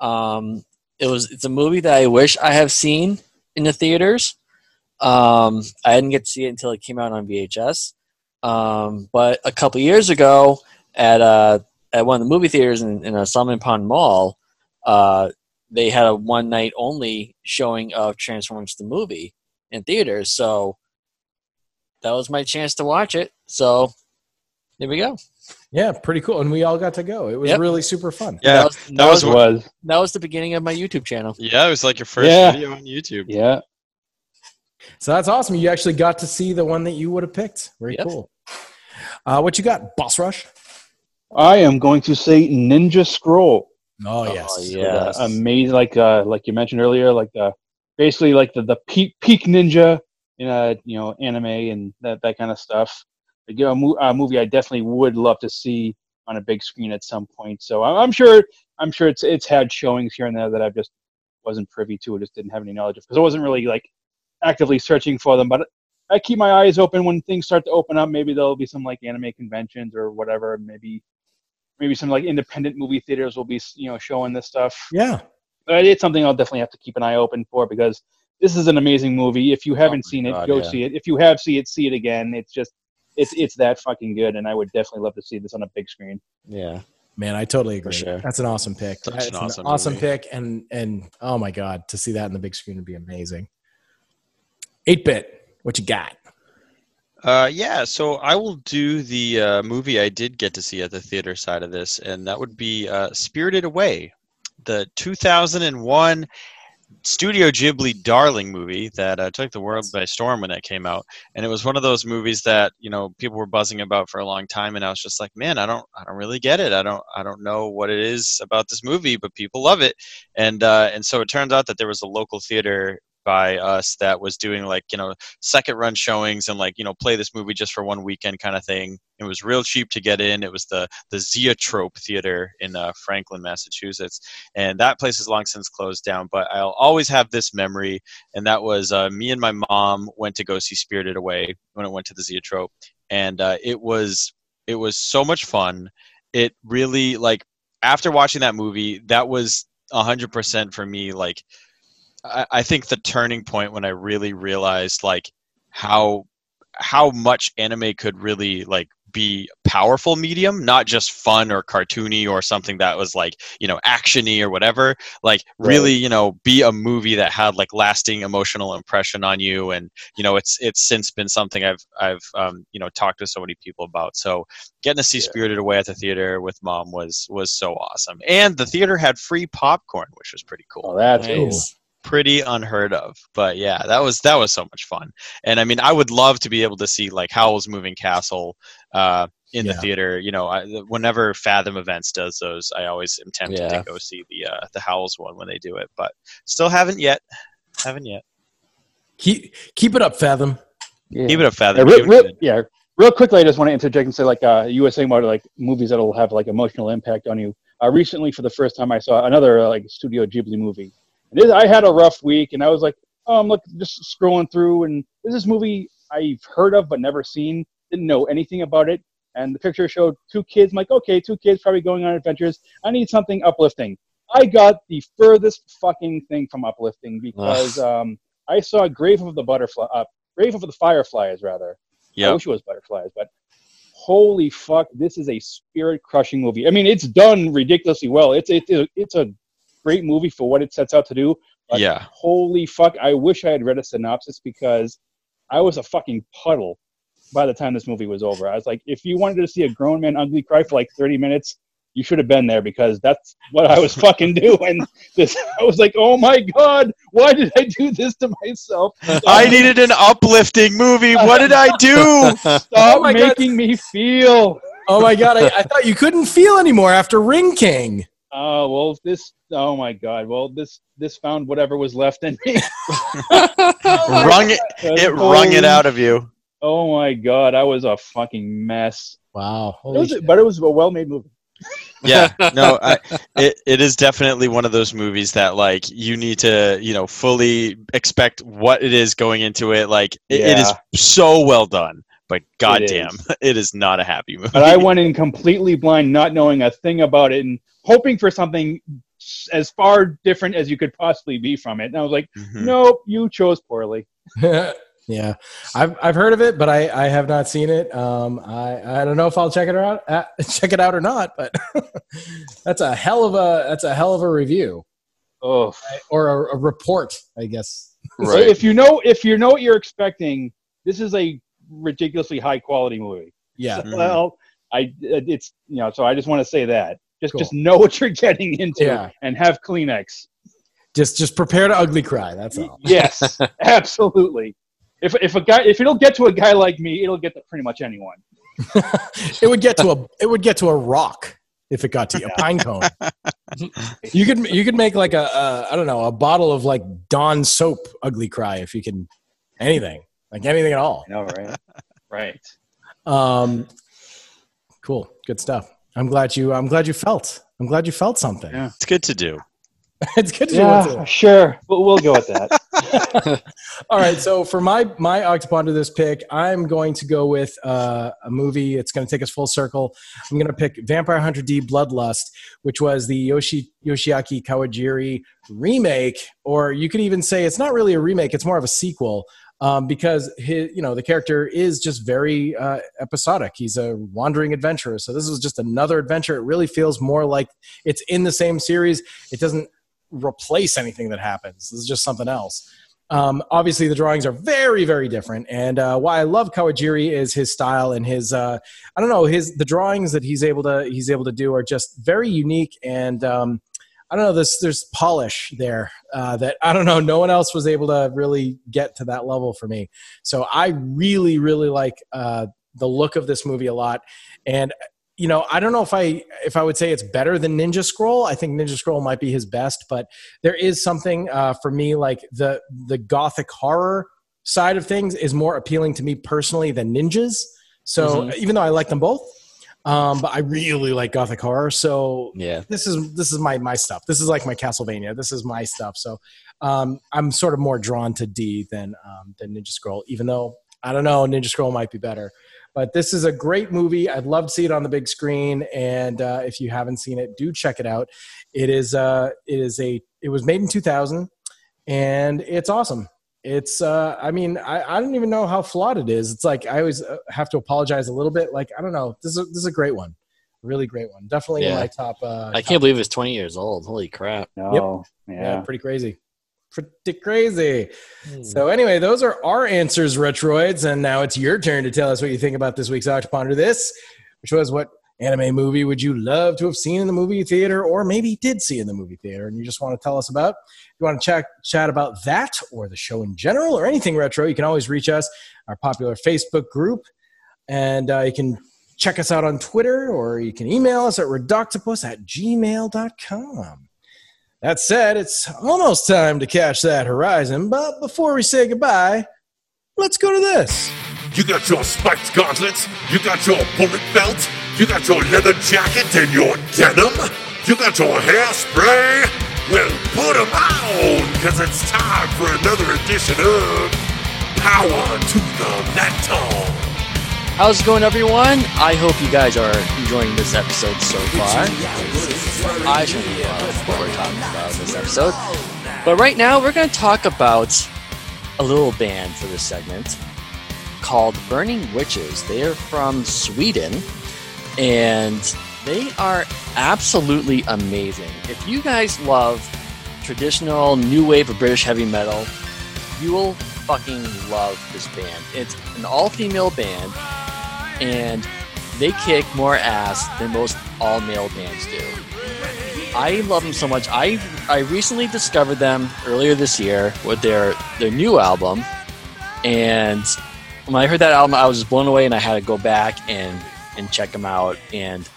Um, it was it's a movie that I wish I have seen in the theaters. Um, I didn't get to see it until it came out on VHS. Um, but a couple years ago, at uh, at one of the movie theaters in, in a Salmon Pond Mall, uh, they had a one night only showing of Transformers the movie in theaters. So that was my chance to watch it. So there we go. Yeah, pretty cool, and we all got to go. It was Yep. really super fun. Yeah, that was, that was was, was that was the beginning of my YouTube channel. yeah, it was like your first Yeah. video on YouTube. yeah. So that's awesome. You actually got to see the one that you would have picked. Very Yep. cool. Uh, what you got, Boss Rush? I am going to say Ninja Scroll. Oh Oh, yes, yeah. Uh, amazing, like uh, like you mentioned earlier, like the basically like the the peak peak ninja in a you know anime and that that kind of stuff. Like, you know, a, mo- a movie I definitely would love to see on a big screen at some point. So I'm, I'm sure I'm sure it's it's had showings here and there that I just wasn't privy to or just didn't have any knowledge of because I wasn't really like actively searching for them. But I keep my eyes open when things start to open up. Maybe there'll be some like anime conventions or whatever. Maybe maybe some like independent movie theaters will be you know showing this stuff yeah. but it's something I'll definitely have to keep an eye open for because this is an amazing movie. If you haven't oh my seen it, go yeah. see it. If you have see it, see it again. It's just it's it's that fucking good, and I would definitely love to see this on a big screen. Yeah. Man, I totally agree. sure. That's an awesome pick. Such That's an an awesome awesome, movie. pick, and and oh my god, to see that in the big screen would be amazing. Eight bit, what you got? Uh, yeah, so I will do the uh, movie I did get to see at the theater side of this, and that would be uh, Spirited Away, the 2001 Studio Ghibli darling movie that uh, took the world by storm when that came out. And it was one of those movies that you know people were buzzing about for a long time, and I was just like, man, I don't, I don't really get it. I don't, I don't know what it is about this movie, but people love it. And uh, and so it turns out that there was a local theater by us that was doing like you know second run showings and like you know play this movie just for one weekend kind of thing. It was real cheap to get in. It was the the Zoetrope theater in uh, franklin massachusetts. And that place has long since closed down but i'll always have this memory. And that was uh, me and my mom went to go see spirited away when it went to the Zoetrope and uh, it was it was so much fun. It really like after watching that movie that was 100% for me like I, I think the turning point when I really realized like how how much anime could really like be a powerful medium, not just fun or cartoony or something that was like you know actiony or whatever. Like really, you know, be a movie that had like lasting emotional impression on you. And you know, it's it's since been something I've I've um, you know talked to so many people about. So getting to see Spirited Away at the theater with mom was was so awesome. And the theater had free popcorn, which was pretty cool Oh, that's Nice. cool. Pretty unheard of. But yeah, that was that was so much fun. And I mean, I would love to be able to see like Howl's Moving Castle uh, in the theater. You know, I, whenever Fathom Events does those, I always am tempted Yeah. to go see the uh, the Howl's one when they do it. But still haven't yet. Haven't yet. Keep keep it up, Fathom. Yeah. Keep it a Yeah, Fathom. real, real, yeah, real quickly, I just want to interject and say, like, uh, you were saying about like movies that'll have like emotional impact on you. Uh, recently, for the first time, I saw another uh, like Studio Ghibli movie. And I had a rough week, and I was like, oh, I'm look just scrolling through, and this is this movie I've heard of but never seen. Didn't know anything about it, and the picture showed two kids. I'm like, okay, two kids probably going on adventures. I need something uplifting. I got the furthest fucking thing from uplifting because um, I saw Grave of the Butterfly, uh, Grave of the Fireflies, rather. I Yep. wish it was butterflies, but holy fuck, this is a spirit crushing movie. I mean, it's done ridiculously well. It's it's it's a great movie for what it sets out to do. But Yeah. holy fuck, I wish I had read a synopsis because I was a fucking puddle by the time this movie was over. I was like, if you wanted to see a grown man ugly cry for like 30 minutes, you should have been there because that's what I was fucking doing. This, I was like, oh my god, why did I do this to myself? I needed an uplifting movie. What did I do? Stop Oh my God. making me feel. Oh my god, I, I thought you couldn't feel anymore after Ring King. Oh well, this. Oh my God. Well, this this found whatever was left in me. wrung it. It wrung it out of you. Oh my God, I was a fucking mess. Wow. It was, but it was a well-made movie. yeah no I, it, it is definitely one of those movies that like you need to you know fully expect what it is going into it like it, it is so well done but goddamn is. it is not a happy movie But I went in completely blind, not knowing a thing about it, and hoping for something as far different as you could possibly be from it. And I was like, Mhm. nope, you chose poorly. yeah, I've I've heard of it, but I, I have not seen it. Um, I I don't know if I'll check it out uh, check it out or not, but that's a hell of a that's a hell of a review Oh, or a, a report, I guess. So if you know if you know what you're expecting, this is a ridiculously high quality movie. Yeah, Mhm. Well, I it's you know, so I just want to say that. Just Cool. just know what you're getting into Yeah. and have Kleenex. just just prepare to ugly cry. That's all. Yes, absolutely. If if a guy if it'll get to a guy like me, it'll get to pretty much anyone. it would get to a it would get to a rock if it got to you, a pine cone. you could you could make like a, a I don't know a bottle of like Dawn soap ugly cry if you can anything like anything at all. I know, right? right. Um, cool, good stuff. I'm glad you I'm glad you felt I'm glad you felt something. Yeah. it's good to do it's good to do once in a Yeah, while. sure. We'll, we'll go with that. All right, so for my my Octoponder this pick, I'm going to go with uh, a movie. It's going to take us full circle. I'm going to pick Vampire Hunter D: Bloodlust, which was the Yoshi Yoshiaki Kawajiri remake, or you could even say it's not really a remake; it's more of a sequel. Um, because his, you know, the character is just very uh, episodic. He's a wandering adventurer. So this is just another adventure. It really feels more like it's in the same series. It doesn't replace anything that happens. This is just something else. Um, obviously, the drawings are very, very different. And uh, why I love Kawajiri is his style and his uh, I don't know his the drawings that he's able to he's able to do are just very unique and um, I don't know there's there's polish there uh, that I don't know no one else was able to really get to that level for me. So I really, really like uh, the look of this movie a lot. And you know, I don't know if I if I would say it's better than Ninja Scroll. I think Ninja Scroll might be his best, but there is something uh, for me like the the gothic horror side of things is more appealing to me personally than ninjas. So even though I like them both, um, but I really like gothic horror. So Yeah. this is this is my my stuff. This is like my Castlevania. This is my stuff. So um, I'm sort of more drawn to D than um, than Ninja Scroll, even though I don't know Ninja Scroll might be better. But this is a great movie. I'd love to see it on the big screen. And uh, if you haven't seen it, do check it out. It is uh, it is a it was made in 2000, and it's awesome. It's uh i mean i i don't even know how flawed it is. It's like i always uh, have to apologize a little bit. Like i don't know. This is a, this is a great one. Really great one. Definitely Yeah. my top uh I can't believe it's 20 years old. Holy crap. No, yeah. yeah. pretty crazy. Pretty crazy. So anyway those are our answers retroids. And now it's your turn to tell us what you think about this week's Octo Ponder this which was what anime movie would you love to have seen in the movie theater or maybe did see in the movie theater and you just want to tell us about? You want to chat chat about that or the show in general or anything retro you can always reach us our popular facebook group. And uh, you can check us out on twitter or you can email us at reductopus at gmail.com that said it's almost time to catch that horizon but before we say goodbye let's go to this. You got your spiked gauntlets, you got your bullet belt, you got your leather jacket and your denim, you got your hairspray. Well, put 'em on, cause it's time for another edition of Power to the Metal. How's it going, everyone? I hope you guys are enjoying this episode so far. I certainly love uh, what we're talking about in this episode. But right now, we're going to talk about a little band for this segment called Burning Witches. They are from Sweden, and they are absolutely amazing. If you guys love traditional new wave of British heavy metal, you will fucking love this band. It's an all female band, and they kick more ass than most all male bands do. I love them so much. I I recently discovered them earlier this year with their their new album, and when I heard that album, I was just blown away, and I had to go back and and check them out. And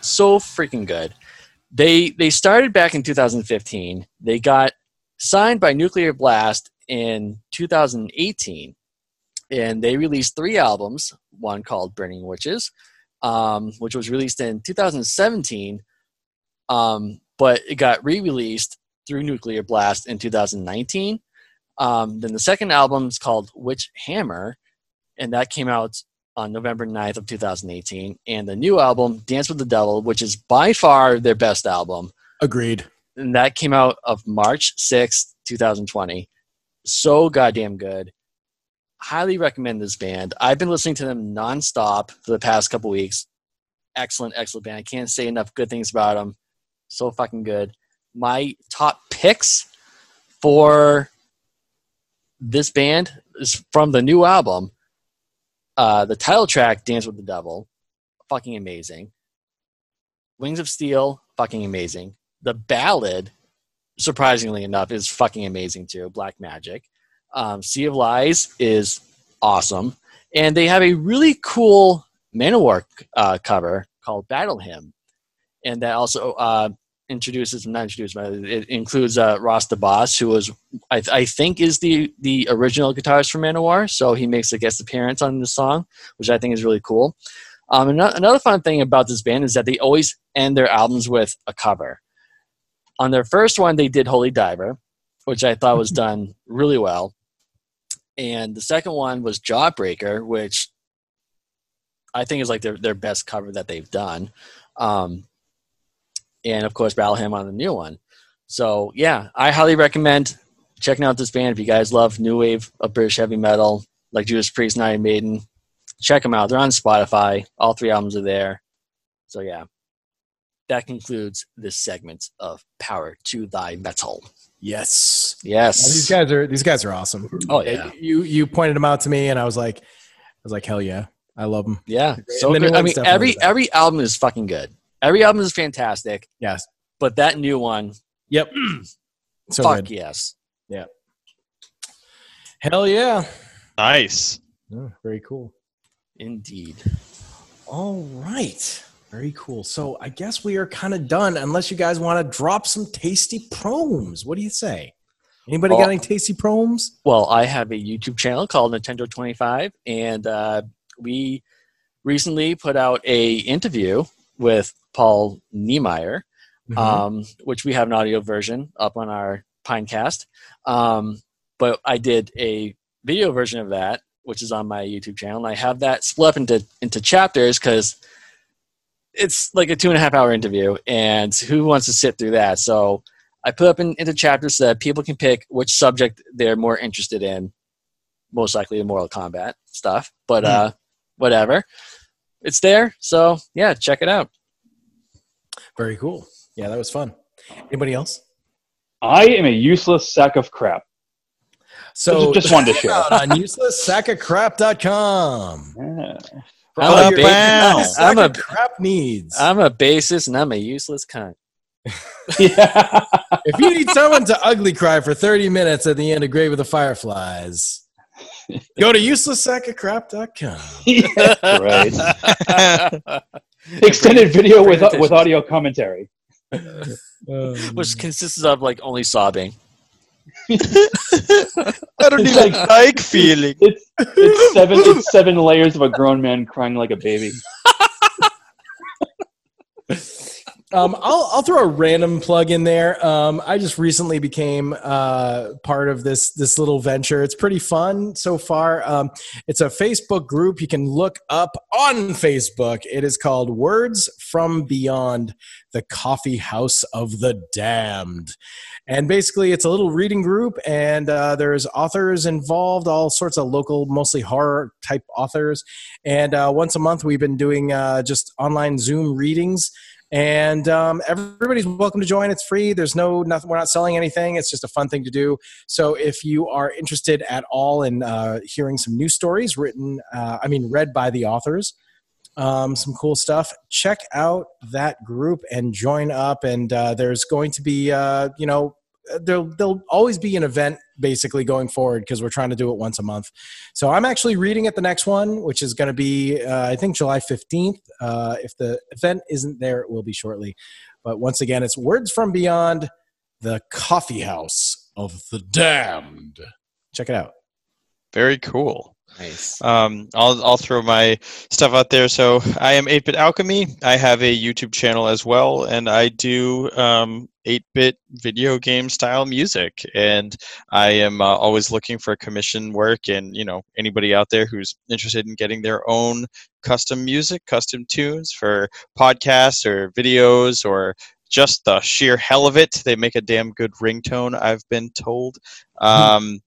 so freaking good. They they started back in 2015. They got signed by Nuclear Blast in 2018, and they released three albums. One called Burning Witches, um, which was released in 2017, um, but it got re-released through Nuclear Blast in 2019. Um, then the second album is called Witch Hammer, and that came out on November 9th of 2018. And the new album, Dance with the Devil, which is by far their best album, agreed and that came out of March 6th, 2020. So goddamn good. Highly recommend this band. I've been listening to them nonstop for the past couple weeks. Excellent, excellent band. I can't say enough good things about them. So fucking good. My top picks for this band is from the new album. Uh, the title track, Dance with the Devil, fucking amazing. Wings of Steel, fucking amazing. The ballad, surprisingly enough, is fucking amazing too. Black Magic. Um, sea of Lies is awesome. And they have a really cool Manowar uh, cover called Battle Hymn. And that also uh, introduces, not introduced, but it includes uh, Ross the Boss, who was, I, I think, is the, the original guitarist for Manowar. So he makes a guest appearance on the song, which I think is really cool. Um, ano- another fun thing about this band is that they always end their albums with a cover. On their first one, they did Holy Diver, which I thought was done really well. And the second one was Jawbreaker, which I think is like their, their best cover that they've done. Um, and of course, Battle Hymn on the new one. So, yeah, I highly recommend checking out this band if you guys love new wave of British heavy metal, like Judas Priest and Iron Maiden. Check them out. They're on Spotify. All three albums are there. So, yeah, that concludes this segment of Power to Thy Metal. yes Yes. Yeah, these guys are these guys are awesome. Oh, yeah. You you pointed them out to me, and I was like, I was like, hell yeah, I love them. Yeah. So And the new good. I mean, every every album is fucking good. Every album is fantastic, Yes. but that new one, Yep. So fuck good. yes. Hell yeah. Nice. Oh, very cool. Indeed. All right. Very cool. So I guess we are kind of done, unless you guys want to drop some tasty proms. What do you say? Anybody Oh. got any tasty proms? Well, I have a YouTube channel called Nintendo 25, and uh, we recently put out a interview with Paul Niemeyer, Mm-hmm. um, which we have an audio version up on our Pinecast. Um, but I did a video version of that, which is on my YouTube channel, and I have that split up into into chapters because it's like a two and a half hour interview, and who wants to sit through that? So I put up in, into chapters so that people can pick which subject they're more interested in. Most likely the Mortal Kombat stuff, but uh, whatever. It's there, so yeah, check it out. Very cool. Yeah, that was fun. Anybody else? I am a useless sack of crap. So Just- just wanted to check share. out on uselesssackofcrap.com. Yeah. For I'm all a your ba- sack I'm a- of crap needs. I'm a bassist and I'm a useless cunt. yeah. if you need someone to ugly cry for 30 minutes at the end of Grave of the Fireflies, go to uselesssackofcrap.com. right. Extended video with Presentations. with audio commentary. Um, Which consists of like only sobbing. I don't It's even like- like feeling. It's it's seven it's seven layers of a grown man crying like a baby. Um, I'll, I'll throw a random plug in there. Um, I just recently became uh, part of this this little venture. It's pretty fun so far. Um, it's a Facebook group you can look up on Facebook. It is called Words from Beyond the Coffee House of the Damned. And basically, it's a little reading group, and uh, there's authors involved, all sorts of local, mostly horror type authors. And uh, once a month, we've been doing uh, just online Zoom readings and um, everybody's welcome to join. It's free. There's no nothing we're not selling anything. It's just a fun thing to do. So if you are interested at all in uh, hearing some new stories written uh, i mean read by the authors um, some cool stuff check out that group and join up. And uh, there's going to be uh, you know there'll, there'll always be an event basically going forward because we're trying to do it once a month. So i'm actually reading at the next one which is going to be uh, i think july 15th uh, if the event isn't there it will be shortly. But once again it's words from beyond the coffee house of the damned. Check it out. Very cool. Nice. Um, I'll I'll throw my stuff out there. So I am 8-bit alchemy. I have a YouTube channel as well, and I do um, 8-bit video game style music. And I am uh, always looking for commission work, and you know anybody out there who's interested in getting their own custom music, custom tunes for podcasts or videos or just the sheer hell of it. They make a damn good ringtone. I've been told. Um,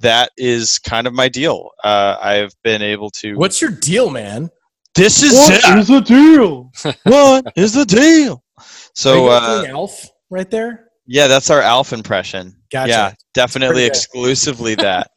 that is kind of my deal. Uh, I've been able to. what's your deal man this is What it. is the deal? what is the deal? Are So you uh, doing elf right there yeah, that's our Alf impression. Gotcha. Yeah, definitely exclusively that.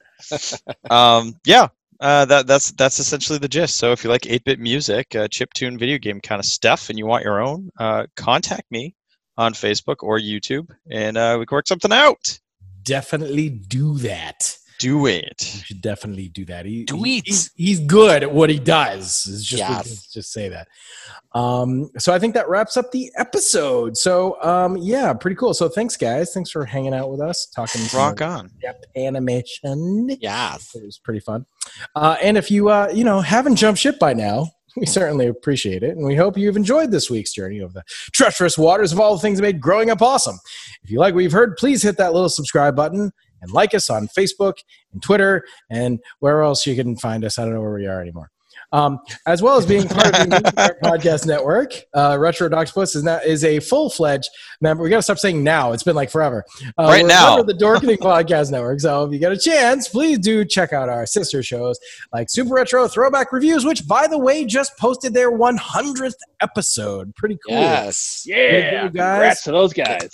um, yeah, uh, that that's that's essentially the gist. So if you like 8-bit music, uh, chip tune video game kind of stuff, and you want your own, uh, contact me on Facebook or YouTube, and uh, we can work something out. definitely do that Do it. You should definitely do that. He, Do he- it. He's, he's good at what he does. It's just, Yes. just just say that. Um, so I think that wraps up the episode. So um, yeah, pretty cool. So thanks, guys. Thanks for hanging out with us, talking Rock on. depth animation. Yes. It was pretty fun. Uh, and if you uh, you know haven't jumped ship by now, we certainly appreciate it, and we hope you've enjoyed this week's journey of the treacherous waters of all the things that made growing up awesome. If you like what you've heard, please hit that little subscribe button and like us on Facebook and Twitter and where else you can find us. I don't know where we are anymore. Um, as well as being part of the Podcast Network, uh, Retro Octopus is now is a full fledged member. We got to stop saying now; it's been like forever. Uh, Right now. the Dorkening Podcast Network. So if you get a chance, please do check out our sister shows like Super Retro Throwback Reviews, which by the way just posted their 100th episode. Pretty cool. Yes. Yeah, guys. congrats to those guys.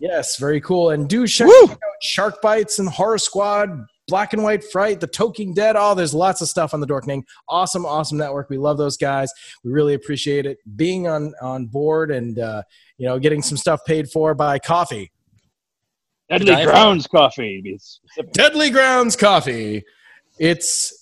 Yes, very cool. And do check Woo! out Shark Bites and Horror Squad, Black and White Fright, The Toking Dead. Oh, there's lots of stuff on the Dorkening. Awesome, awesome network. We love those guys. We really appreciate it being on on board and uh, you know getting some stuff paid for by coffee. Deadly Grounds coffee. to be specific. Deadly Grounds Coffee. It's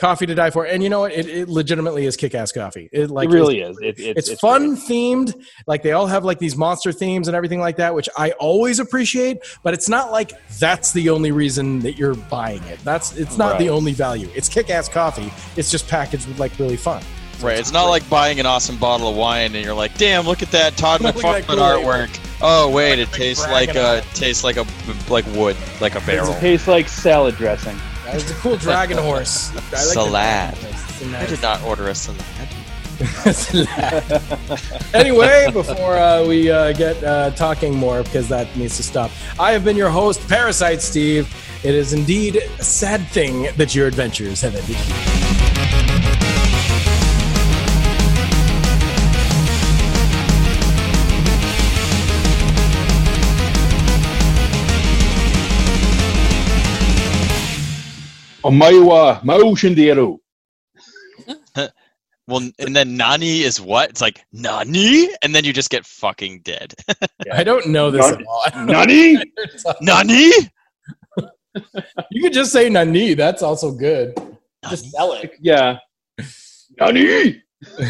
coffee to die for, and you know what? It, it legitimately is kick-ass coffee. It like it really is. It, it's, it's, fun themed like they all have like these monster themes and everything like that which i always appreciate but it's not like that's the only reason that you're buying it that's it's not the only value it's kick-ass coffee it's just packaged with like really fun Right. It's not like buying an awesome bottle of wine and you're like, damn, look at that Todd Look at that McFarlane Kool-Aid. artwork. Oh wait, it tastes like a uh, tastes like a like wood, like a barrel. It tastes like salad dressing. It's a cool dragon horse I like Salad. dragon horse. It's a I did not order a salad. anyway, before uh, we uh, get uh, talking more, because that needs to stop, I have been your host, Parasite Steve. It is indeed a sad thing that your adventures have ended here. Oh, Maiwa, Mau Shinderu. Well, and then Nani is what? It's like Nani, and then you just get fucking dead. I don't know this Nani? at all. I don't know Nani? you're Nani? You could just say Nani. That's also good. Just sell it. Yeah. Nani?